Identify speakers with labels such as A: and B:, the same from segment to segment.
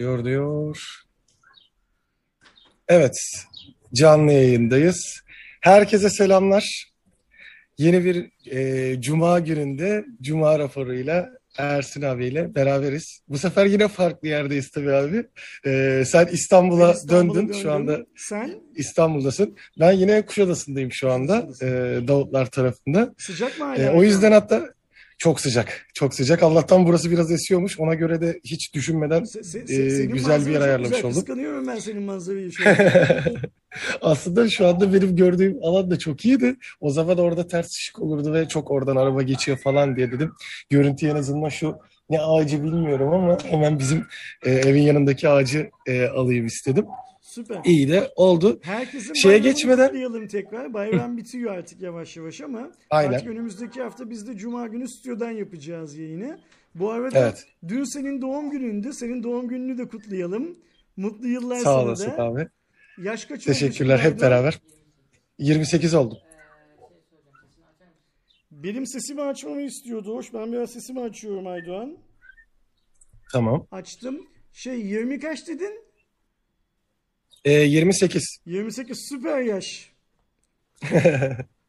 A: Diyor diyor. Evet, canlı yayındayız. Herkese selamlar. Yeni bir e, Cuma gününde Cuma raporuyla Ersin abiyle beraberiz. Bu sefer yine farklı yerdeyiz tabii abi. E, sen İstanbul'a
B: Ben İstanbul'a
A: döndün.
B: döndüm.
A: Şu anda
B: Sen
A: İstanbul'dasın. Ben yine Kuşadası'ndayım şu anda.
B: Kuşadası'dasın.
A: E, Davutlar tarafında.
B: sıcak mı
A: E,
B: hala?
A: o yüzden hatta çok sıcak. Çok sıcak. Allah'tan burası biraz esiyormuş. Ona göre de hiç düşünmeden
B: Se- se-
A: e, güzel bir yer ayarlamış
B: güzel.
A: olduk.
B: Kıskanıyorum ben senin manzarayı şu.
A: Aslında şu anda benim gördüğüm alan da çok iyiydi. O zaman orada ters ışık olurdu ve çok oradan araba geçiyor falan diye dedim. Görüntü en azından şu ne ağacı bilmiyorum ama hemen bizim e, evin yanındaki ağacı e, alayım istedim.
B: Süper.
A: İyi de oldu.
B: Herkesin
A: Şeye geçmeden-
B: kutlayalım tekrar. Bayram bitiyor artık yavaş yavaş ama
A: Aynen.
B: artık önümüzdeki hafta biz de Cuma günü stüdyodan yapacağız yayını. Bu arada
A: Evet.
B: dün senin doğum günündü. Senin doğum gününü de kutlayalım. Mutlu yıllar
A: Sağ
B: sana
A: olasın
B: da.
A: abi.
B: Yaş kaç
A: Teşekkürler hep beraber. 28 oldum.
B: Benim sesimi açmamı istiyordu. Hoş ben biraz sesimi açıyorum Aydoğan.
A: Tamam.
B: Açtım. Şey 20 kaç dedin?
A: E, 28.
B: 28 süper yaş.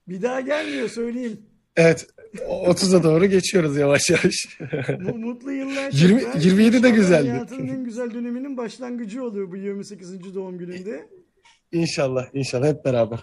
B: Bir daha gelmiyor söyleyeyim.
A: Evet. o- 30'a doğru geçiyoruz yavaş yavaş.
B: Mu- Mutlu yıllar.
A: 20
B: tekrar.
A: 27 de güzeldi.
B: Hayatının en güzel döneminin başlangıcı oluyor bu 28. doğum gününde.
A: İnşallah, inşallah hep beraber.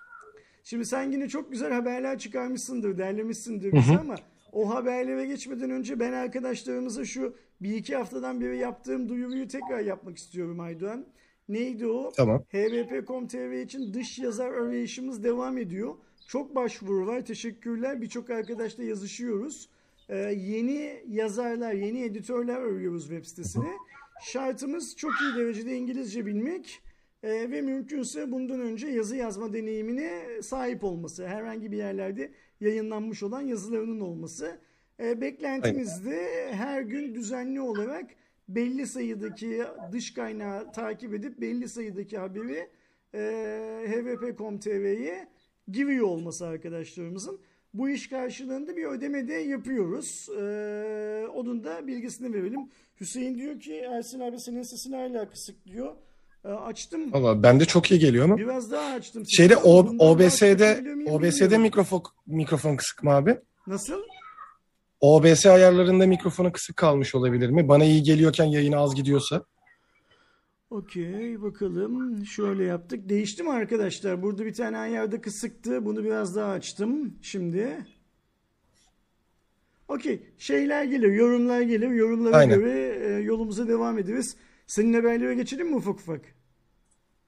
B: Şimdi sen yine çok güzel haberler çıkarmışsındır, derlemişsindir bize ama o haberlere geçmeden önce ben arkadaşlarımıza şu bir iki haftadan beri yaptığım duyuruyu tekrar yapmak istiyorum Aydoğan. Neydi o?
A: Tamam.
B: HVP.com.tr için dış yazar arayışımız devam ediyor. Çok başvuru var. Teşekkürler. Birçok arkadaşla yazışıyoruz. Ee, yeni yazarlar, yeni editörler arıyoruz web sitesine. Şartımız çok iyi derecede İngilizce bilmek e, ve mümkünse bundan önce yazı yazma deneyimine sahip olması. Herhangi bir yerlerde yayınlanmış olan yazılarının olması. E, beklentimiz de her gün düzenli olarak belli sayıdaki dış kaynağı takip edip belli sayıdaki haberi e, hvp.com.tr'ye giriyor olması arkadaşlarımızın. Bu iş karşılığında bir ödeme de yapıyoruz. E, onun da bilgisini verelim. Hüseyin diyor ki Ersin abi senin sesin hala kısık diyor. E, açtım.
A: Valla bende çok iyi geliyor ama.
B: Biraz daha açtım.
A: Şeyde O- OBS'de OBS'de mikrofon mikrofon kısık mı abi?
B: Nasıl?
A: OBS ayarlarında mikrofonu kısık kalmış olabilir mi? Bana iyi geliyorken yayına az gidiyorsa.
B: Okey bakalım. Şöyle yaptık. Değişti mi arkadaşlar? Burada bir tane ayarda kısıktı. Bunu biraz daha açtım. Şimdi. Okey. Şeyler gelir. Yorumlar gelir. Yorumlara
A: Aynen.
B: göre e, yolumuza devam ederiz. Senin haberlere geçelim mi ufak ufak?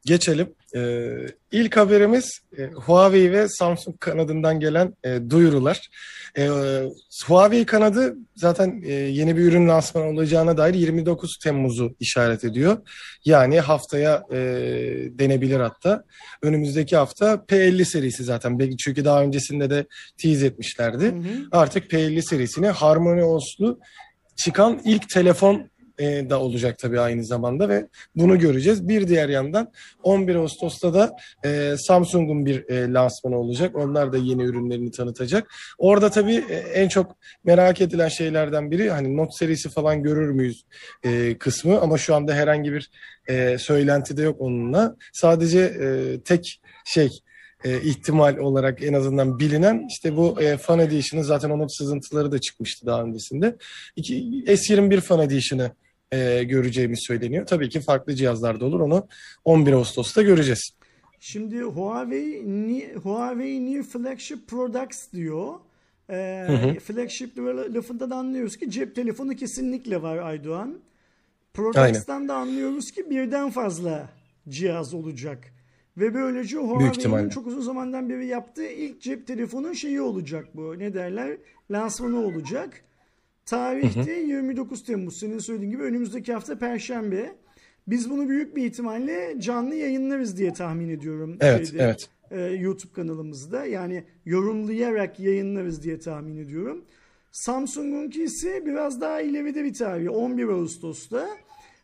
A: Geçelim. Ee, ilk haberimiz e, Huawei ve Samsung kanadından gelen e, duyurular. E, Huawei kanadı zaten e, yeni bir ürün lansmanı olacağına dair 29 Temmuz'u işaret ediyor. Yani haftaya e, denebilir hatta. Önümüzdeki hafta P50 serisi zaten. Çünkü daha öncesinde de tease etmişlerdi.
B: Hı hı.
A: Artık P50 serisini Harmony OS'lu çıkan ilk telefon e, da olacak tabii aynı zamanda ve bunu göreceğiz. Bir diğer yandan 11 Ağustos'ta da e, Samsung'un bir e, lansmanı olacak. Onlar da yeni ürünlerini tanıtacak. Orada tabii e, en çok merak edilen şeylerden biri hani Note serisi falan görür müyüz e, kısmı ama şu anda herhangi bir e, söylenti de yok onunla. Sadece e, tek şey e, ihtimal olarak en azından bilinen işte bu e, Fan Edition'ı zaten onun sızıntıları da çıkmıştı daha öncesinde. İki, S21 Fan Edition'ı e, göreceğimiz söyleniyor. Tabii ki farklı cihazlarda olur. Onu 11 Ağustos'ta göreceğiz.
B: Şimdi Huawei Ni- Huawei New Flagship Products diyor. Ee,
A: hı.
B: flagship lafından anlıyoruz ki cep telefonu kesinlikle var Aydoğan. Products'tan da anlıyoruz ki birden fazla cihaz olacak. Ve böylece Huawei'nin çok uzun zamandan beri yaptığı ilk cep telefonu şeyi olacak bu. Ne derler? Lansmanı olacak. Tarihte 29 Temmuz senin söylediğin gibi önümüzdeki hafta Perşembe. Biz bunu büyük bir ihtimalle canlı yayınlarız diye tahmin ediyorum.
A: Evet,
B: şeyde,
A: evet.
B: e, YouTube kanalımızda. Yani yorumlayarak yayınlarız diye tahmin ediyorum. Samsung'unki ise biraz daha ileride bir tarih. 11 Ağustos'ta.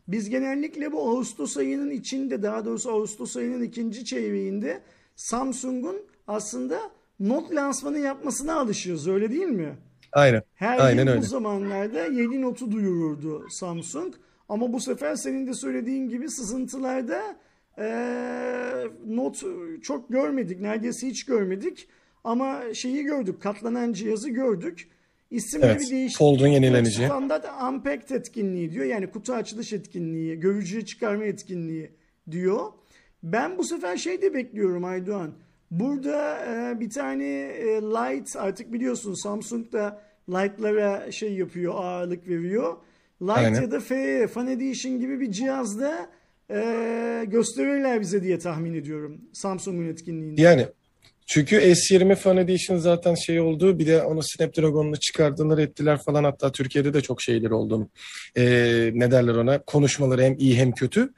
B: Biz genellikle bu Ağustos ayının içinde daha doğrusu Ağustos ayının ikinci çeyreğinde Samsung'un aslında not lansmanı yapmasına alışıyoruz öyle değil mi?
A: Aynen.
B: Her
A: Aynen
B: yıl
A: öyle.
B: bu zamanlarda yeni notu duyururdu Samsung. Ama bu sefer senin de söylediğin gibi sızıntılarda eee, not çok görmedik. Neredeyse hiç görmedik. Ama şeyi gördük. Katlanan cihazı gördük. İsimleri
A: Evet.
B: değişti.
A: Fold'un yenileneceği.
B: Standart Unpacked etkinliği diyor. Yani kutu açılış etkinliği, görücüye çıkarma etkinliği diyor. Ben bu sefer şey de bekliyorum Aydoğan. Burada e, bir tane e, light artık biliyorsun Samsung da light'lara şey yapıyor, ağırlık veriyor. Light
A: Aynen.
B: ya da FE, Fan Edition gibi bir cihazda e, gösterirler bize diye tahmin ediyorum Samsung'un etkinliğinde.
A: Yani çünkü S20 Fan Edition zaten şey oldu. Bir de onu Snapdragon'la çıkardılar ettiler falan. Hatta Türkiye'de de çok şeyler oldu. Ee, ne derler ona? Konuşmaları hem iyi hem kötü.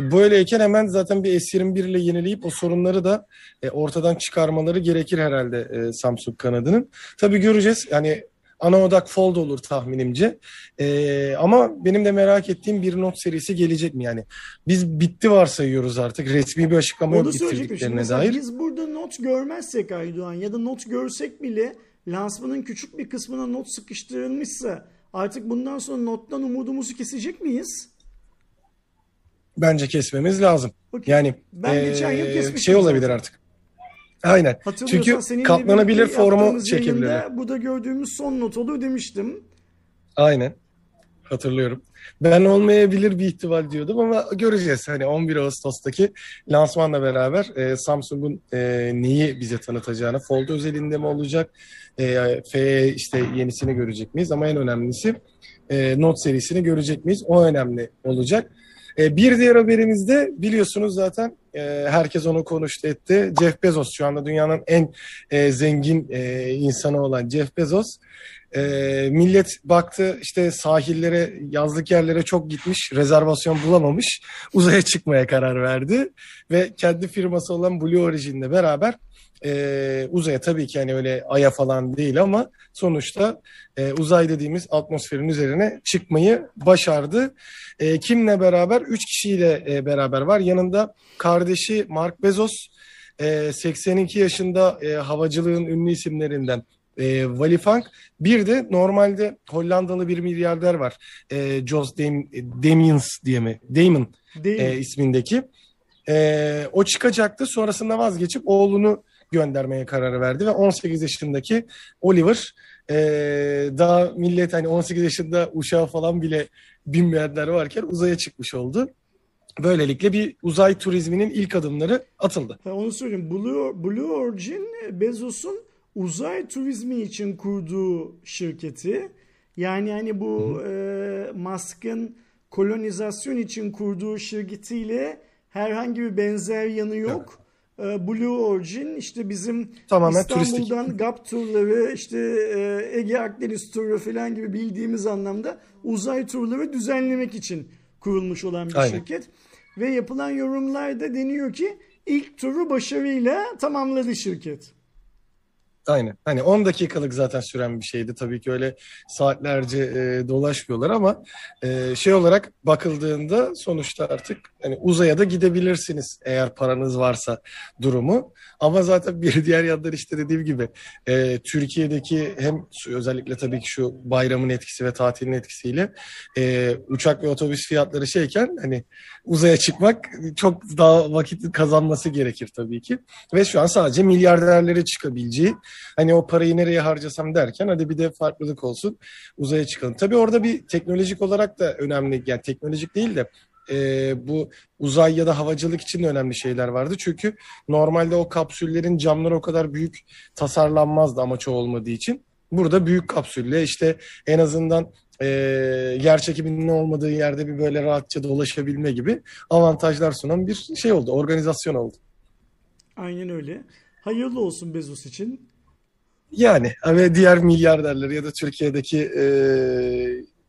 A: E, Böyleyken hemen zaten bir S21 ile yenileyip o sorunları da e, ortadan çıkarmaları gerekir herhalde e, Samsung kanadının. Tabii göreceğiz. Yani ana odak Fold olur tahminimce. E, ama benim de merak ettiğim bir Note serisi gelecek mi? Yani biz bitti varsayıyoruz artık. Resmi bir açıklama yok bitirdiklerine dair.
B: biz burada not görmezsek Aydoğan ya da not görsek bile lansmanın küçük bir kısmına not sıkıştırılmışsa artık bundan sonra nottan umudumuzu kesecek miyiz?
A: Bence kesmemiz lazım.
B: Okey.
A: Yani
B: Ben
A: eee,
B: geçen yıl kesmiştim
A: şey olabilir
B: zaten.
A: artık. Aynen. Çünkü katlanabilir formu
B: yayında Bu da gördüğümüz son not olur demiştim.
A: Aynen. Hatırlıyorum. Ben olmayabilir bir ihtimal diyordum ama göreceğiz. Hani 11 Ağustos'taki lansmanla beraber e, Samsung'un e, neyi bize tanıtacağını, Fold özelinde mi olacak, e, FE işte yenisini görecek miyiz? Ama en önemlisi e, Note serisini görecek miyiz? O önemli olacak. E, bir diğer haberimiz de biliyorsunuz zaten e, herkes onu konuştu etti. Jeff Bezos şu anda dünyanın en e, zengin e, insanı olan Jeff Bezos e, millet baktı işte sahillere, yazlık yerlere çok gitmiş, rezervasyon bulamamış, uzaya çıkmaya karar verdi ve kendi firması olan Blue Origin'le beraber e, uzaya tabii ki hani öyle aya falan değil ama sonuçta e, uzay dediğimiz atmosferin üzerine çıkmayı başardı. E, kimle beraber? Üç kişiyle e, beraber var. Yanında kardeşi Mark Bezos, e, 82 yaşında e, havacılığın ünlü isimlerinden e, Wally Funk. Bir de normalde Hollandalı bir milyarder var. E, Jos Dam Damians diye mi? Damon e, ismindeki. E, o çıkacaktı. Sonrasında vazgeçip oğlunu göndermeye karar verdi ve 18 yaşındaki Oliver e, daha millet hani 18 yaşında uşağı falan bile binmeyenler varken uzaya çıkmış oldu. Böylelikle bir uzay turizminin ilk adımları atıldı.
B: Ha, onu söyleyeyim. Blue, Blue Origin Bezos'un uzay turizmi için kurduğu şirketi. Yani hani bu e, Musk'ın kolonizasyon için kurduğu şirketiyle herhangi bir benzer yanı yok. E, Blue Origin işte bizim
A: Tamamen
B: İstanbul'dan GAP turları işte e, Ege Akdeniz turu falan gibi bildiğimiz anlamda uzay turları düzenlemek için kurulmuş olan bir
A: Aynen.
B: şirket. Ve yapılan yorumlarda deniyor ki ilk turu başarıyla tamamladı şirket.
A: Aynen. Hani 10 dakikalık zaten süren bir şeydi. Tabii ki öyle saatlerce e, dolaşmıyorlar ama e, şey olarak bakıldığında sonuçta artık hani uzaya da gidebilirsiniz eğer paranız varsa durumu. Ama zaten bir diğer yandan işte dediğim gibi e, Türkiye'deki hem özellikle tabii ki şu bayramın etkisi ve tatilin etkisiyle e, uçak ve otobüs fiyatları şeyken hani uzaya çıkmak çok daha vakit kazanması gerekir tabii ki. Ve şu an sadece milyarderlere çıkabileceği hani o parayı nereye harcasam derken hadi bir de farklılık olsun uzaya çıkalım. Tabii orada bir teknolojik olarak da önemli yani teknolojik değil de e, bu uzay ya da havacılık için de önemli şeyler vardı. Çünkü normalde o kapsüllerin camları o kadar büyük tasarlanmazdı amaç o olmadığı için. Burada büyük kapsülle işte en azından e, yer çekiminin olmadığı yerde bir böyle rahatça dolaşabilme gibi avantajlar sunan bir şey oldu, organizasyon oldu.
B: Aynen öyle. Hayırlı olsun Bezos için.
A: Yani ve diğer milyarderler ya da Türkiye'deki e,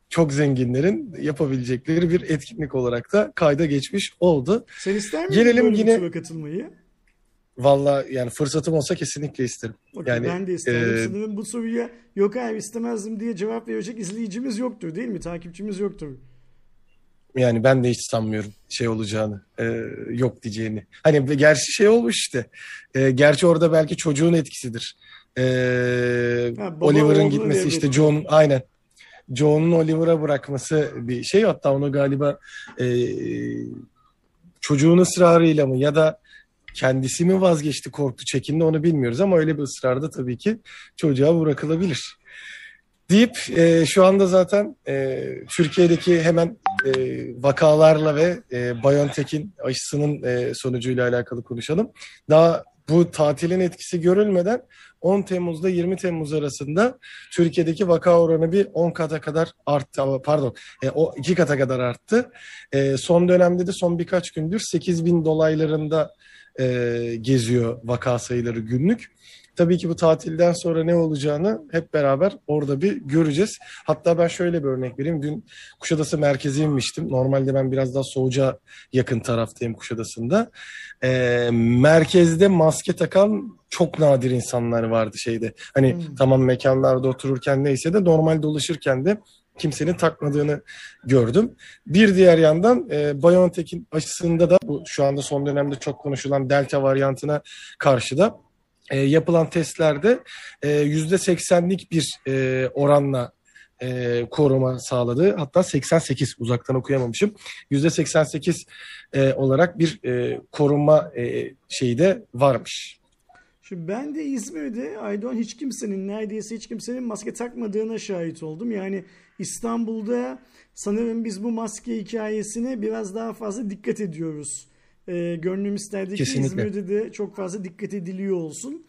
A: çok zenginlerin yapabilecekleri bir etkinlik olarak da kayda geçmiş oldu.
B: Sen ister miydin
A: Gelelim yine-
B: katılmayı?
A: Valla yani fırsatım olsa kesinlikle isterim.
B: Okey,
A: Yani,
B: ben de isterdim.
A: e,
B: Sanırım bu soruya yok abi istemezdim diye cevap verecek izleyicimiz yoktur değil mi? Takipçimiz yoktur.
A: Yani ben de hiç sanmıyorum şey olacağını, e, yok diyeceğini. Hani gerçi şey olmuş işte. E, gerçi orada belki çocuğun etkisidir. E, Oliver'ın gitmesi işte John aynen. Joe'nun Oliver'a bırakması bir şey. Hatta onu galiba e, çocuğun ısrarıyla mı ya da kendisi mi vazgeçti korktu çekindi onu bilmiyoruz ama öyle bir ısrarda tabii ki çocuğa bırakılabilir. Deyip e, şu anda zaten e, Türkiye'deki hemen e, vakalarla ve e, BioNTech'in aşısının e, sonucuyla alakalı konuşalım. Daha bu tatilin etkisi görülmeden 10 Temmuz'da 20 Temmuz arasında Türkiye'deki vaka oranı bir 10 kata kadar arttı. Pardon, e, o 2 kata kadar arttı. E, son dönemde de son birkaç gündür 8 bin dolaylarında e, geziyor vaka sayıları günlük. Tabii ki bu tatilden sonra ne olacağını hep beraber orada bir göreceğiz. Hatta ben şöyle bir örnek vereyim. Dün Kuşadası merkeze inmiştim. Normalde ben biraz daha Soğuca yakın taraftayım Kuşadası'nda. Ee, merkezde maske takan çok nadir insanlar vardı şeyde. Hani hmm. tamam mekanlarda otururken neyse de normal dolaşırken de kimsenin takmadığını gördüm. Bir diğer yandan e, BioNTech'in aşısında da bu şu anda son dönemde çok konuşulan Delta varyantına karşı da e, yapılan testlerde e, yüzde seksenlik bir e, oranla e, koruma sağladı. Hatta 88 uzaktan okuyamamışım. Yüzde 88 e, olarak bir e, koruma e, şeyi de varmış.
B: Şimdi ben de İzmir'de Aydoğan hiç kimsenin neredeyse hiç kimsenin maske takmadığına şahit oldum. Yani İstanbul'da sanırım biz bu maske hikayesine biraz daha fazla dikkat ediyoruz. E, gönlüm isterdi ki İzmir'de de çok fazla dikkat ediliyor olsun.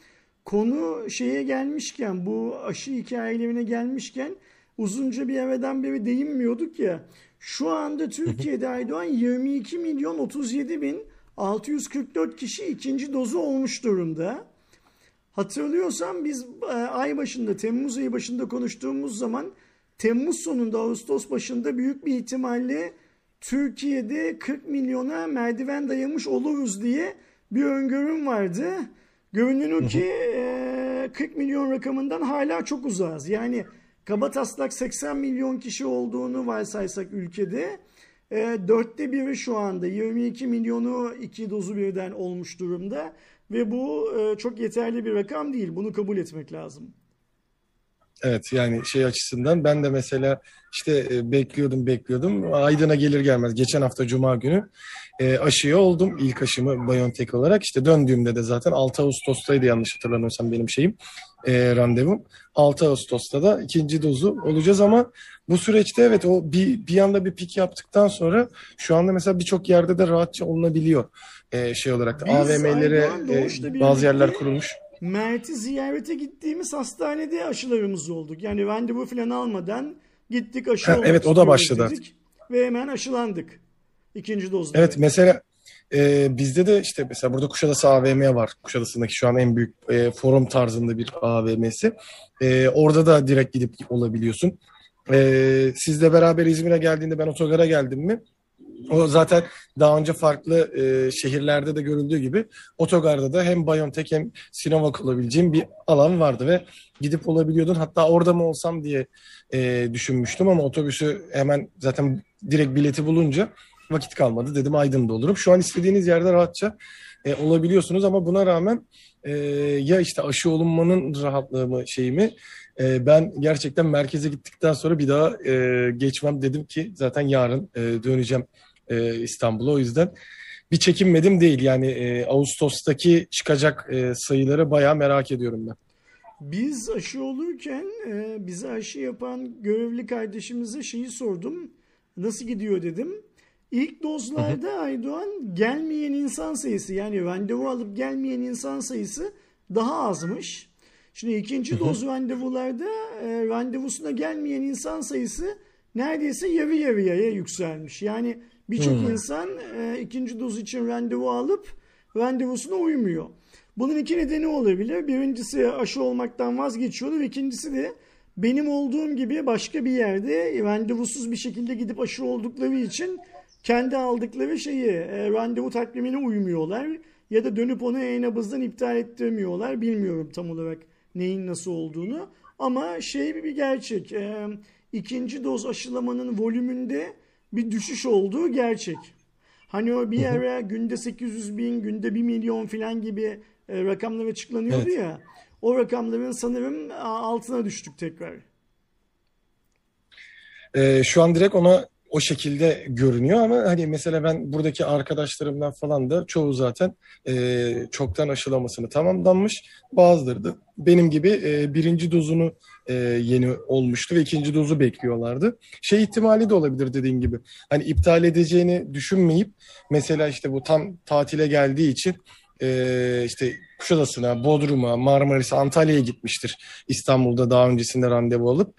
B: Konu şeye gelmişken bu aşı hikayelerine gelmişken uzunca bir evden beri değinmiyorduk ya. Şu anda Türkiye'de Aydoğan 22 milyon 37 bin 644 kişi ikinci dozu olmuş durumda. Hatırlıyorsam biz e, ay başında Temmuz ayı başında konuştuğumuz zaman Temmuz sonunda Ağustos başında büyük bir ihtimalle Türkiye'de 40 milyona merdiven dayamış oluruz diye bir öngörüm vardı. Görünen o ki 40 milyon rakamından hala çok uzağız. Yani kaba taslak 80 milyon kişi olduğunu varsaysak ülkede dörtte biri şu anda 22 milyonu iki dozu birden olmuş durumda ve bu çok yeterli bir rakam değil. Bunu kabul etmek lazım.
A: Evet yani şey açısından ben de mesela işte e, bekliyordum bekliyordum. Aydın'a gelir gelmez geçen hafta Cuma günü e, aşıyı oldum. ilk aşımı BioNTech olarak. işte döndüğümde de zaten 6 Ağustos'taydı yanlış hatırlamıyorsam benim şeyim e, randevum. 6 Ağustos'ta da ikinci dozu olacağız ama bu süreçte evet o bir, bir anda bir pik yaptıktan sonra şu anda mesela birçok yerde de rahatça olunabiliyor e, şey olarak da AVM'lere e, bazı yerler kurulmuş.
B: Mert'i ziyarete gittiğimiz hastanede aşılarımız olduk. Yani randevu falan almadan gittik aşı ha,
A: Evet o da başladı
B: dedik Ve hemen aşılandık. İkinci dozda.
A: Evet mesela e, bizde de işte mesela burada Kuşadası AVM var. Kuşadası'ndaki şu an en büyük e, forum tarzında bir AVM'si. E, orada da direkt gidip olabiliyorsun. E, sizle beraber İzmir'e geldiğinde ben otogara geldim mi? O zaten daha önce farklı e, şehirlerde de görüldüğü gibi otogarda da hem Biontech hem Sinovac olabileceğim bir alan vardı ve gidip olabiliyordun. Hatta orada mı olsam diye e, düşünmüştüm ama otobüsü hemen zaten direkt bileti bulunca vakit kalmadı. Dedim Aydın'da olurum. Şu an istediğiniz yerde rahatça e, olabiliyorsunuz ama buna rağmen e, ya işte aşı olunmanın rahatlığı mı şeyi mi e, ben gerçekten merkeze gittikten sonra bir daha e, geçmem dedim ki zaten yarın e, döneceğim e, İstanbul'a o yüzden bir çekinmedim değil yani e, Ağustos'taki çıkacak e, sayıları bayağı merak ediyorum ben.
B: Biz aşı olurken e, bize aşı yapan görevli kardeşimize şeyi sordum. Nasıl gidiyor dedim. İlk dozlarda hı hı. Aydoğan gelmeyen insan sayısı yani randevu alıp gelmeyen insan sayısı daha azmış. Şimdi ikinci hı hı. doz randevularda e, randevusuna gelmeyen insan sayısı neredeyse yarı yarıya yükselmiş. Yani birçok hmm. insan e, ikinci doz için randevu alıp randevusuna uymuyor. Bunun iki nedeni olabilir. Birincisi aşı olmaktan vazgeçiyorlar. İkincisi de benim olduğum gibi başka bir yerde randevusuz bir şekilde gidip aşı oldukları için kendi aldıkları şeyi e, randevu takvimine uymuyorlar ya da dönüp onu e-nabızdan iptal ettirmiyorlar. Bilmiyorum tam olarak neyin nasıl olduğunu ama şey bir gerçek. E, ikinci doz aşılamanın volümünde bir düşüş olduğu gerçek. Hani o bir ara günde 800 bin, günde 1 milyon falan gibi e, rakamlar açıklanıyordu evet. ya. O rakamların sanırım altına düştük tekrar.
A: Ee, şu an direkt ona o şekilde görünüyor ama hani mesela ben buradaki arkadaşlarımdan falan da çoğu zaten e, çoktan aşılamasını tamamlanmış. Bazıları da benim gibi e, birinci dozunu e, yeni olmuştu ve ikinci dozu bekliyorlardı. Şey ihtimali de olabilir dediğin gibi. Hani iptal edeceğini düşünmeyip mesela işte bu tam tatile geldiği için e, işte Kuşadası'na, Bodrum'a, Marmaris'e, Antalya'ya gitmiştir. İstanbul'da daha öncesinde randevu alıp.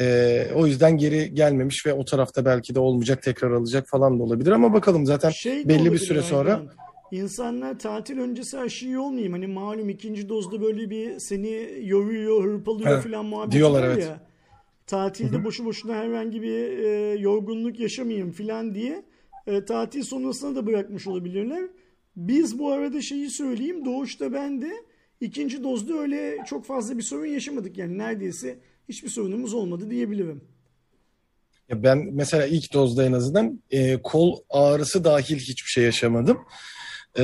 A: E, o yüzden geri gelmemiş ve o tarafta belki de olmayacak tekrar alacak falan da olabilir ama bakalım zaten
B: Şey
A: belli bir süre sonra
B: Aydan. İnsanlar tatil öncesi aşıyı olmayayım. Hani malum ikinci dozda böyle bir seni yoruyor, hırpalıyor
A: Evet,
B: falan muhabbet
A: diyorlar,
B: var
A: evet.
B: ya. Tatilde boşu boşuna herhangi bir e, yorgunluk yaşamayayım falan diye e, tatil sonrasına da bırakmış olabilirler. Biz bu arada şeyi söyleyeyim. Doğuşta ben de ikinci dozda öyle çok fazla bir sorun yaşamadık. Yani neredeyse hiçbir sorunumuz olmadı diyebilirim.
A: Ya Ben mesela ilk dozda en azından e, kol ağrısı dahil hiçbir şey yaşamadım. E,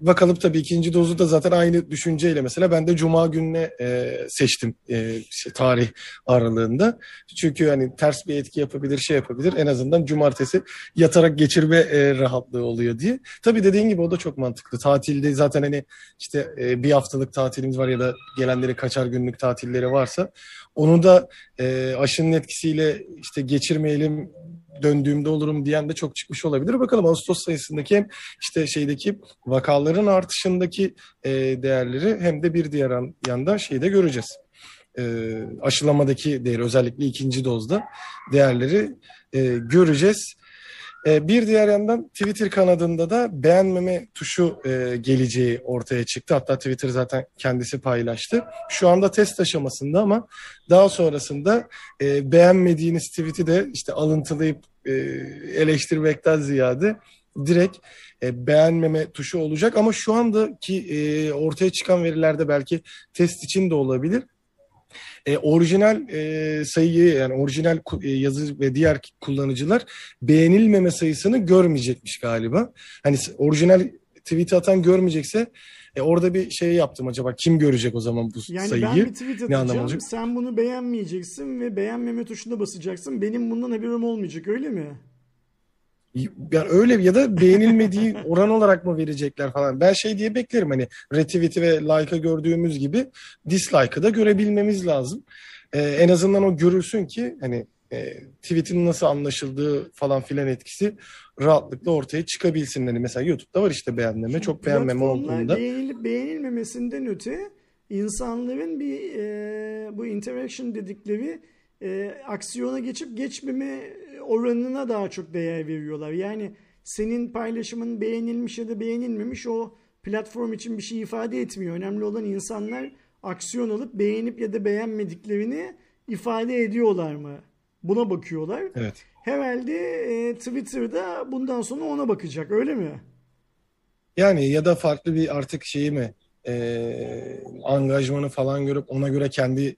A: bakalım tabii ikinci dozu da zaten aynı düşünceyle mesela ben de Cuma gününe e, seçtim e, şey, tarih aralığında. Çünkü hani ters bir etki yapabilir, şey yapabilir. En azından cumartesi yatarak geçirme e, rahatlığı oluyor diye. Tabii dediğin gibi o da çok mantıklı. Tatilde zaten hani işte e, bir haftalık tatilimiz var ya da gelenleri kaçar günlük tatilleri varsa onu da e, aşının etkisiyle işte geçirmeyelim döndüğümde olurum diyen de çok çıkmış olabilir. Bakalım Ağustos sayısındaki hem işte şeydeki vakaların artışındaki e, değerleri hem de bir diğer yan- yandan şeyi de göreceğiz. E, aşılamadaki değeri özellikle ikinci dozda değerleri e, göreceğiz. E, bir diğer yandan Twitter kanadında da beğenmeme tuşu e, geleceği ortaya çıktı. Hatta Twitter zaten kendisi paylaştı. Şu anda test aşamasında ama daha sonrasında e, beğenmediğiniz tweet'i de işte alıntılayıp e, eleştirmekten ziyade direkt e, beğenmeme tuşu olacak. Ama şu andaki e, ortaya çıkan verilerde belki test için de olabilir. E, orijinal e, sayıyı yani orijinal e, yazı ve diğer kullanıcılar beğenilmeme sayısını görmeyecekmiş galiba. Hani orijinal tweet atan görmeyecekse e, orada bir şey yaptım acaba kim görecek o zaman bu
B: Yani
A: sayıyı?
B: ben bir tweet
A: Ne
B: atacağım.
A: olacak?
B: Sen bunu beğenmeyeceksin ve beğenmeme tuşuna basacaksın. Benim bundan haberim olmayacak öyle mi?
A: Yani öyle ya da beğenilmediği oran olarak mı verecekler falan. Ben şey diye beklerim hani retweet'i ve like'ı gördüğümüz gibi dislike'ı da görebilmemiz lazım. Ee, en azından o görülsün ki hani e, tweet'in nasıl anlaşıldığı falan filan etkisi rahatlıkla ortaya çıkabilsin. Hani mesela YouTube'da var işte beğenmeme, çok beğenmeme olduğunda.
B: beğenilip beğenilmemesinden öte insanların bir e, bu interaction dedikleri e, aksiyona geçip geçmeme oranına daha çok değer veriyorlar. Yani senin paylaşımın beğenilmiş ya da beğenilmemiş o platform için bir şey ifade etmiyor. Önemli olan insanlar aksiyon alıp beğenip ya da beğenmediklerini ifade ediyorlar mı? Buna bakıyorlar.
A: Evet.
B: Herhalde e, Twitter'da bundan sonra ona bakacak öyle mi?
A: Yani ya da farklı bir artık şeyi mi e, angajmanı falan görüp ona göre kendi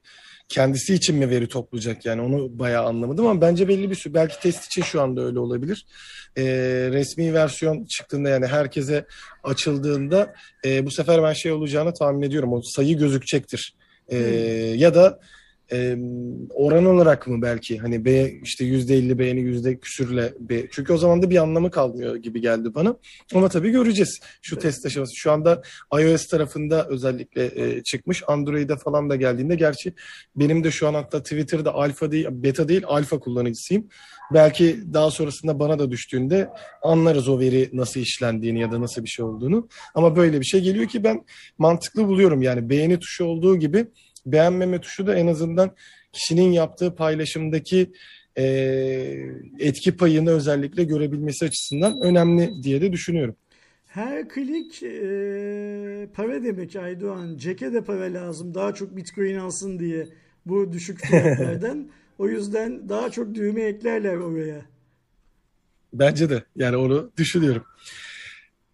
A: kendisi için mi veri toplayacak yani onu bayağı anlamadım ama bence belli bir süre belki test için şu anda öyle olabilir. E, resmi versiyon çıktığında yani herkese açıldığında e, bu sefer ben şey olacağını tahmin ediyorum o sayı gözükecektir. E, ya da e, oran olarak mı belki hani be, işte yüzde elli beğeni yüzde küsürle be, çünkü o zaman da bir anlamı kalmıyor gibi geldi bana. Ama tabii göreceğiz şu test aşaması. Şu anda iOS tarafında özellikle e, çıkmış. Android'e falan da geldiğinde gerçi benim de şu an hatta Twitter'da alfa değil, beta değil alfa kullanıcısıyım. Belki daha sonrasında bana da düştüğünde anlarız o veri nasıl işlendiğini ya da nasıl bir şey olduğunu. Ama böyle bir şey geliyor ki ben mantıklı buluyorum. Yani beğeni tuşu olduğu gibi beğenmeme tuşu da en azından kişinin yaptığı paylaşımdaki e, etki payını özellikle görebilmesi açısından önemli diye de düşünüyorum.
B: Her klik e, para demek Aydoğan. Jack'e de para lazım. Daha çok Bitcoin alsın diye bu düşük fiyatlardan. o yüzden daha çok düğme eklerler oraya.
A: Bence de yani onu düşünüyorum.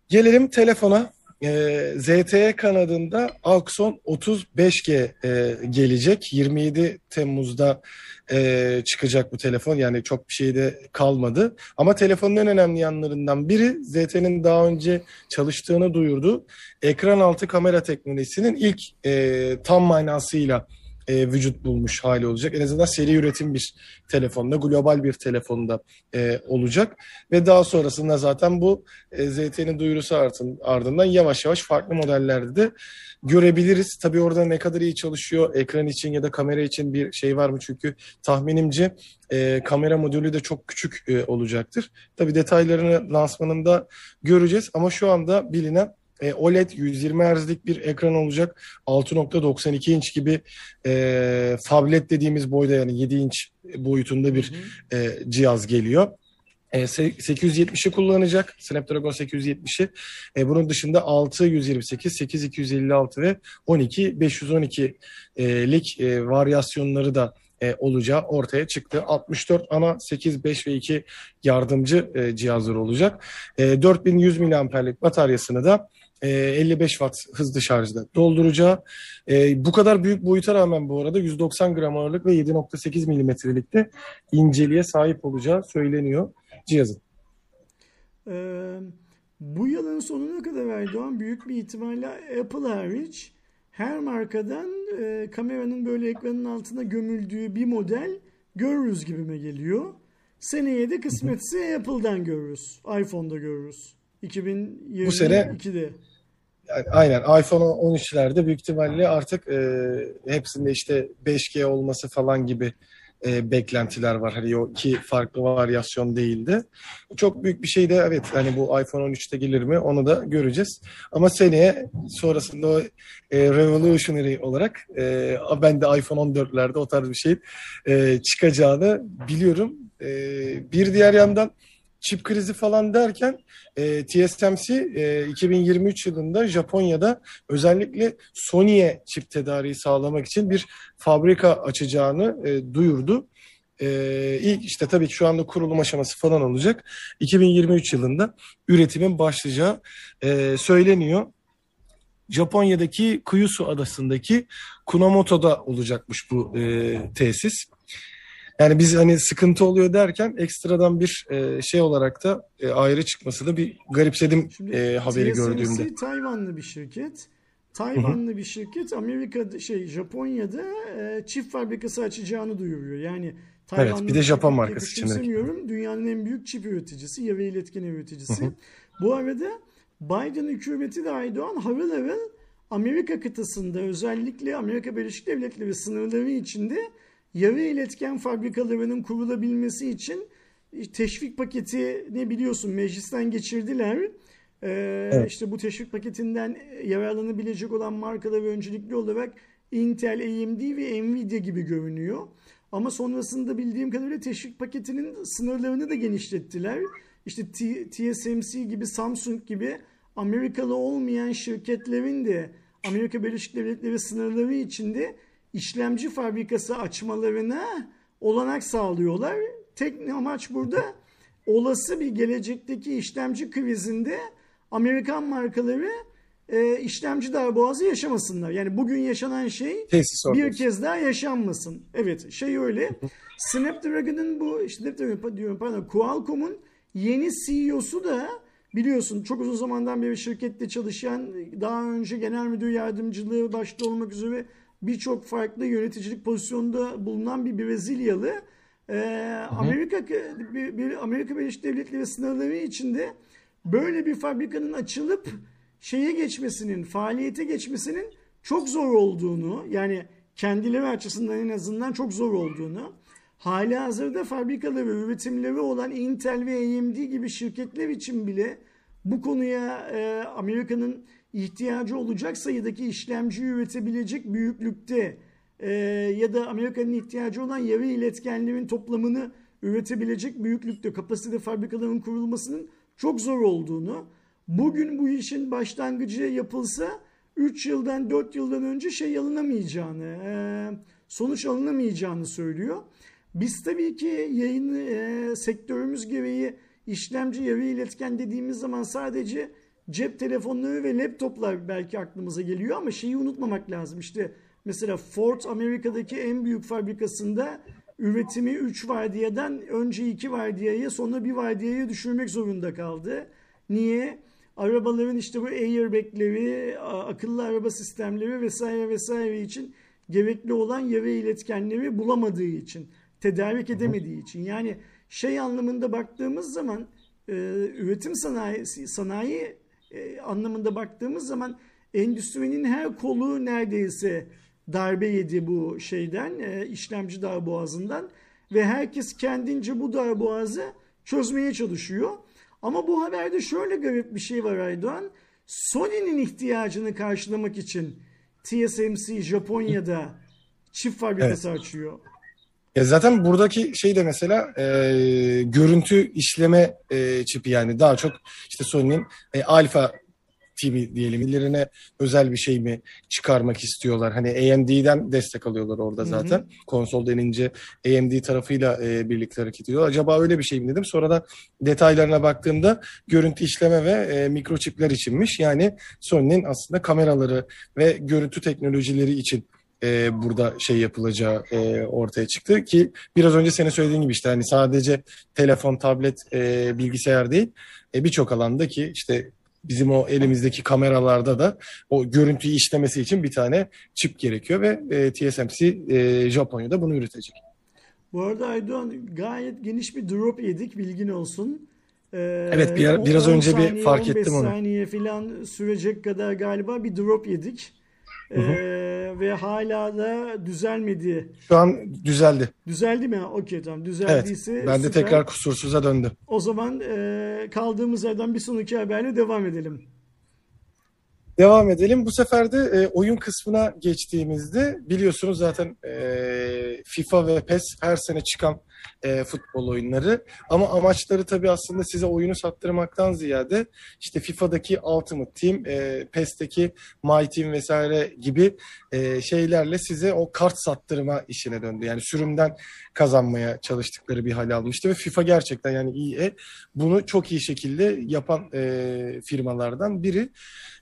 A: Gelelim telefona. Ee, ZTE kanadında Axon 35G e, gelecek. 27 Temmuz'da e, çıkacak bu telefon. Yani çok bir şey de kalmadı. Ama telefonun en önemli yanlarından biri ZTE'nin daha önce çalıştığını duyurdu. Ekran altı kamera teknolojisinin ilk e, tam manasıyla e, vücut bulmuş hali olacak. En azından seri üretim bir telefonda, global bir telefonda e, olacak. Ve daha sonrasında zaten bu e, ZTE'nin duyurusu ardın, ardından yavaş yavaş farklı modellerde de görebiliriz. Tabii orada ne kadar iyi çalışıyor, ekran için ya da kamera için bir şey var mı? Çünkü tahminimce e, kamera modülü de çok küçük e, olacaktır. Tabii detaylarını lansmanında göreceğiz ama şu anda bilinen e, OLED 120 Hz'lik bir ekran olacak. 6.92 inç gibi e, tablet dediğimiz boyda yani 7 inç boyutunda bir e, cihaz geliyor. E, 870'i kullanacak. Snapdragon 870'i. E, bunun dışında 6 128, 8 256 ve 12 512'lik e, varyasyonları da e, olacağı ortaya çıktı. 64 ana 8, 5 ve 2 yardımcı e, cihazlar olacak. E, 4100 mAh'lik bataryasını da 55 e, watt hızlı şarjda dolduracağı. E, bu kadar büyük boyuta rağmen bu arada 190 gram ağırlık ve 7.8 milimetrelik de inceliğe sahip olacağı söyleniyor cihazın.
B: Ee, bu yılın sonuna kadar Erdoğan büyük bir ihtimalle Apple hariç her markadan e, kameranın böyle ekranın altına gömüldüğü bir model görürüz gibime geliyor. Seneye de kısmetse Apple'dan görürüz. iPhone'da görürüz. 2022'de. Bu sene
A: aynen iPhone 13'lerde büyük ihtimalle artık e, hepsinde işte 5G olması falan gibi e, beklentiler var. Hani o iki farklı varyasyon değildi. Çok büyük bir şey de evet hani bu iPhone 13'te gelir mi onu da göreceğiz. Ama seneye sonrasında o e, revolutionary olarak e, ben de iPhone 14'lerde o tarz bir şey e, çıkacağını biliyorum. E, bir diğer yandan çip krizi falan derken e, TSMC e, 2023 yılında Japonya'da özellikle Sony'e çip tedariği sağlamak için bir fabrika açacağını e, duyurdu. E, ilk işte tabii ki şu anda kurulum aşaması falan olacak. 2023 yılında üretimin başlayacağı e, söyleniyor. Japonya'daki Kyushu adasındaki Kunamoto'da olacakmış bu e, tesis. Yani biz hani sıkıntı oluyor derken ekstradan bir e, şey olarak da e, ayrı çıkması da bir garipsedim Şimdi, e, haberi TSMC, gördüğümde.
B: Tayvanlı bir şirket. Tayvanlı Hı-hı. bir şirket Amerika şey Japonya'da e, çift fabrikası açacağını duyuruyor. Yani
A: Tayvanlı evet, bir de Japon markası için.
B: Dünyanın en büyük çip üreticisi, yarı iletken üreticisi. Hı-hı. Bu arada Biden hükümeti de Aydoğan harıl harıl Amerika kıtasında özellikle Amerika Birleşik Devletleri sınırları içinde yarı iletken fabrikalarının kurulabilmesi için teşvik paketi ne biliyorsun meclisten geçirdiler. Ee, evet. İşte bu teşvik paketinden yararlanabilecek olan markalar öncelikli olarak Intel, AMD ve Nvidia gibi görünüyor. Ama sonrasında bildiğim kadarıyla teşvik paketinin sınırlarını da genişlettiler. İşte TSMC gibi, Samsung gibi Amerikalı olmayan şirketlerin de Amerika Birleşik Devletleri sınırları içinde işlemci fabrikası açmalarına olanak sağlıyorlar. Tek amaç burada olası bir gelecekteki işlemci krizinde Amerikan markaları e, işlemci darboğazı yaşamasınlar. Yani bugün yaşanan şey Tesis bir olsun. kez daha yaşanmasın. Evet şey öyle. Snapdragon'ın bu Snapdragon diyorum pardon Qualcomm'un yeni CEO'su da biliyorsun çok uzun zamandan beri şirkette çalışan daha önce genel müdür yardımcılığı başta olmak üzere birçok farklı yöneticilik pozisyonunda bulunan bir Brezilyalı e, Amerika bir, bir Amerika Birleşik Devletleri sınırları içinde böyle bir fabrikanın açılıp şeye geçmesinin, faaliyete geçmesinin çok zor olduğunu yani kendileri açısından en azından çok zor olduğunu hali hazırda fabrikaları, üretimleri olan Intel ve AMD gibi şirketler için bile bu konuya e, Amerika'nın ihtiyacı olacak sayıdaki işlemci üretebilecek büyüklükte e, ya da Amerika'nın ihtiyacı olan yarı iletkenlerin toplamını üretebilecek büyüklükte kapasite fabrikaların kurulmasının çok zor olduğunu, bugün bu işin başlangıcı yapılsa 3 yıldan 4 yıldan önce şey alınamayacağını, e, sonuç alınamayacağını söylüyor. Biz tabii ki yayın e, sektörümüz gereği işlemci yarı iletken dediğimiz zaman sadece cep telefonları ve laptoplar belki aklımıza geliyor ama şeyi unutmamak lazım. İşte mesela Ford Amerika'daki en büyük fabrikasında üretimi 3 vardiyadan önce 2 vardiyaya sonra 1 vardiyaya düşürmek zorunda kaldı. Niye? Arabaların işte bu airbagleri, akıllı araba sistemleri vesaire vesaire için gerekli olan yara iletkenleri bulamadığı için, tedarik edemediği için. Yani şey anlamında baktığımız zaman e, üretim sanayisi, sanayi e, anlamında baktığımız zaman endüstrinin her kolu neredeyse darbe yedi bu şeyden, e, işlemci darboğazından ve herkes kendince bu darboğazı çözmeye çalışıyor. Ama bu haberde şöyle garip bir şey var Aydoğan. Sony'nin ihtiyacını karşılamak için TSMC Japonya'da çift fabrikası açıyor.
A: Ya zaten buradaki şey de mesela e, görüntü işleme e, çipi yani daha çok işte Sony'nin e, alfa TV diyelim illerine özel bir şey mi çıkarmak istiyorlar. Hani AMD'den destek alıyorlar orada zaten. Hı hı. Konsol denince AMD tarafıyla e, birlikte hareket ediyor. Acaba öyle bir şey mi dedim. Sonra da detaylarına baktığımda görüntü işleme ve e, mikroçipler içinmiş. Yani Sony'nin aslında kameraları ve görüntü teknolojileri için e, burada şey yapılacağı e, ortaya çıktı ki biraz önce senin söylediğin gibi işte hani sadece telefon, tablet, e, bilgisayar değil e, birçok alanda ki işte bizim o elimizdeki kameralarda da o görüntüyü işlemesi için bir tane çip gerekiyor ve e, TSMC e, Japonya'da bunu üretecek.
B: Bu arada Aydoğan gayet geniş bir drop yedik bilgin olsun.
A: Ee, evet bir, biraz önce
B: saniye,
A: bir fark ettim onu.
B: 15 saniye falan sürecek kadar galiba bir drop yedik. Ee, hı hı. ve hala da düzelmedi.
A: Şu an düzeldi.
B: Düzeldi mi? Okey tamam. Düzeldiyse
A: evet, ben de süper. tekrar kusursuza döndü.
B: O zaman e, kaldığımız yerden bir sonraki haberle devam edelim.
A: Devam edelim. Bu sefer de e, oyun kısmına geçtiğimizde biliyorsunuz zaten e, FIFA ve PES her sene çıkan e, futbol oyunları. Ama amaçları tabii aslında size oyunu sattırmaktan ziyade işte FIFA'daki Ultimate Team, e, PES'teki My Team vesaire gibi e, şeylerle size o kart sattırma işine döndü. Yani sürümden kazanmaya çalıştıkları bir hal almıştı ve FIFA gerçekten yani EA bunu çok iyi şekilde yapan e, firmalardan biri.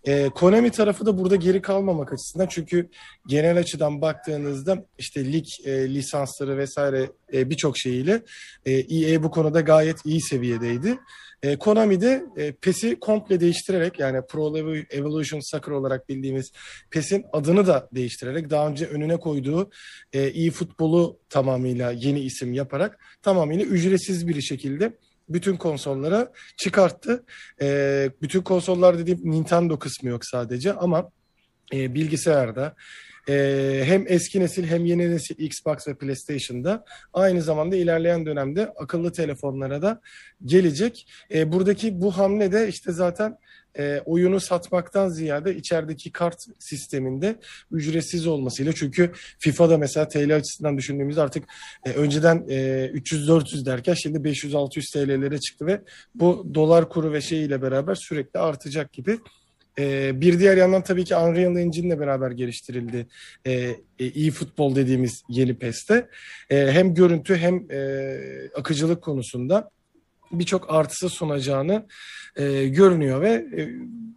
A: E, Konami tarafı da burada geri kalmamak açısından çünkü genel açıdan baktığınızda işte lig e, lisansları vesaire e, birçok şeyiyle e, EA bu konuda gayet iyi seviyedeydi. E, Konami de e, PES'i komple değiştirerek yani Pro Evolution Soccer olarak bildiğimiz PES'in adını da değiştirerek daha önce önüne koyduğu e, iyi futbolu tamamıyla yeni isim yaparak tamamıyla ücretsiz bir şekilde bütün konsollara çıkarttı. E, bütün konsollar dediğim Nintendo kısmı yok sadece ama e, bilgisayarda e, hem eski nesil hem yeni nesil Xbox ve PlayStation'da aynı zamanda ilerleyen dönemde akıllı telefonlara da gelecek. E, buradaki bu hamle de işte zaten e, oyunu satmaktan ziyade içerideki kart sisteminde ücretsiz olmasıyla çünkü FIFA'da mesela TL açısından düşündüğümüzde artık e, önceden e, 300-400 derken şimdi 500-600 TL'lere çıktı ve bu dolar kuru ve şeyiyle beraber sürekli artacak gibi. E, bir diğer yandan tabii ki Unreal Engine ile beraber geliştirildi. E, e, iyi futbol dediğimiz yeni PES'te. E, hem görüntü hem e, akıcılık konusunda birçok artısı sunacağını e, görünüyor ve e,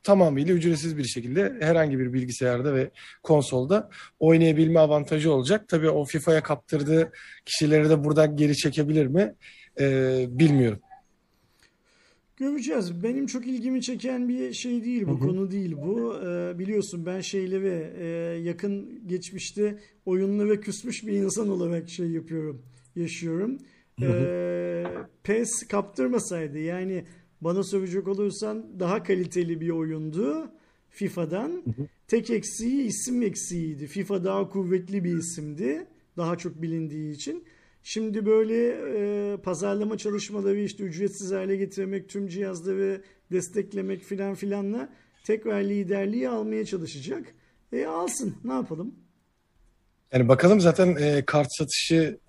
A: tamamıyla ücretsiz bir şekilde herhangi bir bilgisayarda ve konsolda oynayabilme avantajı olacak. Tabii o FIFA'ya kaptırdığı kişileri de buradan geri çekebilir mi e, bilmiyorum.
B: Göreceğiz. Benim çok ilgimi çeken bir şey değil bu, hı hı. konu değil bu. Ee, biliyorsun ben şeyleri e, yakın geçmişte oyunlara küsmüş bir insan olarak şey yapıyorum, yaşıyorum. Ee, PES kaptırmasaydı yani bana sövecek olursan daha kaliteli bir oyundu FIFA'dan. Hı. Tek eksiği isim eksiğiydi. FIFA daha kuvvetli bir isimdi. Daha çok bilindiği için. Şimdi böyle e, pazarlama çalışmaları işte ücretsiz hale getirmek, tüm cihazları desteklemek filan filanla tekrar liderliği almaya çalışacak. E alsın ne yapalım?
A: Yani bakalım zaten e, kart satışı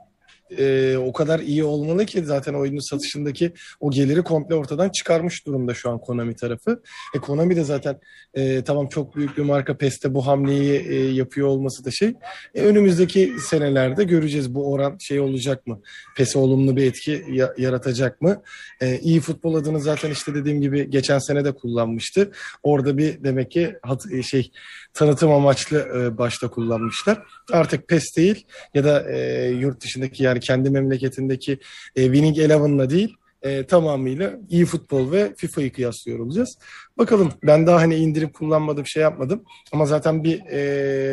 A: e, o kadar iyi olmalı ki zaten oyunun satışındaki o geliri komple ortadan çıkarmış durumda şu an Konami tarafı. E, Konami de zaten e, tamam çok büyük bir marka PES'te bu hamleyi e, yapıyor olması da şey. E, önümüzdeki senelerde göreceğiz bu oran şey olacak mı? PES'e olumlu bir etki ya, yaratacak mı? E, iyi futbol adını zaten işte dediğim gibi geçen sene de kullanmıştı. Orada bir demek ki hat, e, şey tanıtım amaçlı e, başta kullanmışlar. Artık PES değil ya da e, yurt dışındaki yani kendi memleketindeki e, Winning Eleven'la değil e, tamamıyla iyi futbol ve FIFA'yı kıyaslıyor olacağız. Bakalım ben daha hani indirip kullanmadım şey yapmadım ama zaten bir e,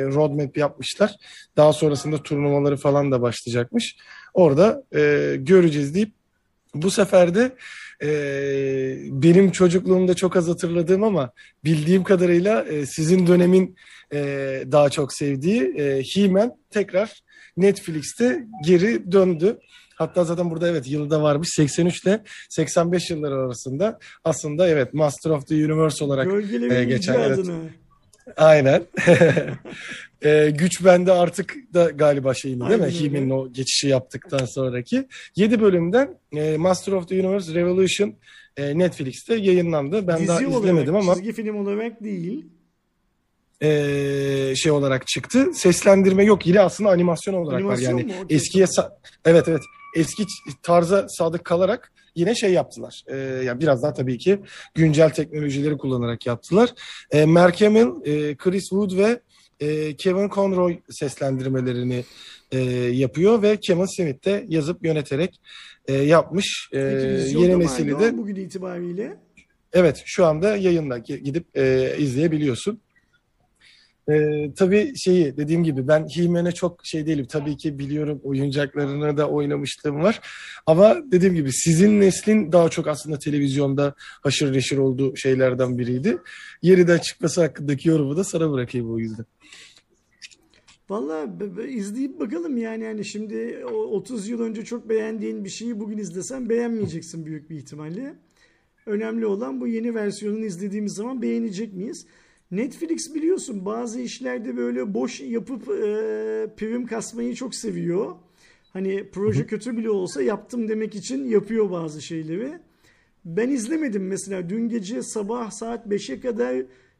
A: roadmap yapmışlar. Daha sonrasında turnuvaları falan da başlayacakmış. Orada e, göreceğiz deyip bu sefer de e, benim çocukluğumda çok az hatırladığım ama bildiğim kadarıyla e, sizin dönemin e, daha çok sevdiği e, He-Man tekrar Netflix'te geri döndü. Hatta zaten burada evet yılda varmış 83 ile 85 yılları arasında aslında evet Master of the Universe olarak e, geçen, evet.
B: icadını.
A: aynen e, güç bende artık da galiba şeyin değil mi? He-Man'in o geçişi yaptıktan sonraki 7 bölümden e, Master of the Universe Revolution e, Netflix'te yayınlandı. Ben
B: Dizi
A: daha
B: olarak,
A: izlemedim ama
B: çizgi film olarak değil.
A: E, şey olarak çıktı. Seslendirme yok. Yine aslında animasyon olarak
B: Animasyon
A: var. Yani
B: mu?
A: Eskiye evet evet eski tarza sadık kalarak yine şey yaptılar. E, yani biraz daha tabii ki güncel teknolojileri kullanarak yaptılar. E, Mark Hamill, e, Chris Wood ve e, Kevin Conroy seslendirmelerini e, yapıyor ve Kevin Smith de yazıp yöneterek e, yapmış. E, yeni nesili de
B: bugün itibariyle.
A: Evet, şu anda yayında Gi- gidip e, izleyebiliyorsun. E, tabii şeyi dediğim gibi ben He-Man'e çok şey değilim. Tabii ki biliyorum oyuncaklarını da oynamışlığım var. Ama dediğim gibi sizin neslin daha çok aslında televizyonda haşır neşir olduğu şeylerden biriydi. Yeniden çıkması hakkındaki yorumu da sana bırakayım o yüzden.
B: Valla izleyip bakalım yani yani şimdi o 30 yıl önce çok beğendiğin bir şeyi bugün izlesen beğenmeyeceksin büyük bir ihtimalle. Önemli olan bu yeni versiyonunu izlediğimiz zaman beğenecek miyiz? Netflix biliyorsun bazı işlerde böyle boş yapıp e, prim kasmayı çok seviyor. Hani proje kötü bile olsa yaptım demek için yapıyor bazı şeyleri. Ben izlemedim mesela dün gece sabah saat 5'e kadar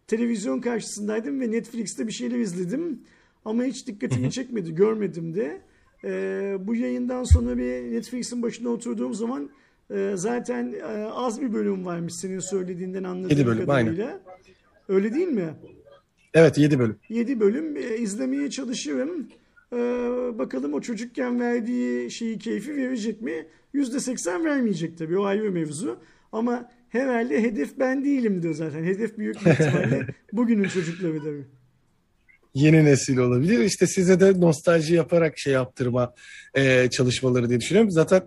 B: televizyon karşısındaydım ve Netflix'te bir şeyler izledim. Ama hiç dikkatimi çekmedi, görmedim de. Ee, bu yayından sonra bir Netflix'in başına oturduğum zaman e, zaten e, az bir bölüm varmış senin söylediğinden anladığım
A: bölüm,
B: kadarıyla. Öyle değil mi?
A: Evet 7 bölüm.
B: 7 bölüm e, izlemeye çalışırım. Ee, bakalım o çocukken verdiği şeyi keyfi verecek mi? %80 vermeyecek tabii o ayrı mevzu. Ama herhalde hedef ben değilim diyor zaten. Hedef büyük bir ihtimalle bugünün çocukları tabii.
A: Yeni nesil olabilir. İşte size de nostalji yaparak şey yaptırma e, çalışmaları diye düşünüyorum. Zaten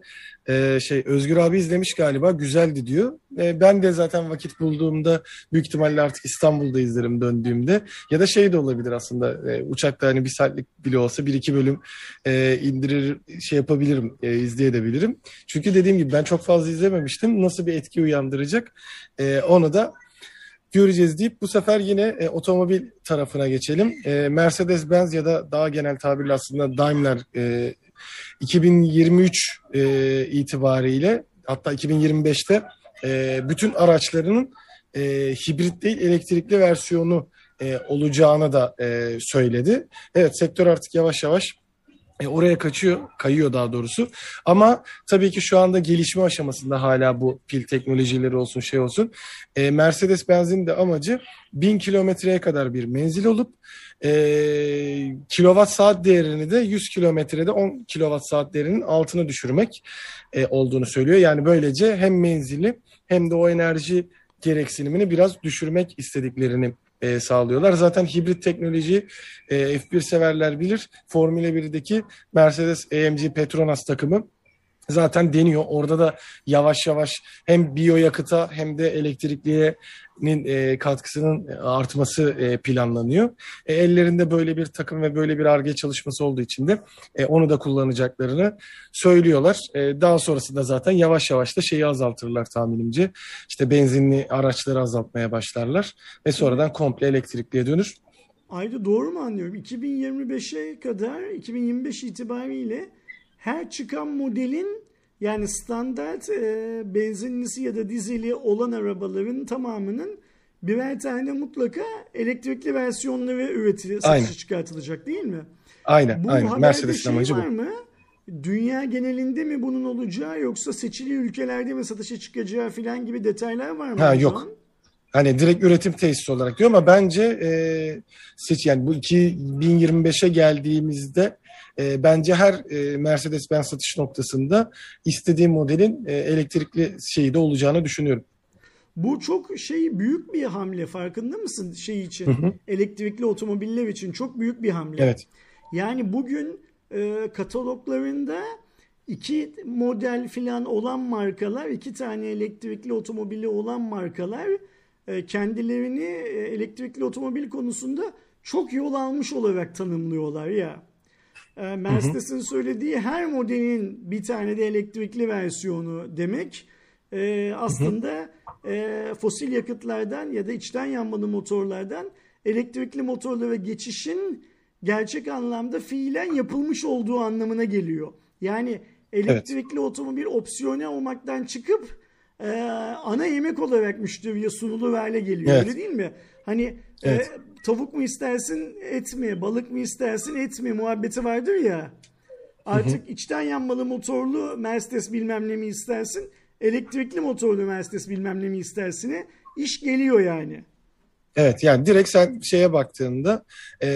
A: e, şey Özgür abi izlemiş galiba güzeldi diyor. E, ben de zaten vakit bulduğumda büyük ihtimalle artık İstanbul'da izlerim döndüğümde. Ya da şey de olabilir aslında e, uçakta hani bir saatlik bile olsa bir iki bölüm e, indirir şey yapabilirim e, izleyebilirim. Çünkü dediğim gibi ben çok fazla izlememiştim. Nasıl bir etki uyandıracak e, onu da göreceğiz deyip bu sefer yine e, otomobil tarafına geçelim. E, Mercedes-Benz ya da daha genel tabirle aslında Daimler e, 2023 e, itibariyle hatta 2025'te e, bütün araçlarının e, hibrit değil elektrikli versiyonu e, olacağını da e, söyledi. Evet sektör artık yavaş yavaş e, oraya kaçıyor, kayıyor daha doğrusu. Ama tabii ki şu anda gelişme aşamasında hala bu pil teknolojileri olsun şey olsun. E, Mercedes-Benz'in de amacı 1000 kilometreye kadar bir menzil olup e, kilowatt saat değerini de 100 kilometrede 10 kilowatt saat değerinin altına düşürmek e, olduğunu söylüyor. Yani böylece hem menzili hem de o enerji gereksinimini biraz düşürmek istediklerini e, sağlıyorlar. Zaten hibrit teknoloji e, F1 severler bilir. Formula 1'deki Mercedes AMG Petronas takımı zaten deniyor. Orada da yavaş yavaş hem biyoyakıta hem de elektrikliğinin e, katkısının artması e, planlanıyor. E, ellerinde böyle bir takım ve böyle bir arge çalışması olduğu için de e, onu da kullanacaklarını söylüyorlar. E, daha sonrasında zaten yavaş yavaş da şeyi azaltırlar tahminimce. İşte benzinli araçları azaltmaya başlarlar ve sonradan komple elektrikliye dönür.
B: Ayrıca doğru mu anlıyorum? 2025'e kadar 2025 itibariyle her çıkan modelin yani standart e, benzinlisi ya da dizeli olan arabaların tamamının birer tane mutlaka elektrikli versiyonları üretili,
A: Aynen.
B: satışa çıkartılacak değil mi?
A: Aynen,
B: Bu
A: aynen. Mercedes'in
B: şey
A: amacı bu.
B: var mı? Dünya genelinde mi bunun olacağı yoksa seçili ülkelerde mi satışa çıkacağı falan gibi detaylar var mı?
A: Ha, yok. Hani direkt üretim tesisi olarak diyor ama bence e, seç yani bu 2025'e geldiğimizde e, bence her e, Mercedes-Benz satış noktasında istediğim modelin e, elektrikli şeyi de olacağını düşünüyorum.
B: Bu çok şey büyük bir hamle farkında mısın şey için?
A: Hı hı.
B: Elektrikli otomobiller için çok büyük bir hamle.
A: Evet.
B: Yani bugün e, kataloglarında iki model filan olan markalar, iki tane elektrikli otomobili olan markalar e, kendilerini e, elektrikli otomobil konusunda çok yol almış olarak tanımlıyorlar ya. E, Mercedes'in söylediği her modelin bir tane de elektrikli versiyonu demek e, aslında e, fosil yakıtlardan ya da içten yanmalı motorlardan elektrikli motorlara geçişin gerçek anlamda fiilen yapılmış olduğu anlamına geliyor. Yani elektrikli otomobil opsiyonel olmaktan çıkıp e, ana yemek olarak müşteriye sunulur hale geliyor.
A: Evet.
B: Öyle değil mi? Hani e,
A: Evet.
B: Tavuk mu istersin et mi, balık mı istersin et mi muhabbeti vardır ya. Artık içten yanmalı motorlu Mercedes bilmem ne mi istersin, elektrikli motorlu Mercedes bilmem ne mi istersine iş geliyor yani.
A: Evet yani direkt sen şeye baktığında e,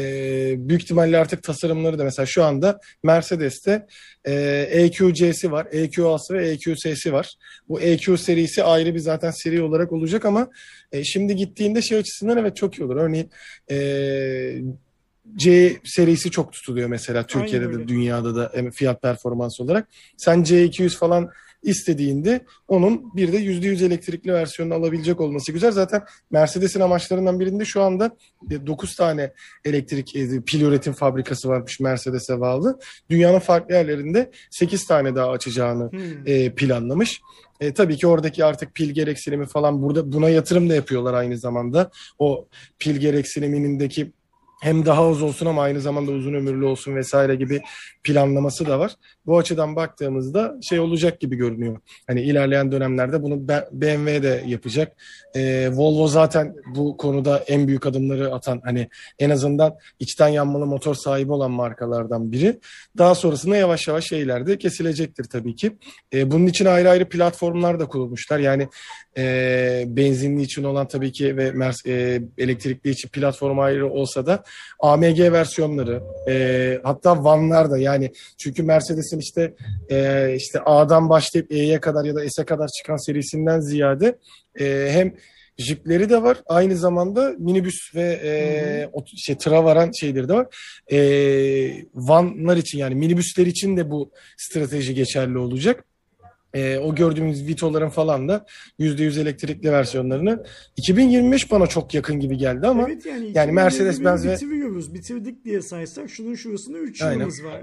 A: büyük ihtimalle artık tasarımları da mesela şu anda Mercedes'te e, EQC'si var, EQA'sı ve EQS'si var. Bu EQ serisi ayrı bir zaten seri olarak olacak ama e, şimdi gittiğinde şey açısından evet çok iyi olur. Örneğin e, C serisi çok tutuluyor mesela Türkiye'de de dünyada da em, fiyat performans olarak. Sen C200 falan istediğinde onun bir de %100 elektrikli versiyonunu alabilecek olması güzel. Zaten Mercedes'in amaçlarından birinde şu anda 9 tane elektrik e, pil üretim fabrikası varmış Mercedes'e bağlı. Dünyanın farklı yerlerinde 8 tane daha açacağını
B: Hmm.
A: e, planlamış. E, tabii ki oradaki artık pil gereksinimi falan burada buna yatırım da yapıyorlar aynı zamanda. O pil gereksinimindeki hem daha az olsun ama aynı zamanda uzun ömürlü olsun vesaire gibi planlaması da var. Bu açıdan baktığımızda şey olacak gibi görünüyor. Hani ilerleyen dönemlerde bunu BMW de yapacak. E, Volvo zaten bu konuda en büyük adımları atan hani en azından içten yanmalı motor sahibi olan markalardan biri. Daha sonrasında yavaş yavaş şeyler de kesilecektir tabii ki. E, bunun için ayrı ayrı platformlar da kurulmuşlar. Yani e, benzinli için olan tabii ki ve e, elektrikli için platform ayrı olsa da AMG versiyonları e, hatta vanlar da yani çünkü Mercedes'in işte e, işte A'dan başlayıp E'ye kadar ya da S'e kadar çıkan serisinden ziyade e, hem jipleri de var. Aynı zamanda minibüs ve e, o, şey tıra varan şeyleri de var. E, vanlar için yani minibüsler için de bu strateji geçerli olacak. E, o gördüğümüz Vito'ların falan da %100 elektrikli versiyonlarını 2025 bana çok yakın gibi geldi ama
B: evet yani,
A: yani Mercedes-Benz ve-
B: bitiriyoruz. Bitirdik diye saysak şunun şurasında 3
A: Aynen.
B: yılımız var.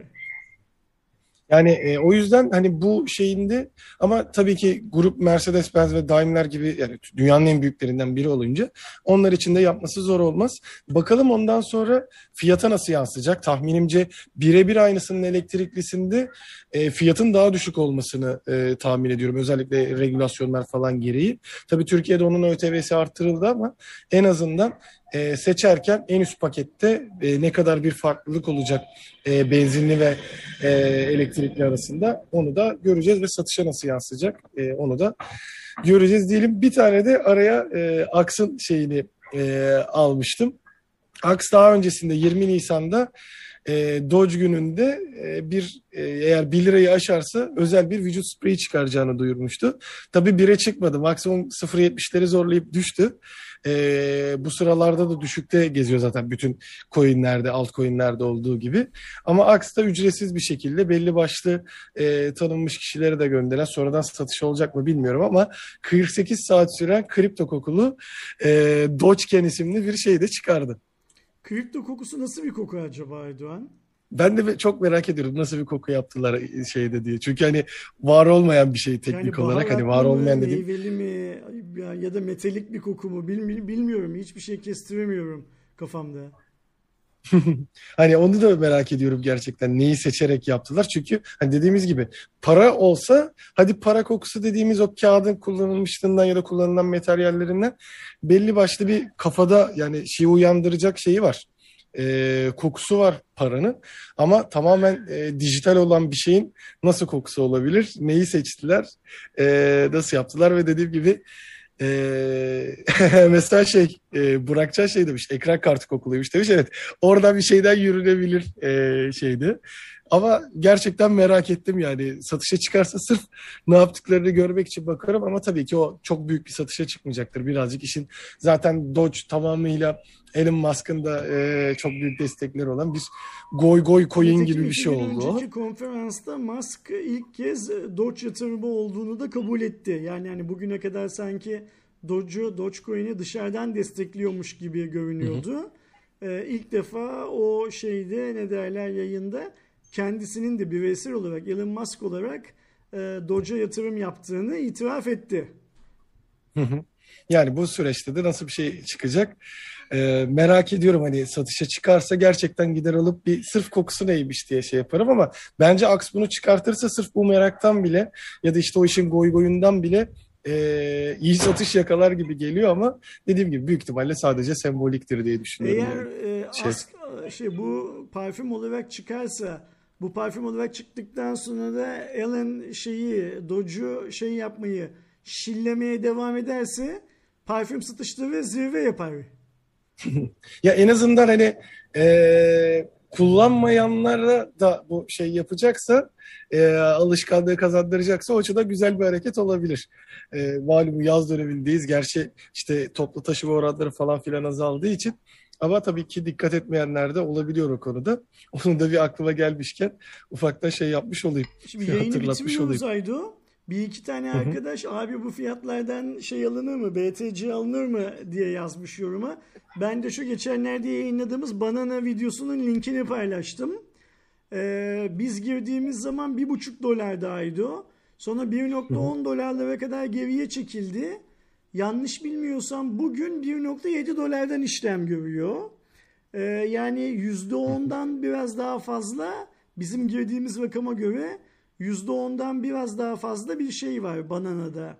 A: Yani e, o yüzden hani bu şeyinde ama tabii ki grup Mercedes-Benz ve Daimler gibi yani dünyanın en büyüklerinden biri olunca onlar için de yapması zor olmaz. Bakalım ondan sonra fiyata nasıl yansıyacak? Tahminimce birebir aynısının elektriklisinde e, fiyatın daha düşük olmasını e, tahmin ediyorum. Özellikle regülasyonlar falan gereği. Tabii Türkiye'de onun ÖTV'si arttırıldı ama en azından e, seçerken en üst pakette e, ne kadar bir farklılık olacak e, benzinli ve e, elektrikli arasında onu da göreceğiz ve satışa nasıl yansıyacak e, onu da göreceğiz diyelim. Bir tane de araya e, Aks'ın şeyini e, almıştım. Aks daha öncesinde 20 Nisan'da e, Doge gününde e, bir e, eğer 1 lirayı aşarsa özel bir vücut spreyi çıkaracağını duyurmuştu. Tabii 1'e çıkmadı. Maksimum 0.70'leri zorlayıp düştü. E, bu sıralarda da düşükte geziyor zaten bütün coinlerde, altcoinlerde olduğu gibi. Ama da ücretsiz bir şekilde belli başlı e, tanınmış kişilere de gönderen sonradan satış olacak mı bilmiyorum ama 48 saat süren kripto kokulu e, Dogecoin isimli bir şey de çıkardı.
B: Kripto kokusu nasıl bir koku acaba Erdoğan?
A: Ben de çok merak ediyorum nasıl bir koku yaptılar şeyde diye. Çünkü hani var olmayan bir şey teknik olarak hani var olmayan dediğim.
B: Meyveli mi ya, ya da metalik bir koku mu Bilmi- bilmiyorum. Hiçbir şey kestiremiyorum kafamda.
A: Hani onu da merak ediyorum gerçekten neyi seçerek yaptılar. Çünkü hani dediğimiz gibi para olsa hadi para kokusu dediğimiz o kağıdın kullanılmışlığından ya da kullanılan materyallerinden belli başlı bir kafada yani şeyi uyandıracak şeyi var. Ee, kokusu var paranın ama tamamen e, dijital olan bir şeyin nasıl kokusu olabilir? Neyi seçtiler? Ee, nasıl yaptılar ve dediğim gibi e, mesela şey e, Burakcan şey demiş ekran kartı kokuluymuş demiş. Evet oradan bir şeyden yürünebilir e, şeydi. Ama gerçekten merak ettim yani satışa çıkarsa sırf ne yaptıklarını görmek için bakarım ama tabii ki o çok büyük bir satışa çıkmayacaktır. Birazcık işin zaten Dodge tamamıyla Elon Musk'ın da e, çok büyük destekleri olan bir goy goy coin gibi bir şey oldu.
B: Önceki konferansta Musk ilk kez Doge yatırımı olduğunu da kabul etti. Yani hani bugüne kadar sanki Doge'u, Dogecoin'i dışarıdan destekliyormuş gibi görünüyordu. Ee, ilk defa o şeyde ne derler yayında kendisinin de bireysel olarak Elon Musk olarak e, Doge'a yatırım yaptığını itiraf etti.
A: Hı hı. Yani bu süreçte de nasıl bir şey çıkacak Ee, merak ediyorum hani satışa çıkarsa gerçekten gider alıp bir sırf kokusu neymiş diye şey yaparım ama bence Aks bunu çıkartırsa sırf bu meraktan bile ya da işte o işin goy goyundan bile e, iyi satış yakalar gibi geliyor ama dediğim gibi büyük ihtimalle sadece semboliktir diye düşünüyorum.
B: Eğer
A: yani.
B: e,
A: Şey-
B: ask- şey bu parfüm olarak çıkarsa bu parfüm olarak çıktıktan sonra da Alan şeyi Doge'u şey yapmayı şillemeye devam ederse parfüm satışları zirve yapar.
A: Ya en azından hani e, kullanmayanlara da bu şey yapacaksa e, alışkanlığı kazandıracaksa o açıdan güzel bir hareket olabilir. E, malum yaz dönemindeyiz. Gerçi işte toplu taşıma oranları falan filan azaldığı için ama tabii ki dikkat etmeyenler de olabiliyor o konuda. Onun da bir aklıma gelmişken ufaktan şey yapmış olayım.
B: Şimdi yayını
A: Hatırlatmış olayım.
B: Aydo. Bir iki tane
A: hı.
B: arkadaş abi bu fiyatlardan şey alınır mı BTC alınır mı diye yazmış yoruma. Ben de şu geçenlerde yayınladığımız banana videosunun linkini paylaştım. Ee, biz girdiğimiz zaman bir buçuk dolardaydı o. Sonra 1.10 dolarlara kadar geriye çekildi. Yanlış bilmiyorsam bugün 1.7 dolardan işlem görüyor. Ee, yani %10'dan biraz daha fazla bizim girdiğimiz rakama göre %10'dan biraz daha fazla bir şey var Banana'da.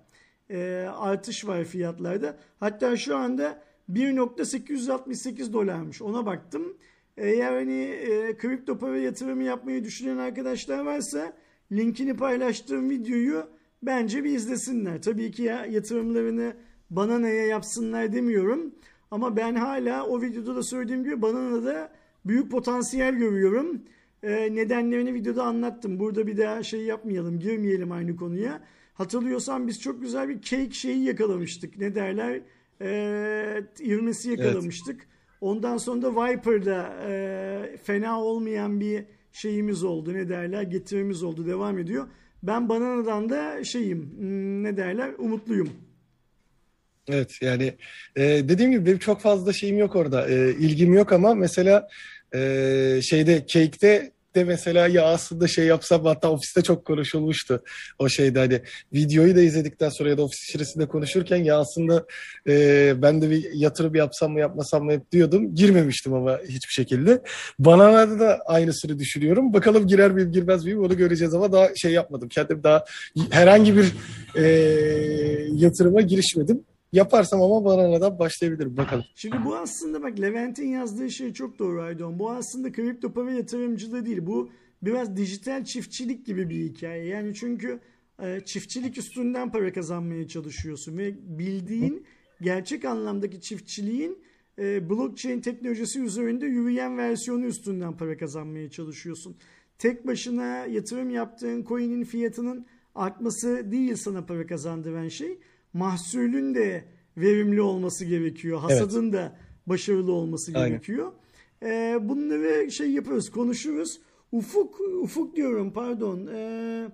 B: Ee, artış var fiyatlarda. Hatta şu anda 1.868 dolarmış. Ona baktım. Eğer hani e, kripto para yatırımı yapmayı düşünen arkadaşlar varsa linkini paylaştığım videoyu bence bir izlesinler. Tabii ki ya, yatırımlarını Banana'ya yapsınlar demiyorum. Ama ben hala o videoda da söylediğim gibi Banana'da büyük potansiyel görüyorum. Ee, nedenlerini videoda anlattım. Burada bir daha şey yapmayalım, girmeyelim aynı konuya. Hatırlıyorsan biz çok güzel bir cake şeyi yakalamıştık. Ne derler? Ee, ivmesi yakalamıştık. Ondan sonra da Viper'da e, fena olmayan bir şeyimiz oldu. Ne derler? Getirimiz oldu. Devam ediyor. Ben Banana'dan da şeyim, hmm, ne derler? Umutluyum.
A: Evet yani e, dediğim gibi benim çok fazla şeyim yok orada. E, ilgim yok ama mesela e, şeyde Cake'de de mesela ya aslında şey yapsam hatta ofiste çok konuşulmuştu o şeyde. Hani videoyu da izledikten sonra ya da ofis içerisinde konuşurken ya aslında e, ben de bir yatırım yapsam mı yapmasam mı diyordum. Girmemiştim ama hiçbir şekilde. Banana'da da aynısını düşünüyorum. Bakalım girer miyim girmez miyim onu göreceğiz ama daha şey yapmadım. Kendim daha herhangi bir e, yatırıma girişmedim Yaparsam ama Banana'dan başlayabilirim bakalım.
B: Şimdi bu aslında bak Levent'in yazdığı şey çok doğru Aydon. Bu aslında kripto para yatırımcılığı değil. Bu biraz dijital çiftçilik gibi bir hikaye. Yani çünkü e, çiftçilik üstünden para kazanmaya çalışıyorsun ve bildiğin gerçek anlamdaki çiftçiliğin e, blockchain teknolojisi üzerinde yürüyen versiyonu üstünden para kazanmaya çalışıyorsun. Tek başına yatırım yaptığın coin'in fiyatının artması değil sana para kazandıran şey mahsulün de verimli olması gerekiyor. Hasadın da başarılı olması
A: Aynen.
B: gerekiyor. Ee, bunları şey yapıyoruz, konuşuyoruz. Ufuk, Ufuk diyorum pardon. Ee,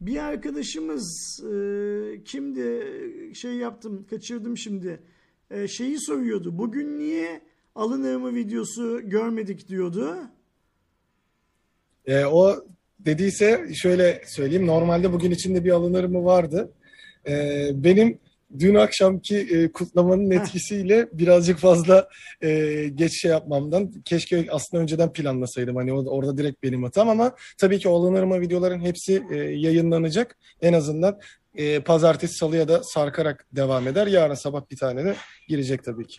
B: bir arkadaşımız e, kimdi şey yaptım, kaçırdım şimdi. Ee, şeyi soruyordu. Bugün niye alınır mı videosu görmedik diyordu.
A: E, o dediyse şöyle söyleyeyim. Normalde bugün içinde bir alınır mı vardı. E, benim dün akşamki e, kutlamanın etkisiyle birazcık fazla e, geç şey yapmamdan keşke aslında önceden planlasaydım. Hani orada direkt benim hatam ama tabii ki o alınır mı videoların hepsi e, yayınlanacak. En azından e, pazartesi salıya da sarkarak devam eder. Yarın sabah bir tane de girecek tabii ki.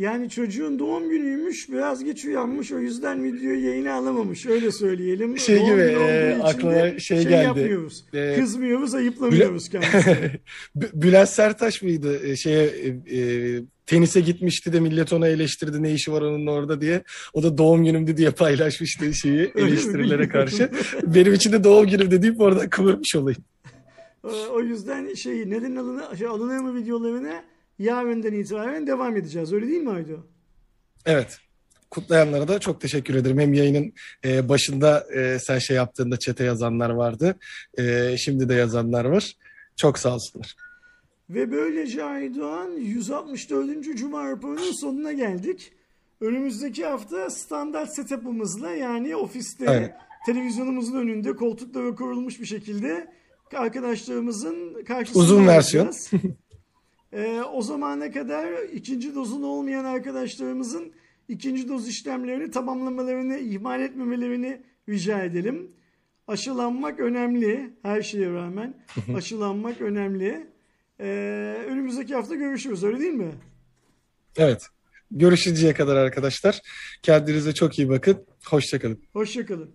B: Yani çocuğun doğum günüymüş, biraz geç uyanmış, o yüzden videoyu yayına alamamış. Öyle söyleyelim.
A: Şey
B: Doğum
A: gibi, e, aklıma şey geldi.
B: yapmıyoruz.
A: E,
B: Kızmıyoruz, ayıplamıyoruz kendisini.
A: B- Bülent Sertaş mıydı e, şeye e, e, tenise gitmişti de millet ona eleştirdi ne işi var onun orada diye. O da doğum günümdü diye paylaşmıştı şeyi eleştirilere karşı. Benim için de doğum günümde deyip oradan kıvırmış olayım.
C: O yüzden şey neden alını, şey, alınır mı videolarına yarından itibaren devam edeceğiz. Öyle değil mi Aydo?
A: Evet. Kutlayanlara da çok teşekkür ederim. Hem yayının e, başında e, sen şey yaptığında çete yazanlar vardı. E, şimdi de yazanlar var. Çok sağ olsunlar.
C: Ve böylece Aydoğan 164. Cuma raporunun sonuna geldik. Önümüzdeki hafta standart setup'ımızla yani ofiste
A: Evet.
C: televizyonumuzun önünde koltuklara kurulmuş bir şekilde arkadaşlarımızın karşısında
A: Uzun versiyon.
C: Ee, o zamana kadar ikinci dozun olmayan arkadaşlarımızın ikinci doz işlemlerini tamamlamalarını ihmal etmemelerini rica edelim. Aşılanmak önemli her şeye rağmen. Aşılanmak önemli. Ee, önümüzdeki hafta görüşürüz öyle değil mi?
A: Evet. Görüşünceye kadar arkadaşlar. Kendinize çok iyi bakın. Hoşçakalın.
C: Hoşçakalın.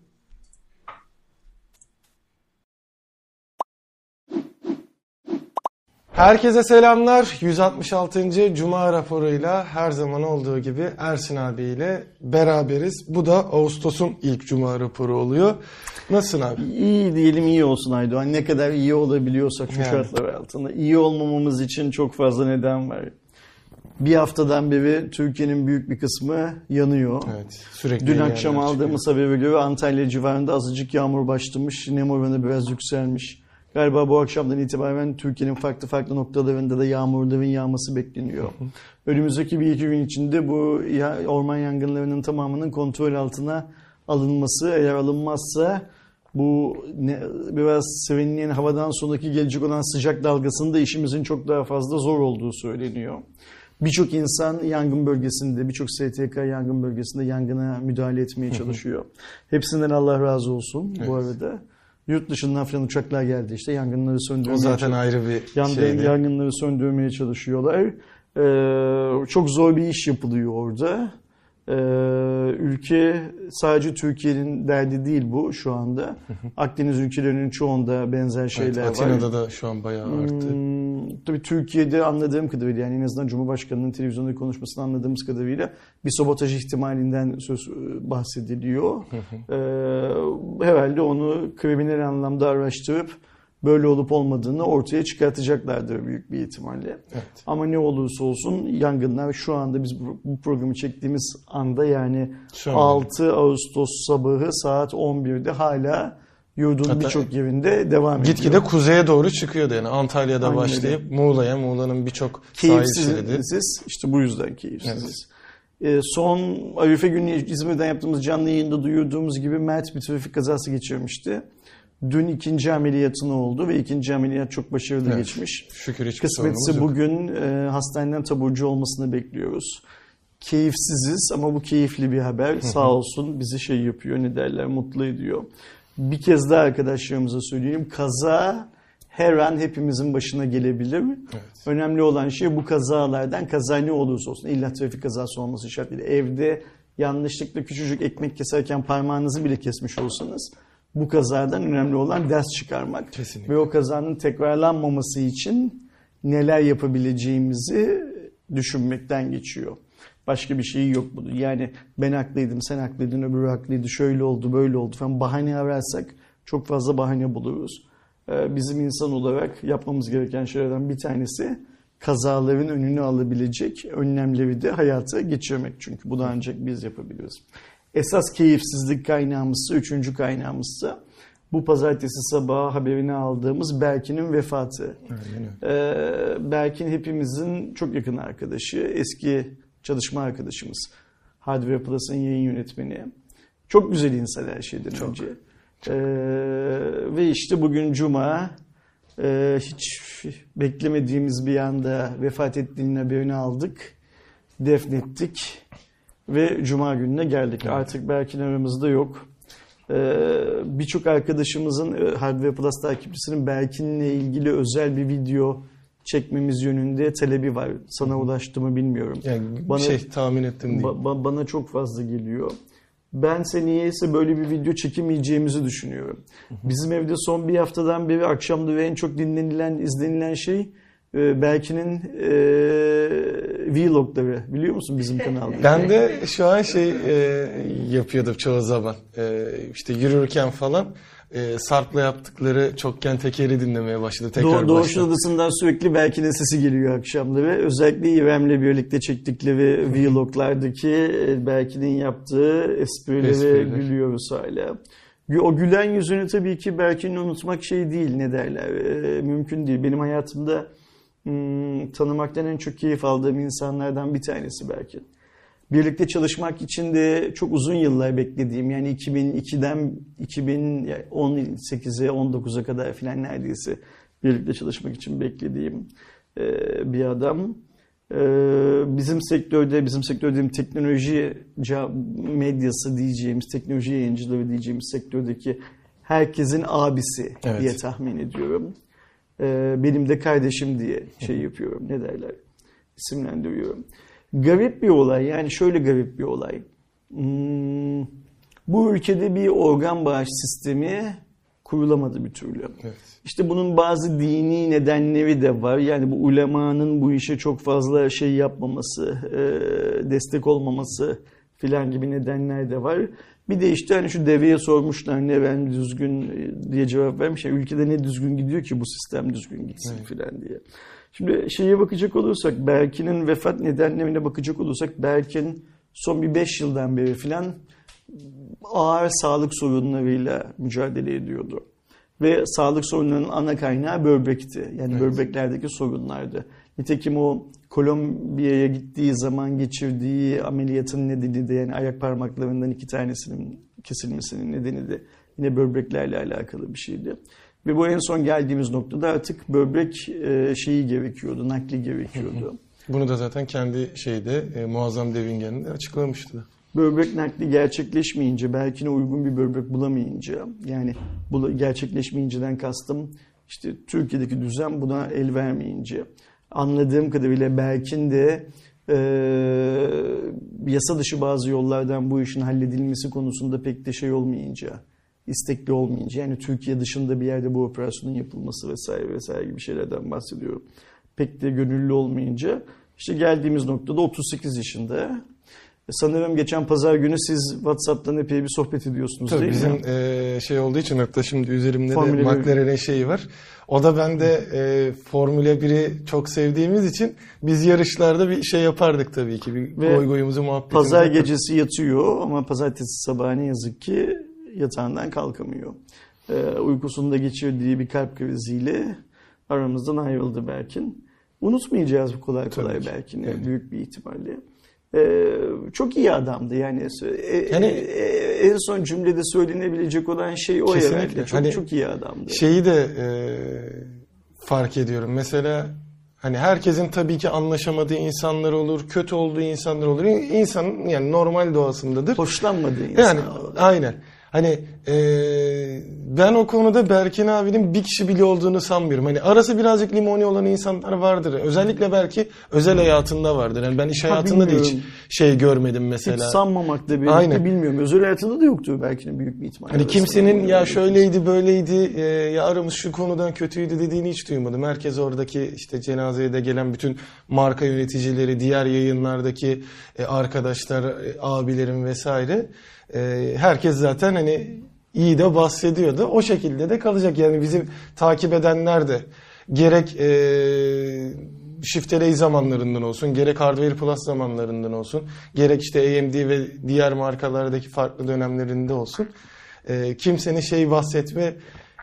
A: Herkese selamlar. 166. Cuma raporuyla her zaman olduğu gibi Ersin abiyle beraberiz. Bu da Ağustos'un ilk Cuma raporu oluyor. Nasılsın abi?
B: İyi diyelim iyi olsun Aydoğan. Ne kadar iyi olabiliyorsak şu
A: Yani.
B: şartlar altında. iyi olmamamız için çok fazla neden var. Bir haftadan beri Türkiye'nin büyük bir kısmı yanıyor.
A: Evet. Sürekli
B: Dün akşam aldığımız habere göre Antalya civarında azıcık yağmur başlamış. Nem oranı biraz yükselmiş. Galiba bu akşamdan itibaren Türkiye'nin farklı farklı noktalarında da yağmurların yağması bekleniyor. Önümüzdeki bir iki gün içinde bu orman yangınlarının tamamının kontrol altına alınması eğer alınmazsa bu ne, biraz Sevenliğin havadan sonraki gelecek olan sıcak dalgasında işimizin çok daha fazla zor olduğu söyleniyor. Birçok insan yangın bölgesinde, birçok STK yangın bölgesinde yangına müdahale etmeye çalışıyor. Hepsinden Allah razı olsun bu arada. Yurt dışından falan uçaklar geldi işte yangınları söndürmeye
A: O zaten ayrı bir
B: Yan-
A: şeydi.
B: yangınları söndürmeye çalışıyorlar. Ee, çok zor bir iş yapılıyor orada. Ee, ülke sadece Türkiye'nin derdi değil bu şu anda. Akdeniz ülkelerinin çoğunda benzer
A: Evet,
B: şeyler var.
A: Atina'da da şu an bayağı arttı.
B: Hmm, tabii Türkiye'de anladığım kadarıyla yani en azından Cumhurbaşkanı'nın televizyonda konuşmasını anladığımız kadarıyla bir sabotaj ihtimalinden söz e, bahsediliyor. Ee, herhalde onu kriminal anlamda araştırıp böyle olup olmadığını ortaya çıkartacaklardır büyük bir ihtimalle.
A: Evet.
B: Ama ne olursa olsun yangınlar şu anda biz bu programı çektiğimiz anda yani
A: an.
B: 6 Ağustos sabahı saat 11'de hala yurdun birçok yerinde devam ediyor.
A: Gitgide kuzeye doğru çıkıyordu yani Antalya'da
B: Aynen
A: başlayıp Muğla'ya, Muğla'nın birçok sahil şeridi.
B: İşte bu yüzden keyifsiziz. Ee, son Arife günü İzmir'den yaptığımız canlı yayında duyurduğumuz gibi Mert bir trafik kazası geçirmişti. Dün ikinci ameliyatını oldu ve ikinci ameliyat çok başarılı
A: Evet.
B: geçmiş.
A: Şükür hiçbir
B: Kısmetse bugün e, hastaneden taburcu olmasını bekliyoruz. Keyifsiziz ama bu keyifli bir haber. Sağ olsun bizi şey yapıyor ne derler mutlu ediyor. Bir kez daha arkadaşlarımıza söyleyeyim. Kaza her an hepimizin başına gelebilir. Önemli olan şey bu kazalardan kaza ne olursa olsun illa trafik kazası olması şart değil. Evde yanlışlıkla küçücük ekmek keserken parmağınızı bile kesmiş olsanız bu kazadan önemli olan ders çıkarmak.
A: Kesinlikle.
B: Ve o kazanın tekrarlanmaması için neler yapabileceğimizi düşünmekten geçiyor. Başka bir şey yok bunun. Yani ben haklıydım, sen haklıydın, öbürü haklıydı, şöyle oldu, böyle oldu falan bahane ararsak çok fazla bahane buluruz. Ee, Bizim insan olarak yapmamız gereken şeylerden bir tanesi kazaların önünü alabilecek önlemleri de hayata geçirmek. Çünkü bunu ancak biz yapabiliriz. Esas keyifsizlik kaynağımızsa, üçüncü kaynağımızsa bu pazartesi sabahı haberini aldığımız Berkin'in vefatı. Ee, Berkin hepimizin çok yakın arkadaşı, eski çalışma arkadaşımız. Hardware Plus'ın yayın yönetmeni. Çok güzel insan her şeyden önce. Ee, ve işte bugün Cuma Ee, hiç beklemediğimiz bir anda vefat ettiğinin haberini aldık. Defnettik ve Cuma gününe geldik. Artık Berkin aramızda yok. Ee, Birçok arkadaşımızın e, Hardware Plus takipçisinin Berkin'le ilgili özel bir video çekmemiz yönünde talebi var. Sana ulaştı mı bilmiyorum.
A: Yani
B: Bana-
A: şey tahmin ettim değil.
B: Ba- ba- bana çok fazla geliyor. Ben niyeyse böyle bir video çekemeyeceğimizi düşünüyorum. Bizim evde son bir haftadan beri akşamda ve en çok dinlenilen, izlenilen şey e, Belki'nin e, vlogları biliyor musun bizim kanalda?
A: Ben de şu an şey e, yapıyordum çoğu zaman. E, işte yürürken falan e, Sarp'la yaptıkları çokken tekeri dinlemeye başladı tekrar
B: Doğu, Doğuş'un
A: baştan.
B: Odası'ndan sürekli Belki'nin sesi geliyor akşamları. Özellikle İrem'le birlikte çektikleri vloglardaki e, Belki'nin yaptığı esprileri
A: Espriler.
B: gülüyoruz hala. O gülen yüzünü tabii ki Belki'nin unutmak şey değil ne derler e, mümkün değil. Benim hayatımda hmm, tanımaktan en çok keyif aldığım insanlardan bir tanesi belki. Birlikte çalışmak için de çok uzun yıllar beklediğim yani 2002'den 2018'e 19'a kadar filan neredeyse birlikte çalışmak için beklediğim e, bir adam. E, Bizim sektörde, bizim sektör dediğim teknoloji medyası diyeceğimiz, teknoloji yayıncıları diyeceğimiz sektördeki herkesin abisi
A: Evet.
B: diye tahmin ediyorum. E, Benim de kardeşim diye şey yapıyorum, ne derler, isimlendiriyorum. Garip bir olay, yani şöyle garip bir olay. Hmm, bu ülkede bir organ bağış sistemi kurulamadı bir türlü.
A: Evet.
B: İşte bunun bazı dini nedenleri de var. Yani bu ulemanın bu işe çok fazla şey yapmaması, e, destek olmaması filan gibi nedenler de var. Bir de işte hani şu deveye sormuşlar ne ben düzgün e, diye cevap vermiş. Ya, ülkede ne düzgün gidiyor ki bu sistem düzgün gitsin filan diye. Şimdi şeye bakacak olursak Berkin'in vefat nedenlerine bakacak olursak Berkin son bir 5 yıldan beri filan ağır sağlık sorunlarıyla mücadele ediyordu. Ve sağlık sorunlarının ana kaynağı böbrekti. Yani böbreklerdeki sorunlardı. Nitekim o Kolombiya'ya gittiği zaman geçirdiği ameliyatın nedeni de yani ayak parmaklarından iki tanesinin kesilmesinin nedeni de yine böbreklerle alakalı bir şeydi. Ve bu en son geldiğimiz noktada artık böbrek e, şeyi gerekiyordu, nakli gerekiyordu.
A: Bunu da zaten kendi şeyde e, muazzam devingeninde açıklamıştı.
B: böbrek nakli gerçekleşmeyince, belki de uygun bir böbrek bulamayınca, yani bu gerçekleşmeyinceden kastım işte Türkiye'deki düzen buna el vermeyince, anladığım kadarıyla Berkin de e, yasa dışı bazı yollardan bu işin halledilmesi konusunda pek de şey olmayınca, istekli olmayınca, yani Türkiye dışında bir yerde bu operasyonun yapılması vesaire vesaire gibi şeylerden bahsediyorum. Pek de gönüllü olmayınca, işte geldiğimiz noktada 38 yaşında Sanırım geçen pazar günü siz WhatsApp'tan epey bir sohbet ediyorsunuz
A: Tabii
B: değil
A: bizim
B: mi?
A: e, şey olduğu için hatta şimdi üzerimde
B: Formula
A: de. McLaren'in şeyi var. O da ben de e, Formula 1'i çok sevdiğimiz için biz yarışlarda bir şey yapardık tabii ki. Bir
B: Ve
A: goy goyumuzu muhabbetimizi
B: Pazar gecesi yatıyor ama pazartesi sabahı ne yazık ki yatağından kalkamıyor. Ee, uykusunda geçirdiği bir kalp kriziyle aramızdan ayrıldı Berkin. Unutmayacağız bu kolay kolay. Berkin'i büyük bir ihtimalle. Ee, çok iyi adamdı yani. E,
A: Yani-
B: e, en son cümlede söylenebilecek olan şey o
A: Kesinlikle.
B: herhalde. Çok
A: Hani
B: çok iyi adamdı.
A: Şeyi de e, fark ediyorum. Mesela hani herkesin tabii ki anlaşamadığı insanlar olur, kötü olduğu insanlar olur. İnsanın yani normal doğasındadır.
B: Hoşlanmadığı insan.
A: Yani aynen. Hani e, ben o konuda Berkin abinin bir kişi bile olduğunu sanmıyorum. Hani arası birazcık limoni olan insanlar vardır. Özellikle belki özel hayatında vardır. Yani ben iş
B: Ha,
A: hayatında da hiç
B: bilmiyorum.
A: şey görmedim mesela.
B: Hiç sanmamakla birlikte
A: Aynen.
B: bilmiyorum. Özel hayatında da yoktu belki büyük bir ihtimalle.
A: Hani kimsenin ya şöyleydi böyleydi e, ya aramız şu konudan kötüydü dediğini hiç duymadım. Herkes oradaki işte cenazeye de gelen bütün marka yöneticileri, diğer yayınlardaki e, arkadaşlar, e, abilerim vesaire e, herkes zaten hani iyi de bahsediyordu. O şekilde de kalacak. Yani bizim takip edenler de gerek e, Shift zamanlarından olsun, gerek Hardware Plus zamanlarından olsun, gerek işte AMD ve diğer markalardaki farklı dönemlerinde olsun. E, kimsenin şey bahsetme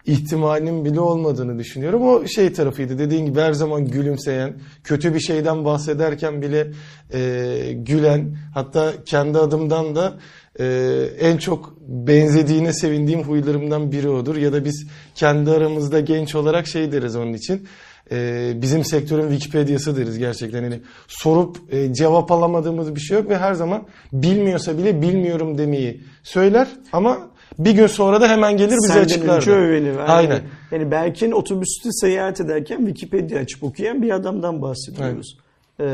A: ihtimalinin bile olmadığını düşünüyorum. O şey tarafıydı. Dediğin gibi her zaman gülümseyen, kötü bir şeyden bahsederken bile e, gülen, hatta kendi adımdan da e, en çok benzediğine sevindiğim huylarımdan biri odur. Ya da biz kendi aramızda genç olarak şey deriz onun için. E, bizim sektörün Wikipedia'sı deriz gerçekten. Yani sorup e, cevap alamadığımız bir şey yok ve her zaman bilmiyorsa bile bilmiyorum demeyi söyler ama bir gün sonra da hemen gelir bize açıklar.
B: önce öğrenir.
A: Aynen.
B: Yani Berkin otobüste seyahat ederken Wikipedia açıp okuyan bir adamdan bahsediyoruz. Ee,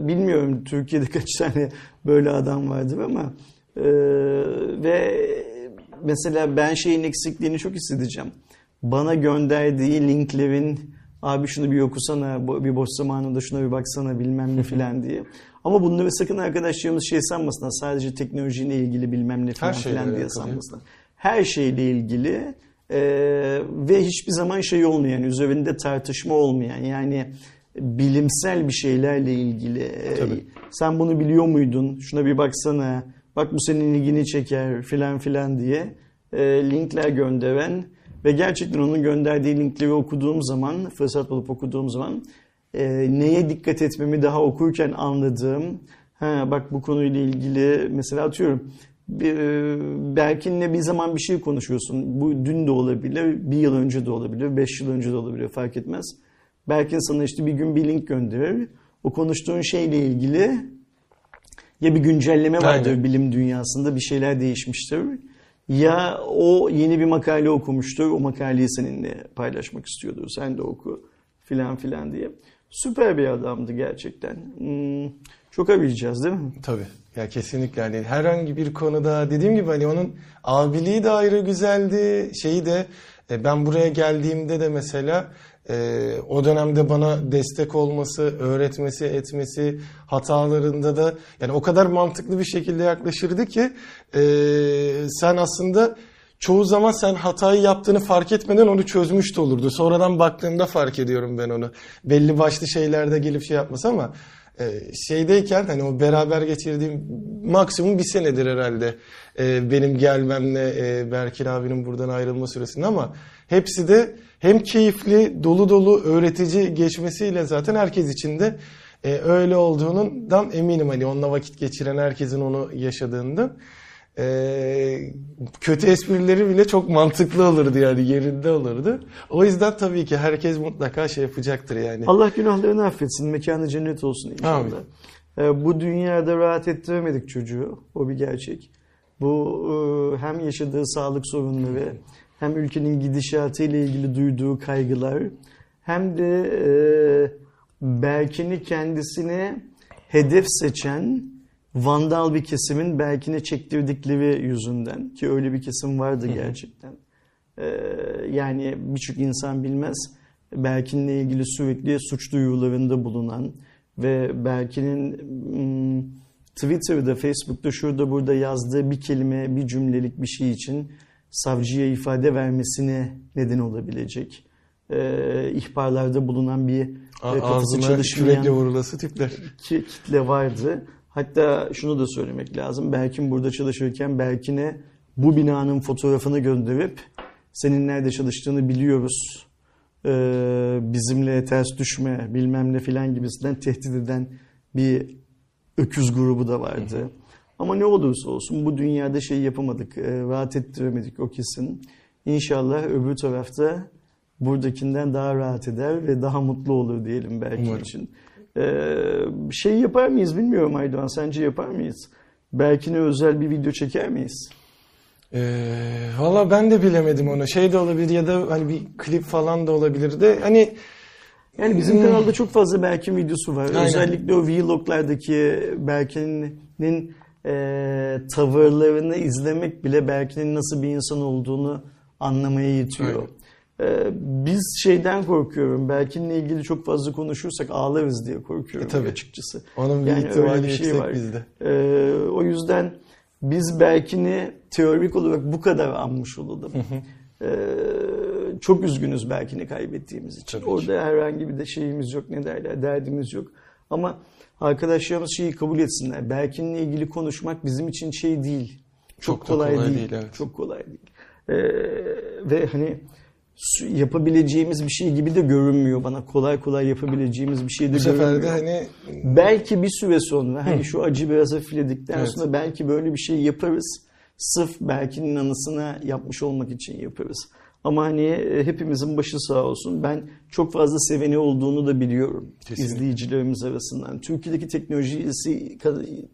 B: bilmiyorum Türkiye'de kaç tane böyle adam vardır ama e, ve mesela ben şeyin eksikliğini çok hissedeceğim. Bana gönderdiği linklerin Abi şunu bir okusana, bir boş zamanında şuna bir baksana bilmem ne filan diye. Ama bunları sakın arkadaşlarımız şey sanmasınlar. Sadece teknolojiyle ilgili bilmem ne filan filan diye sanmasınlar. Her şeyle ilgili e, ve hiçbir zaman şey olmayan, üzerinde tartışma olmayan yani bilimsel bir şeylerle ilgili. e,
A: Tabii.
B: sen bunu biliyor muydun? Şuna bir baksana. Bak bu senin ilgini çeker filan filan diye e, linkler gönderen ve gerçekten onun gönderdiği linkleri okuduğum zaman, fırsat bulup okuduğum zaman e, neye dikkat etmemi daha okurken anladığım, ha bak bu konuyla ilgili mesela atıyorum e, Berkin'le bir zaman bir şey konuşuyorsun. Bu dün de olabilir, bir yıl önce de olabilir, beş yıl önce de olabilir fark etmez. Berkin sana işte bir gün bir link gönderir. O konuştuğun şeyle ilgili ya bir güncelleme vardır
A: Aynen.
B: bilim dünyasında bir şeyler değişmiştir. Ya o yeni bir makale okumuştur. O makaleyi seninle paylaşmak istiyordur. Sen de oku filan filan diye. Süper bir adamdı gerçekten. Hmm, çok arayacağız değil mi?
A: Tabii. Ya kesinlikle hani herhangi bir konuda dediğim gibi hani onun abiliği de ayrı güzeldi. Şeyi de e, ben buraya geldiğimde de mesela e, o dönemde bana destek olması, öğretmesi, etmesi, hatalarında da yani o kadar mantıklı bir şekilde yaklaşırdı ki e, sen aslında çoğu zaman sen hatayı yaptığını fark etmeden onu çözmüş de olurdu. Sonradan baktığımda fark ediyorum ben onu. Belli başlı şeylerde gelip şey yapması ama e, şeydeyken hani o beraber geçirdiğim maksimum bir senedir herhalde e, benim gelmemle e, Berkin abinin buradan ayrılma süresinde ama hepsi de hem keyifli, dolu dolu, öğretici geçmesiyle zaten herkes için de e, öyle olduğundan eminim hani onunla vakit geçiren herkesin onu yaşadığından. E, kötü esprileri bile çok mantıklı olurdu yani yerinde olurdu. O yüzden tabii ki herkes mutlaka şey yapacaktır yani.
B: Allah günahlarını affetsin. Mekanı cennet olsun inşallah.
A: Amin.
B: Ee, Bu dünyada rahat ettiremedik çocuğu. O bir gerçek. Bu e, hem yaşadığı sağlık sorunları hem ülkenin gidişatı ile ilgili duyduğu kaygılar hem de e, Berkin'i kendisine hedef seçen vandal bir kesimin Berkin'e çektirdikleri yüzünden ki öyle bir kesim vardı gerçekten. Ee, yani birçok insan bilmez. Berkin'le ilgili sürekli suç duyurularında bulunan ve Berkin'in mm, Twitter'da, Facebook'ta, şurada burada yazdığı bir kelime, bir cümlelik bir şey için savcıya ifade vermesine neden olabilecek e, ihbarlarda bulunan bir e,
A: A-
B: kafası çalışmayan
A: vurulası tipler.
B: ki- kitle vardı. Hatta şunu da söylemek lazım. Berkin burada çalışırken Berkin'e bu binanın fotoğrafını gönderip senin nerede çalıştığını biliyoruz. Ee, bizimle ters düşme bilmem ne filan gibisinden tehdit eden bir öküz grubu da vardı. Ama ne olursa olsun bu dünyada şey yapamadık, e, rahat ettiremedik o kesin. İnşallah öbür tarafta buradakinden daha rahat eder ve daha mutlu olur diyelim belki
A: Umarım.
B: için. Ee, şey yapar mıyız bilmiyorum Aydoğan. Sence yapar mıyız? Belki ne özel bir video çeker miyiz?
A: Ee, Valla ben de bilemedim onu. Şey de olabilir ya da hani bir klip falan da olabilir de hani
B: Yani bizim
A: Hmm.
B: kanalda çok fazla Berkin videosu var.
A: Aynen.
B: Özellikle o vloglardaki Berkin'in e, tavırlarını izlemek bile Berkin'in nasıl bir insan olduğunu anlamaya yetiyor. E, biz şeyden korkuyorum. Berkin'le ilgili çok fazla konuşursak ağlarız diye korkuyorum
A: E, tabii.
B: açıkçası.
A: onun bir
B: Yani
A: ihtimali
B: öyle bir şey var.
A: bizde.
B: Ee, o yüzden biz Berkin'i teorik olarak bu kadar anmış olalım. Ee, çok üzgünüz Berkin'i kaybettiğimiz için.
A: Tabii ki.
B: Orada herhangi bir de şeyimiz yok ne derler derdimiz yok. Ama arkadaşlarımız şeyi kabul etsinler. Berkin'le ilgili konuşmak bizim için şey değil. Çok,
A: Çok
B: kolay,
A: kolay
B: değil.
A: değil, evet.
B: Çok kolay değil. Ee, ve hani yapabileceğimiz bir şey gibi de görünmüyor bana. Kolay kolay yapabileceğimiz bir şey de
A: Bu sefer
B: görünmüyor.
A: de hani
B: Belki bir süre sonra hani şu acı biraz hafifledikten
A: Evet.
B: sonra belki böyle bir şey yaparız. Sırf Berkin'in anısına yapmış olmak için yaparız. Ama hani e, hepimizin başı sağ olsun. Ben çok fazla seveni olduğunu da biliyorum
A: Kesinlikle.
B: izleyicilerimiz arasından. Türkiye'deki teknolojisi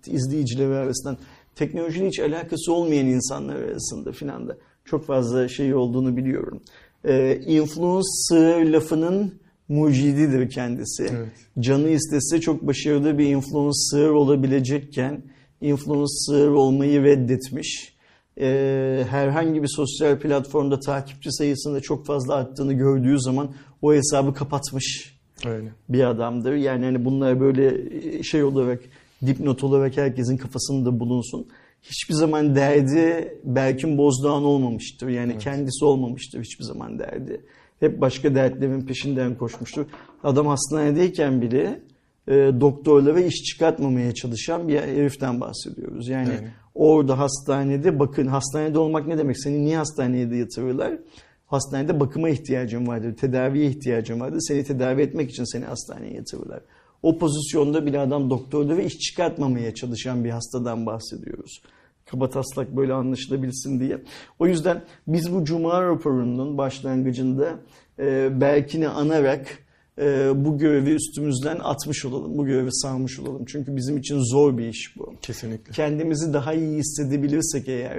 B: izleyicileri arasından teknolojiyle hiç alakası olmayan insanlar arasında filan da çok fazla şey olduğunu biliyorum. Ee, influencer lafının mucididir kendisi.
A: Evet.
B: Canı istese çok başarılı bir influencer olabilecekken influencer olmayı reddetmiş. Ee, herhangi bir sosyal platformda takipçi sayısında çok fazla arttığını gördüğü zaman o hesabı kapatmış
A: Öyle.
B: bir adamdır. Yani hani bunlar böyle şey olarak dipnot olarak herkesin kafasında bulunsun. Hiçbir zaman derdi Berkin Bozdoğan olmamıştır. Yani kendisi olmamıştır hiçbir zaman derdi. Hep başka dertlerin peşinden koşmuştur. Adam hastanedeyken bile e, doktorlara iş çıkartmamaya çalışan bir heriften bahsediyoruz. Yani
A: Yani.
B: Orada hastanede bakın hastanede olmak ne demek? Seni niye hastaneye yatırırlar? Hastanede bakıma ihtiyacın vardır, tedaviye ihtiyacın vardır. Seni tedavi etmek için seni hastaneye yatırırlar. O pozisyonda bile adam doktorlara iş çıkartmamaya çalışan bir hastadan bahsediyoruz. Kabataslak böyle anlaşılabilsin diye. O yüzden biz bu Cuma raporunun başlangıcında e, Berkin'i anarak e, bu görevi üstümüzden atmış olalım. Bu görevi sağmış olalım. Çünkü bizim için zor bir iş bu
A: Kesinlikle.
B: kendimizi daha iyi hissedebilirsek eğer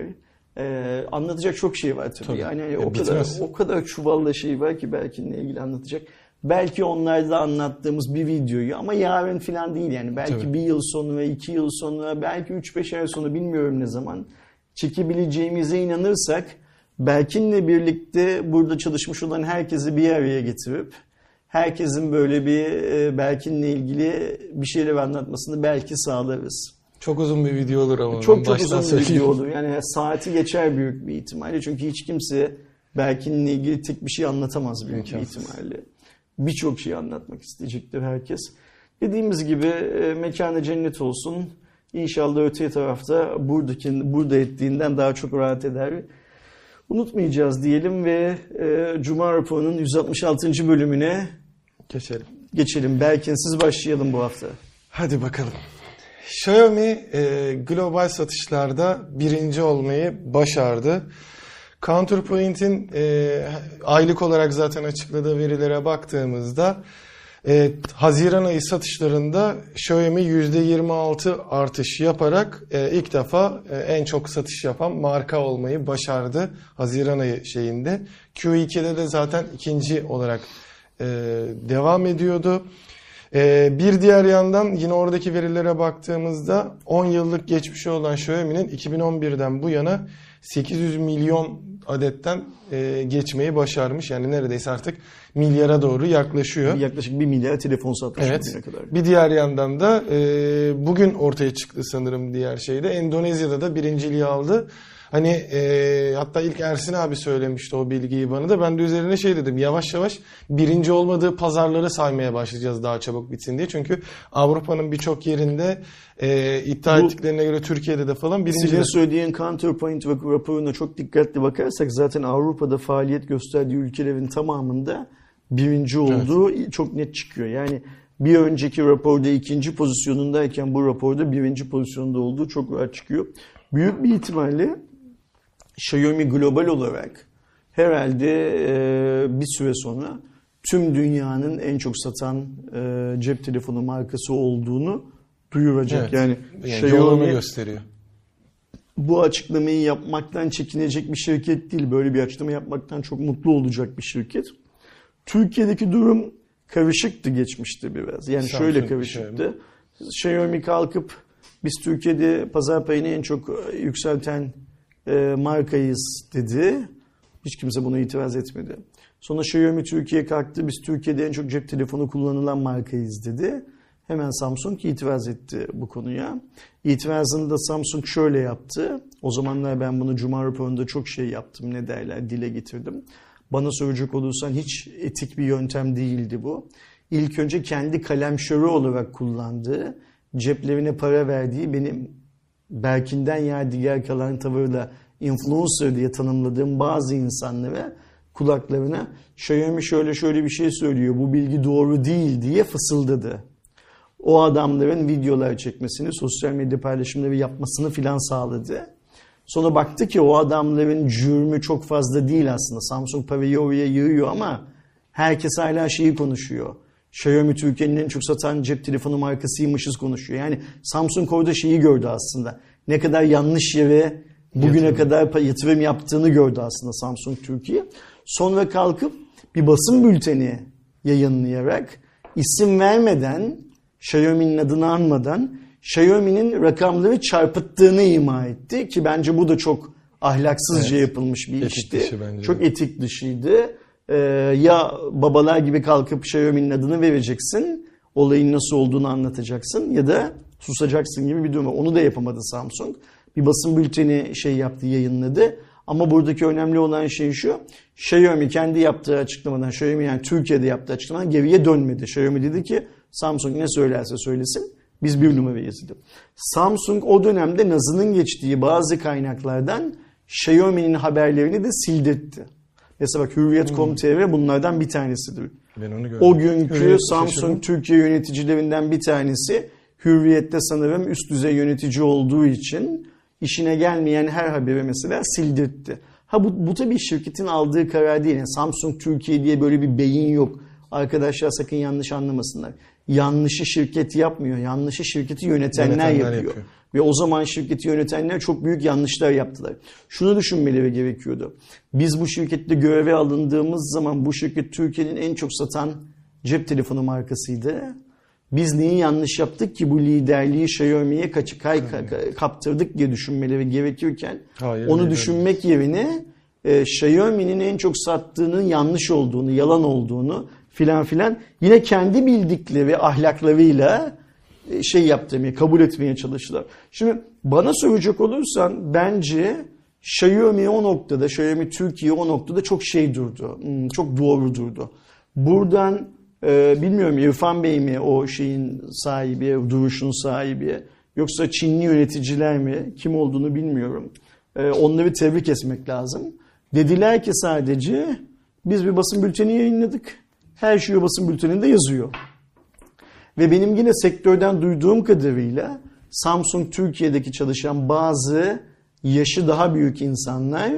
B: e, anlatacak çok şey var tabii.
A: Tabii.
B: Yani hani
A: Ya
B: o kadar
A: bitmez.
B: o kadar çuvalla şey var ki belki ilgili anlatacak. Belki onlarda anlattığımız bir videoyu ama yarın falan değil yani. Belki
A: Tabii.
B: bir yıl sonra, iki yıl sonra, belki üç beş ay sonra bilmiyorum ne zaman çekebileceğimize inanırsak Berkin'le birlikte burada çalışmış olan herkesi bir araya getirip herkesin böyle bir e, Berkin'le ilgili bir şeyler anlatmasını belki sağlarız.
A: Çok uzun bir video olur ama.
B: Çok çok uzun bir video olur. Yani saati geçer büyük bir ihtimalle. Çünkü hiç kimse Berkin'le ilgili tek bir şey anlatamaz büyük bir ihtimalle. Birçok şey anlatmak isteyecektir herkes. Dediğimiz gibi e, mekanı cennet olsun. İnşallah öte tarafta buradaki burada ettiğinden daha çok rahat eder. Unutmayacağız diyelim ve e, Cuma raporunun 166. bölümüne
A: Geçelim.
B: geçelim. Berkin'siz başlayalım bu hafta.
A: Hadi bakalım. Xiaomi e, global satışlarda birinci olmayı başardı. Counterpoint'in e, aylık olarak zaten açıkladığı verilere baktığımızda e, Haziran ayı satışlarında Xiaomi %26 artış yaparak e, ilk defa e, en çok satış yapan marka olmayı başardı Haziran ayı şeyinde. Q2'de de zaten ikinci olarak e, devam ediyordu. Ee, bir diğer yandan yine oradaki verilere baktığımızda 10 yıllık geçmişi olan Xiaomi'nin 2011'den bu yana 800 milyon adetten e, geçmeyi başarmış. Yani neredeyse artık milyara doğru yaklaşıyor.
B: Yaklaşık 1 milyar telefon satmış
A: Evet.
B: bugüne kadar.
A: Bir diğer yandan da e, bugün ortaya çıktı sanırım diğer şeyde. Endonezya'da da birinciliği aldı. Hani e, hatta ilk Ersin abi söylemişti o bilgiyi bana da. Ben de üzerine şey dedim yavaş yavaş birinci olmadığı pazarları saymaya başlayacağız daha çabuk bitsin diye. Çünkü Avrupa'nın birçok yerinde e, iddia
B: Bu-
A: ettiklerine göre Türkiye'de de falan birinci.
B: Sizin söylediğin Counterpoint rap- raporuna çok dikkatli bakarsak zaten Avrupa'da faaliyet gösterdiği ülkelerin tamamında birinci olduğu çok net çıkıyor. Yani bir önceki raporda ikinci pozisyonundayken bu raporda birinci pozisyonda olduğu çok rahat çıkıyor. Büyük bir ihtimalle Xiaomi global olarak herhalde e, bir süre sonra tüm dünyanın en çok satan e, cep telefonu markası olduğunu duyuracak.
A: Evet.
B: Yani,
A: yani yolunu gösteriyor.
B: bu açıklamayı yapmaktan çekinecek bir şirket değil. Böyle bir açıklama yapmaktan çok mutlu olacak bir şirket. Türkiye'deki durum karışıktı geçmişti biraz. Yani
A: Samsung,
B: şöyle karışıktı. Xiaomi kalkıp biz Türkiye'de pazar payını en çok e, yükselten e, markayız dedi. Hiç kimse buna itiraz etmedi. Sonra Xiaomi Türkiye kalktı. Biz Türkiye'de en çok cep telefonu kullanılan markayız dedi. Hemen Samsung itiraz etti bu konuya. İtirazını da Samsung şöyle yaptı. O zamanlar ben bunu Cuma raporunda çok şey yaptım. Ne derler dile getirdim. Bana soracak olursan hiç etik bir yöntem değildi bu. İlk önce kendi kalemşörü olarak kullandığı, ceplerine para verdiği benim Berkin'den yadigar kalan tavırla influencer diye tanımladığım bazı insanlara kulaklarına Xiaomi şöyle şöyle bir şey söylüyor bu bilgi doğru değil diye fısıldadı. O adamların videolar çekmesini, sosyal medya paylaşımları yapmasını filan sağladı. Sonra baktı ki o adamların cürmü çok fazla değil aslında. Samsung parayı oraya yığıyor ama herkes hala şeyi konuşuyor. Xiaomi Türkiye'nin en çok satan cep telefonu markasıymışız konuşuyor. Yani Samsung orada şeyi gördü aslında. Ne kadar yanlış yere bugüne
A: Yatırım.
B: kadar yatırım yaptığını gördü aslında Samsung Türkiye. Sonra kalkıp bir basın bülteni yayınlayarak isim vermeden Xiaomi'nin adını anmadan Xiaomi'nin rakamları çarpıttığını ima etti ki bence bu da çok ahlaksızca
A: Evet.
B: yapılmış bir
A: Etik
B: işti.
A: dışı bence.
B: Çok etik dışıydı. Ee, ya babalar gibi kalkıp Xiaomi'nin adını vereceksin, olayın nasıl olduğunu anlatacaksın ya da susacaksın gibi bir durum var. Onu da yapamadı Samsung. Bir basın bülteni şey yaptı, yayınladı. Ama buradaki önemli olan şey şu. Xiaomi kendi yaptığı açıklamadan, Xiaomi yani Türkiye'de yaptığı açıklamadan geriye dönmedi. Xiaomi dedi ki Samsung ne söylerse söylesin biz bir numarayız dedi. Samsung o dönemde Naz'ının geçtiği bazı kaynaklardan Xiaomi'nin haberlerini de sildirtti. Mesela bak Hürriyet.com.tr bunlardan bir tanesidir.
A: Ben onu gördüm.
B: O günkü
A: Evet,
B: Samsung
A: şaşırdım.
B: Türkiye yöneticilerinden bir tanesi Hürriyet'te sanırım üst düzey yönetici olduğu için işine gelmeyen her haberi mesela sildirtti. Ha bu, bu tabii şirketin aldığı karar değil. Yani Samsung Türkiye diye böyle bir beyin yok. Arkadaşlar sakın yanlış anlamasınlar. Yanlışı şirket yapmıyor. Yanlışı şirketi yönetenler,
A: Yönetenler
B: yapıyor.
A: yapıyor.
B: Ve o zaman şirketi yönetenler çok büyük yanlışlar yaptılar. Şunu düşünmeleri gerekiyordu. Biz bu şirkette göreve alındığımız zaman bu şirket Türkiye'nin en çok satan cep telefonu markasıydı. Biz neyi yanlış yaptık ki bu liderliği Xiaomi'ye kay, ka- kaptırdık diye düşünmeleri gerekirken
A: Hayır,
B: onu
A: öyle
B: düşünmek yerine e, Xiaomi'nin en çok sattığının yanlış olduğunu, yalan olduğunu filan filan yine kendi bildikleri ahlaklarıyla şey yaptırmaya, kabul etmeye çalıştılar. Şimdi bana soracak olursan bence Xiaomi o noktada, Xiaomi Türkiye o noktada çok şey durdu. Hmm, Çok doğru durdu. Buradan e, bilmiyorum İrfan Bey mi o şeyin sahibi, duruşun sahibi yoksa Çinli yöneticiler mi kim olduğunu bilmiyorum. E, onları tebrik etmek lazım. Dediler ki sadece biz bir basın bülteni yayınladık. Her şey o basın bülteninde yazıyor. Ve benim yine sektörden duyduğum kadarıyla Samsung Türkiye'deki çalışan bazı yaşı daha büyük insanlar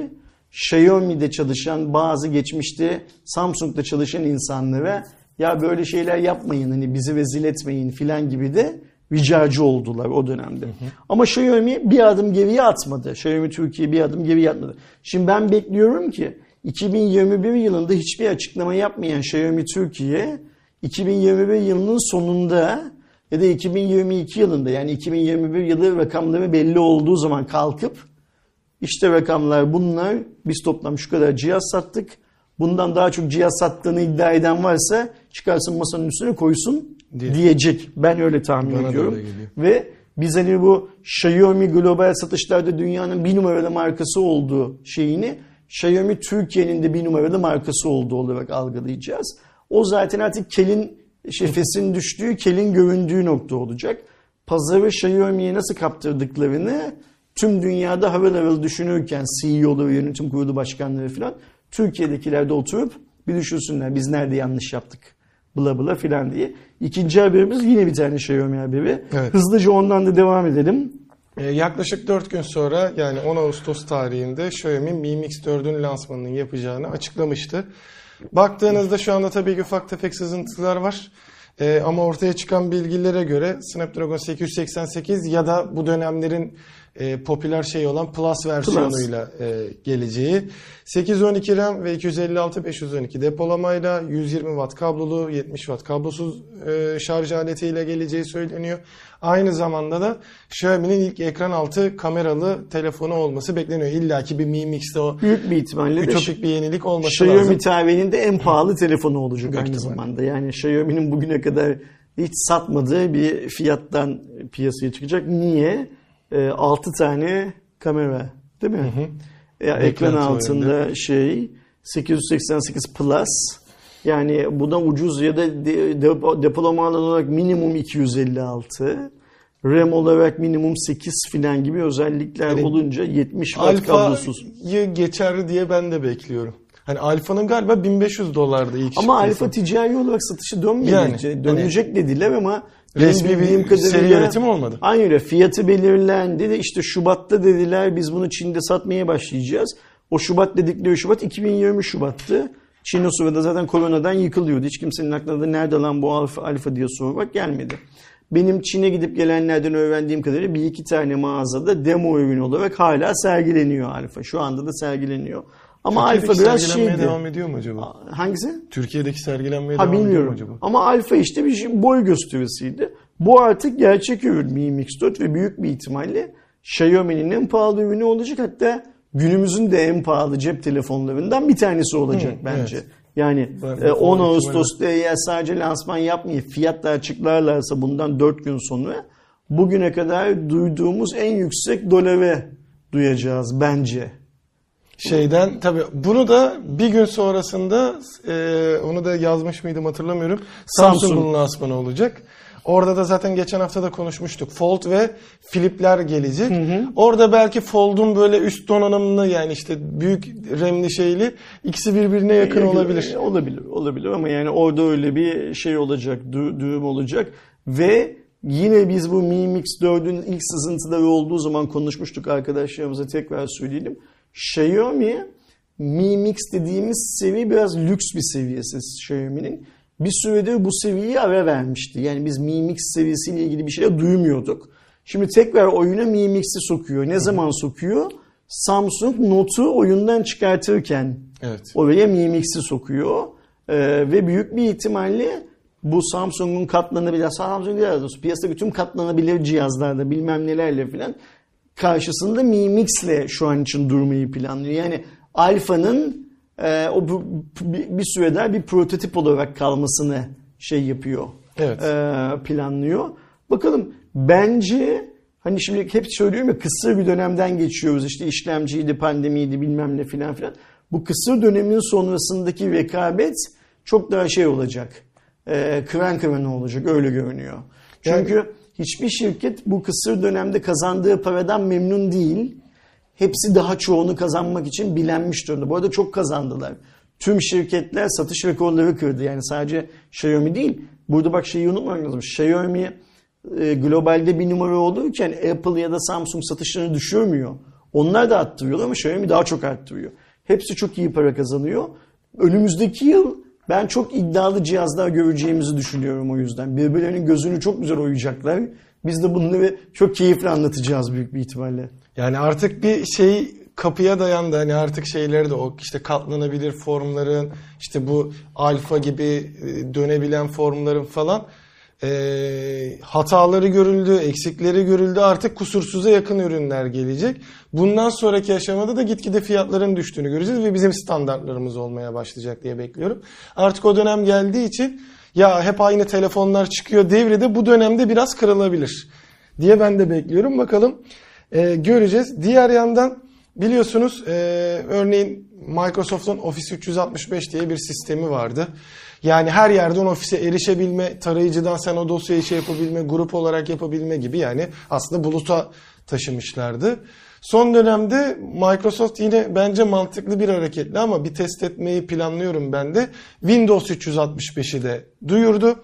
B: Xiaomi'de çalışan bazı geçmişte Samsung'da çalışan insanlara ya böyle şeyler yapmayın hani bizi rezil etmeyin filan gibi de ricacı oldular o dönemde. Ama Xiaomi bir adım geriye atmadı. Xiaomi Türkiye bir adım geriye atmadı. Şimdi ben bekliyorum ki 2021 yılında hiçbir açıklama yapmayan Xiaomi Türkiye 2021 yılının sonunda ya da 2022 yılında yani 2021 yılı rakamları belli olduğu zaman kalkıp işte rakamlar bunlar biz toplam şu kadar cihaz sattık. Bundan daha çok cihaz sattığını iddia eden varsa çıkarsın masanın üstüne koysun
A: Diye.
B: diyecek. Ben öyle tahmin
A: Bana
B: ediyorum. Ve biz hani bu Xiaomi global satışlarda dünyanın bir numaralı markası olduğu şeyini Xiaomi Türkiye'nin de bir numaralı markası olduğu olarak algılayacağız. O zaten artık kelin şefesin düştüğü, kelin göründüğü nokta olacak. Pazarı Xiaomi'ye nasıl kaptırdıklarını tüm dünyada harıl harıl düşünürken CEO'ları, yönetim kurulu başkanları falan Türkiye'dekiler de oturup bir düşünsünler biz nerede yanlış yaptık bla bla filan diye. İkinci haberimiz yine bir tane Xiaomi haberi.
A: Evet.
B: Hızlıca ondan da devam edelim.
A: Ee, yaklaşık 4 gün sonra yani 10 Ağustos tarihinde Xiaomi Mi Mix 4'ün lansmanını yapacağını açıklamıştı. Baktığınızda şu anda tabii ki ufak tefek sızıntılar var. Ee, ama ortaya çıkan bilgilere göre Snapdragon 888 ya da bu dönemlerin e, popüler şey olan Plus versiyonuyla e, geleceği. 812 RAM ve 256 512 depolamayla 120 Watt kablolu 70 Watt kablosuz e, şarj aletiyle geleceği söyleniyor. Aynı zamanda da Xiaomi'nin ilk ekran altı kameralı telefonu olması bekleniyor. İlla ki bir Mi Mix'te o
B: Büyük bir ihtimalle de
A: ütopik bir yenilik olması
B: Xiaomi
A: lazım.
B: tarihinin de en pahalı telefonu olacak
A: Büyük
B: aynı
A: ihtimalle.
B: zamanda. Yani Xiaomi'nin bugüne kadar hiç satmadığı bir fiyattan piyasaya çıkacak. Niye? 6 tane kamera değil mi? Ya, ekran altında şey 888 Plus yani buna ucuz ya da de- depo- depolama alanı olarak minimum 256 RAM olarak minimum 8 filan gibi özellikler
A: Yani
B: olunca 70 watt kablosuz.
A: Alfa'yı geçer diye ben de bekliyorum. Hani Alfa'nın galiba 1500 dolardı ilk
B: Ama Alfa ticari olarak satışı dönmedi.
A: Yani,
B: Dönecek dediler ama
A: Resmi bir seri üretim olmadı.
B: Aynı öyle. Fiyatı belirlendi de işte Şubat'ta dediler biz bunu Çin'de satmaya başlayacağız. O Şubat dedikleri Şubat 2020 Şubat'tı. Çin o sırada zaten koronadan yıkılıyordu. Hiç kimsenin aklına da nerede lan bu alfa, alfa diye sormak gelmedi. Benim Çin'e gidip gelenlerden öğrendiğim kadarıyla bir iki tane mağazada demo ürün olarak hala sergileniyor alfa. Şu anda da sergileniyor. Ama alfa
A: Türkiye'deki
B: biraz
A: sergilenmeye
B: şeydi.
A: devam ediyor mu acaba?
B: Hangisi?
A: Türkiye'deki sergilenmeye
B: Ha
A: devam ediyor mu
B: bilmiyorum.
A: acaba?
B: Ama alfa işte bir şey, boy gösterisiydi. Bu artık gerçek ürün Mi Mix 4 ve büyük bir ihtimalle Xiaomi'nin en pahalı ürünü olacak. Hatta günümüzün de en pahalı cep telefonlarından bir tanesi olacak
A: Hı,
B: bence.
A: evet.
B: Yani
A: Ben-
B: e, 10
A: ben-
B: Ağustos'ta eğer sadece lansman yapmayıp fiyatlar açıklarlarsa bundan 4 gün sonra bugüne kadar duyduğumuz en yüksek doleve duyacağız bence.
A: Şeyden tabii bunu da bir gün sonrasında e, onu da yazmış mıydım hatırlamıyorum.
B: Samsung.
A: Samsung'un lansmanı olacak. Orada da zaten geçen hafta da konuşmuştuk. Fold ve Flip'ler gelecek. Orada belki Fold'un böyle üst donanımlı yani işte büyük RAM'li şeyli ikisi birbirine yakın olabilir.
B: E, Olabilir, olabilir ama yani orada öyle bir şey olacak, dü- düğüm olacak ve yine biz bu Mi Mix 4'ün ilk sızıntıları olduğu zaman konuşmuştuk arkadaşlarımıza tekrar söyleyelim. Xiaomi Mi Mix dediğimiz seviye biraz lüks bir seviyesi Xiaomi'nin. Bir süredir bu seviyeyi ara vermişti. Yani biz Mi Mix seviyesiyle ilgili bir şey duymuyorduk. Şimdi tekrar oyuna Mi Mix'i sokuyor. Ne zaman sokuyor? Samsung Note'u oyundan çıkartırken
A: Evet.
B: oraya Mi Mix'i sokuyor. Ee, ve büyük bir ihtimalle bu Samsung'un katlanabilir, Samsung değil piyasada tüm katlanabilir cihazlarda bilmem nelerle filan karşısında Mi Mix'le şu an için durmayı planlıyor. Yani Alpha'nın e, o bir, bir süre daha bir prototip olarak kalmasını şey yapıyor.
A: Evet.
B: e, planlıyor. Bakalım bence hani şimdi hep söylüyorum ya kısır bir dönemden geçiyoruz. İşte işlemciydi, pandemiydi bilmem ne filan filan. Bu kısır dönemin sonrasındaki rekabet çok daha şey olacak. E, kıran kırana olacak öyle görünüyor. Çünkü hiçbir şirket bu kısır dönemde kazandığı paradan memnun değil. Hepsi daha çoğunu kazanmak için bilenmiş durumda. Bu arada çok kazandılar. Tüm şirketler satış rekorları kırdı. Yani sadece Xiaomi değil. Burada bak şeyi unutmamak lazım. Xiaomi e, globalde bir numara olurken Apple ya da Samsung satışlarını düşürmüyor. Onlar da arttırıyorlar ama Xiaomi daha çok arttırıyor. Hepsi çok iyi para kazanıyor. Önümüzdeki yıl ben çok iddialı cihazlar göreceğimizi düşünüyorum o yüzden. Birbirlerinin gözünü çok güzel oyacaklar. Biz de bunları çok keyifli anlatacağız büyük bir ihtimalle.
A: Yani artık bir şey kapıya dayandı. Hani artık şeyleri de o işte katlanabilir formların işte bu alfa gibi e, dönebilen formların falan e, hataları görüldü, eksikleri görüldü. Artık kusursuza yakın ürünler gelecek. Bundan sonraki aşamada da gitgide fiyatların düştüğünü göreceğiz ve bizim standartlarımız olmaya başlayacak diye bekliyorum. Artık o dönem geldiği için ya hep aynı telefonlar çıkıyor devri de bu dönemde biraz kırılabilir diye ben de bekliyorum. Bakalım e, göreceğiz. Diğer yandan biliyorsunuz e, örneğin Microsoft'un Office 365 diye bir sistemi vardı. Yani her yerden ofise erişebilme, tarayıcıdan sen o dosyayı şey yapabilme, grup olarak yapabilme gibi yani aslında buluta taşımışlardı. Son dönemde Microsoft yine bence mantıklı bir hareketli ama bir test etmeyi planlıyorum ben de. Windows 365'i de duyurdu.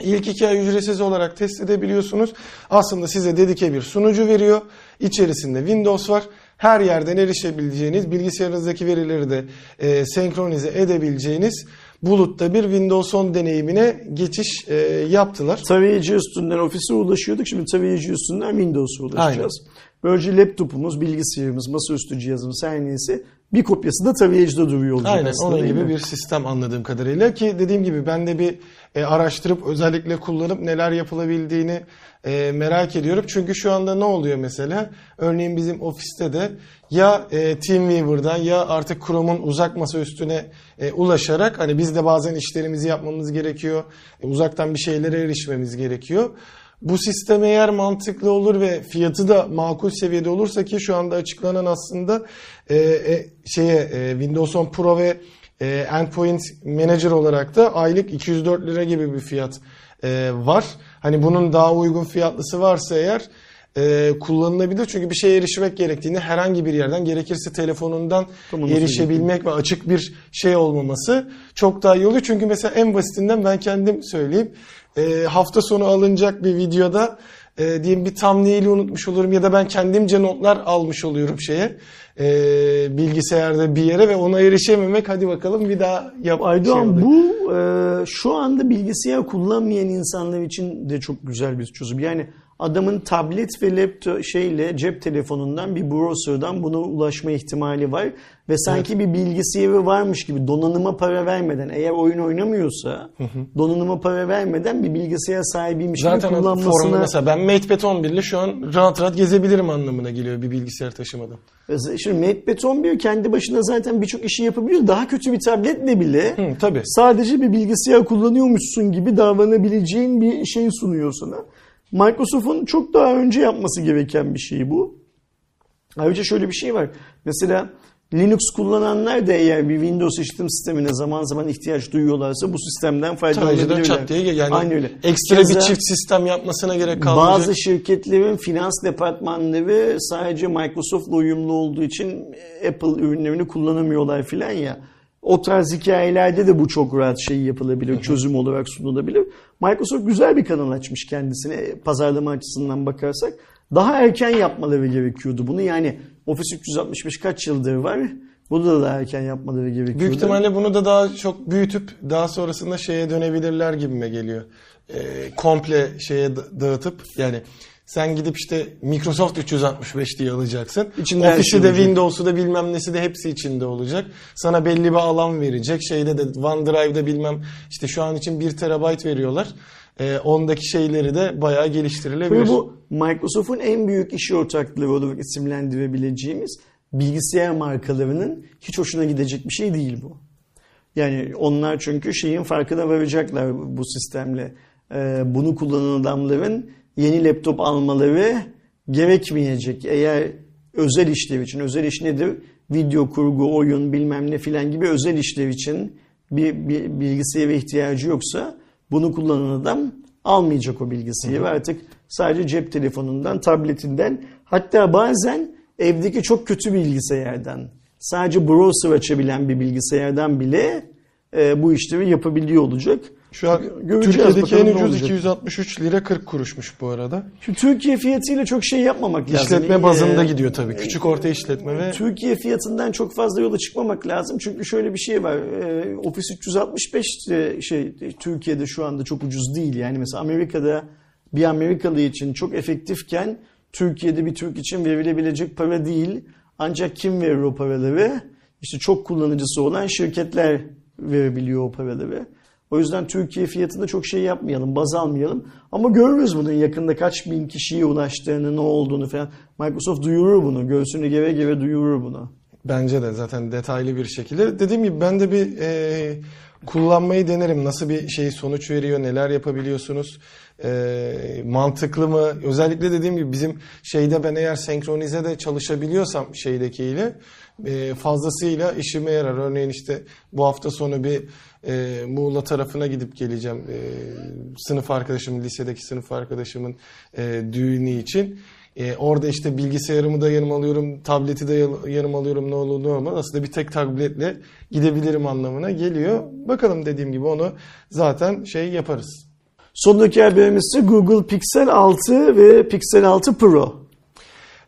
A: İlk iki ay ücretsiz olarak test edebiliyorsunuz. Aslında size dedike bir sunucu veriyor. İçerisinde Windows var. Her yerden erişebileceğiniz, bilgisayarınızdaki verileri de e, senkronize edebileceğiniz bulutta bir Windows 10 deneyimine geçiş e, yaptılar.
B: Tarayıcı üstünden ofise ulaşıyorduk. Şimdi tarayıcı üstünden Windows'a ulaşacağız. Böylece laptopumuz, bilgisayarımız, masaüstü cihazımız her neyse bir kopyası da tarayıcıda duruyor olacak
A: Aynen
B: aslında
A: onun gibi
B: mi?
A: bir sistem anladığım kadarıyla ki dediğim gibi ben de bir e, araştırıp özellikle kullanıp neler yapılabildiğini e, merak ediyorum. Çünkü şu anda ne oluyor mesela? Örneğin bizim ofiste de ya e, Teamweaver'dan ya artık Chrome'un uzak masa üstüne e, ulaşarak hani biz de bazen işlerimizi yapmamız gerekiyor. E, uzaktan bir şeylere erişmemiz gerekiyor. Bu sistem eğer mantıklı olur ve fiyatı da makul seviyede olursa ki şu anda açıklanan aslında e, e, şeye e, Windows 10 Pro ve e, Endpoint Manager olarak da aylık 204 lira gibi bir fiyat e, var. Hani bunun daha uygun fiyatlısı varsa eğer e, kullanılabilir. Çünkü bir şeye erişmek gerektiğinde herhangi bir yerden gerekirse telefonundan
B: Tam onu
A: erişebilmek ve açık bir şey olmaması çok daha iyi oluyor. Çünkü mesela en basitinden ben kendim söyleyeyim. E, hafta sonu alınacak bir videoda e, diyelim bir thumbnail'i unutmuş olurum ya da ben kendimce notlar almış oluyorum şeye e, bilgisayarda bir yere ve ona erişememek hadi bakalım bir daha yap. şey
B: Aydoğan
A: oluyor.
B: bu e, şu anda bilgisayar kullanmayan insanlar için de çok güzel bir çözüm. Yani adamın tablet ve laptop şeyle cep telefonundan bir browser'dan buna ulaşma ihtimali var ve sanki bir bilgisayarı varmış gibi donanıma para vermeden eğer oyun oynamıyorsa donanıma para vermeden bir bilgisayar sahibiymiş
A: Zaten
B: gibi kullanmasına
A: mesela ben MatePad 11 ile şu an rahat rahat gezebilirim anlamına geliyor bir bilgisayar taşımadan.
B: Şimdi MatePad 11 kendi başına zaten birçok işi yapabiliyor. Daha kötü bir tabletle bile
A: Hı, tabii.
B: sadece bir bilgisayar kullanıyormuşsun gibi davranabileceğin bir şey sunuyor sana. Microsoft'un çok daha önce yapması gereken bir şey bu. Ayrıca şöyle bir şey var. Mesela Linux kullananlar da eğer bir Windows işletim sistemine zaman zaman ihtiyaç duyuyorlarsa bu sistemden faydalanabilirler.
A: çat diye yani
B: Aynı öyle.
A: ekstra
B: Keza-
A: bir çift sistem yapmasına gerek kalmayacak.
B: bazı şirketlerin finans departmanları sadece Microsoft'la uyumlu olduğu için Apple ürünlerini kullanamıyorlar filan ya. O tarz hikayelerde de bu çok rahat şey yapılabilir, çözüm olarak sunulabilir. Microsoft güzel bir kanal açmış kendisine pazarlama açısından bakarsak. Daha erken yapmaları gerekiyordu bunu. Yani Office 365 kaç yıldır var? Bunu da daha erken yapmaları gerekiyordu.
A: Büyük ihtimalle bunu da daha çok büyütüp daha sonrasında şeye dönebilirler gibime geliyor. Ee, komple şeye da- dağıtıp yani sen gidip işte Microsoft 365 diye alacaksın.
B: İçinde her şey
A: Office'i de. Windows'u da bilmem nesi de hepsi içinde olacak. Sana belli bir alan verecek. Şeyde de OneDrive'da bilmem işte şu an için 1 terabayt veriyorlar. Ee, ondaki şeyleri de bayağı geliştirilebilir.
B: Ve bu Microsoft'un en büyük iş ortaklığı olarak isimlendirebileceğimiz bilgisayar markalarının hiç hoşuna gidecek bir şey değil bu. Yani onlar çünkü şeyin farkına varacaklar bu sistemle. Ee, bunu kullanan adamların yeni laptop almaları gerekmeyecek. Eğer özel işlev için, özel iş nedir? Video kurgu, oyun bilmem ne filan gibi özel işlev için bir, bir bilgisayara ihtiyacı yoksa bunu kullanan adam almayacak o bilgisayarı. Artık sadece cep telefonundan, tabletinden hatta bazen evdeki çok kötü bilgisayardan sadece browser açabilen bir bilgisayardan bile e, bu işlemi yapabiliyor olacak.
A: Şu an
B: Göreceğiz
A: Türkiye'deki en ucuz
B: olacak.
A: 263 lira 40 kuruşmuş bu arada.
B: Şu Türkiye fiyatıyla çok şey yapmamak lazım.
A: İşletme bazında
B: Ee,
A: gidiyor tabii. Küçük orta işletme ve
B: Türkiye fiyatından çok fazla yola çıkmamak lazım. Çünkü şöyle bir şey var. Ee, Office 365 de şey Türkiye'de şu anda çok ucuz değil. Yani mesela Amerika'da bir Amerikalı için çok efektifken Türkiye'de bir Türk için verilebilecek para değil. Ancak kim verir o paraları? İşte çok kullanıcısı olan şirketler verebiliyor o paraları. O yüzden Türkiye fiyatında çok şey yapmayalım, baz almayalım. Ama görürüz bunun yakında kaç bin kişiye ulaştığını, ne olduğunu falan. Microsoft duyurur bunu, göğsünü geve geve duyurur bunu.
A: Bence de zaten detaylı bir şekilde. Dediğim gibi ben de bir e, kullanmayı denerim. Nasıl bir şey sonuç veriyor, neler yapabiliyorsunuz, e, mantıklı mı? Özellikle dediğim gibi bizim şeyde ben eğer senkronize de çalışabiliyorsam şeydekiyle e, fazlasıyla işime yarar. Örneğin işte bu hafta sonu bir e, Muğla tarafına gidip geleceğim. E, sınıf arkadaşımın, lisedeki sınıf arkadaşımın e, düğünü için. E, orada işte bilgisayarımı da yanıma alıyorum, tableti de yan- yanıma alıyorum ne olur ne olmaz. Aslında bir tek tabletle gidebilirim anlamına geliyor. Bakalım dediğim gibi onu zaten şey yaparız.
B: Sondaki haberimiz ise Google Pixel 6 ve Pixel 6 Pro.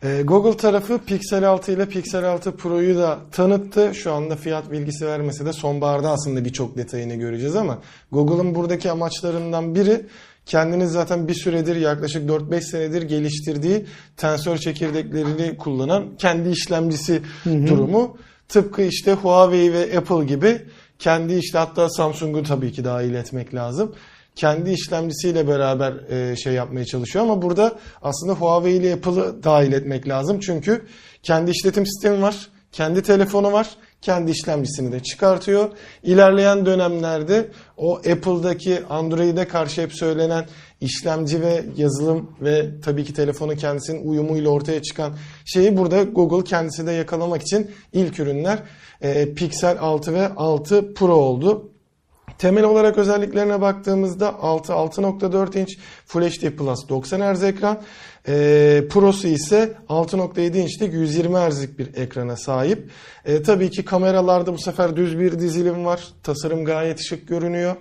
A: E, Google tarafı Pixel 6 ile Pixel 6 Pro'yu da tanıttı. Şu anda fiyat bilgisi vermese de sonbaharda aslında birçok detayını göreceğiz ama Google'ın buradaki amaçlarından biri kendiniz zaten bir süredir yaklaşık 4-5 senedir geliştirdiği tensör çekirdeklerini kullanan kendi işlemcisi durumu. Tıpkı işte Huawei ve Apple gibi kendi işte hatta Samsung'u tabii ki dahil etmek lazım kendi işlemcisiyle beraber e, şey yapmaya çalışıyor ama burada aslında Huawei ile Apple'ı dahil etmek lazım. Çünkü kendi işletim sistemi var, kendi telefonu var, kendi işlemcisini de çıkartıyor. İlerleyen dönemlerde o Apple'daki Android'e karşı hep söylenen işlemci ve yazılım ve tabii ki telefonun kendisinin uyumuyla ortaya çıkan şeyi burada Google kendisi de yakalamak için ilk ürünler e, Pixel 6 ve 6 Pro oldu. Temel olarak özelliklerine baktığımızda 6 6.4 inç Full HD Plus 90 Hz ekran. E, Pro'su ise 6.7 inçlik 120 Hz'lik bir ekrana sahip. E, tabii ki kameralarda bu sefer düz bir dizilim var. Tasarım gayet şık görünüyor.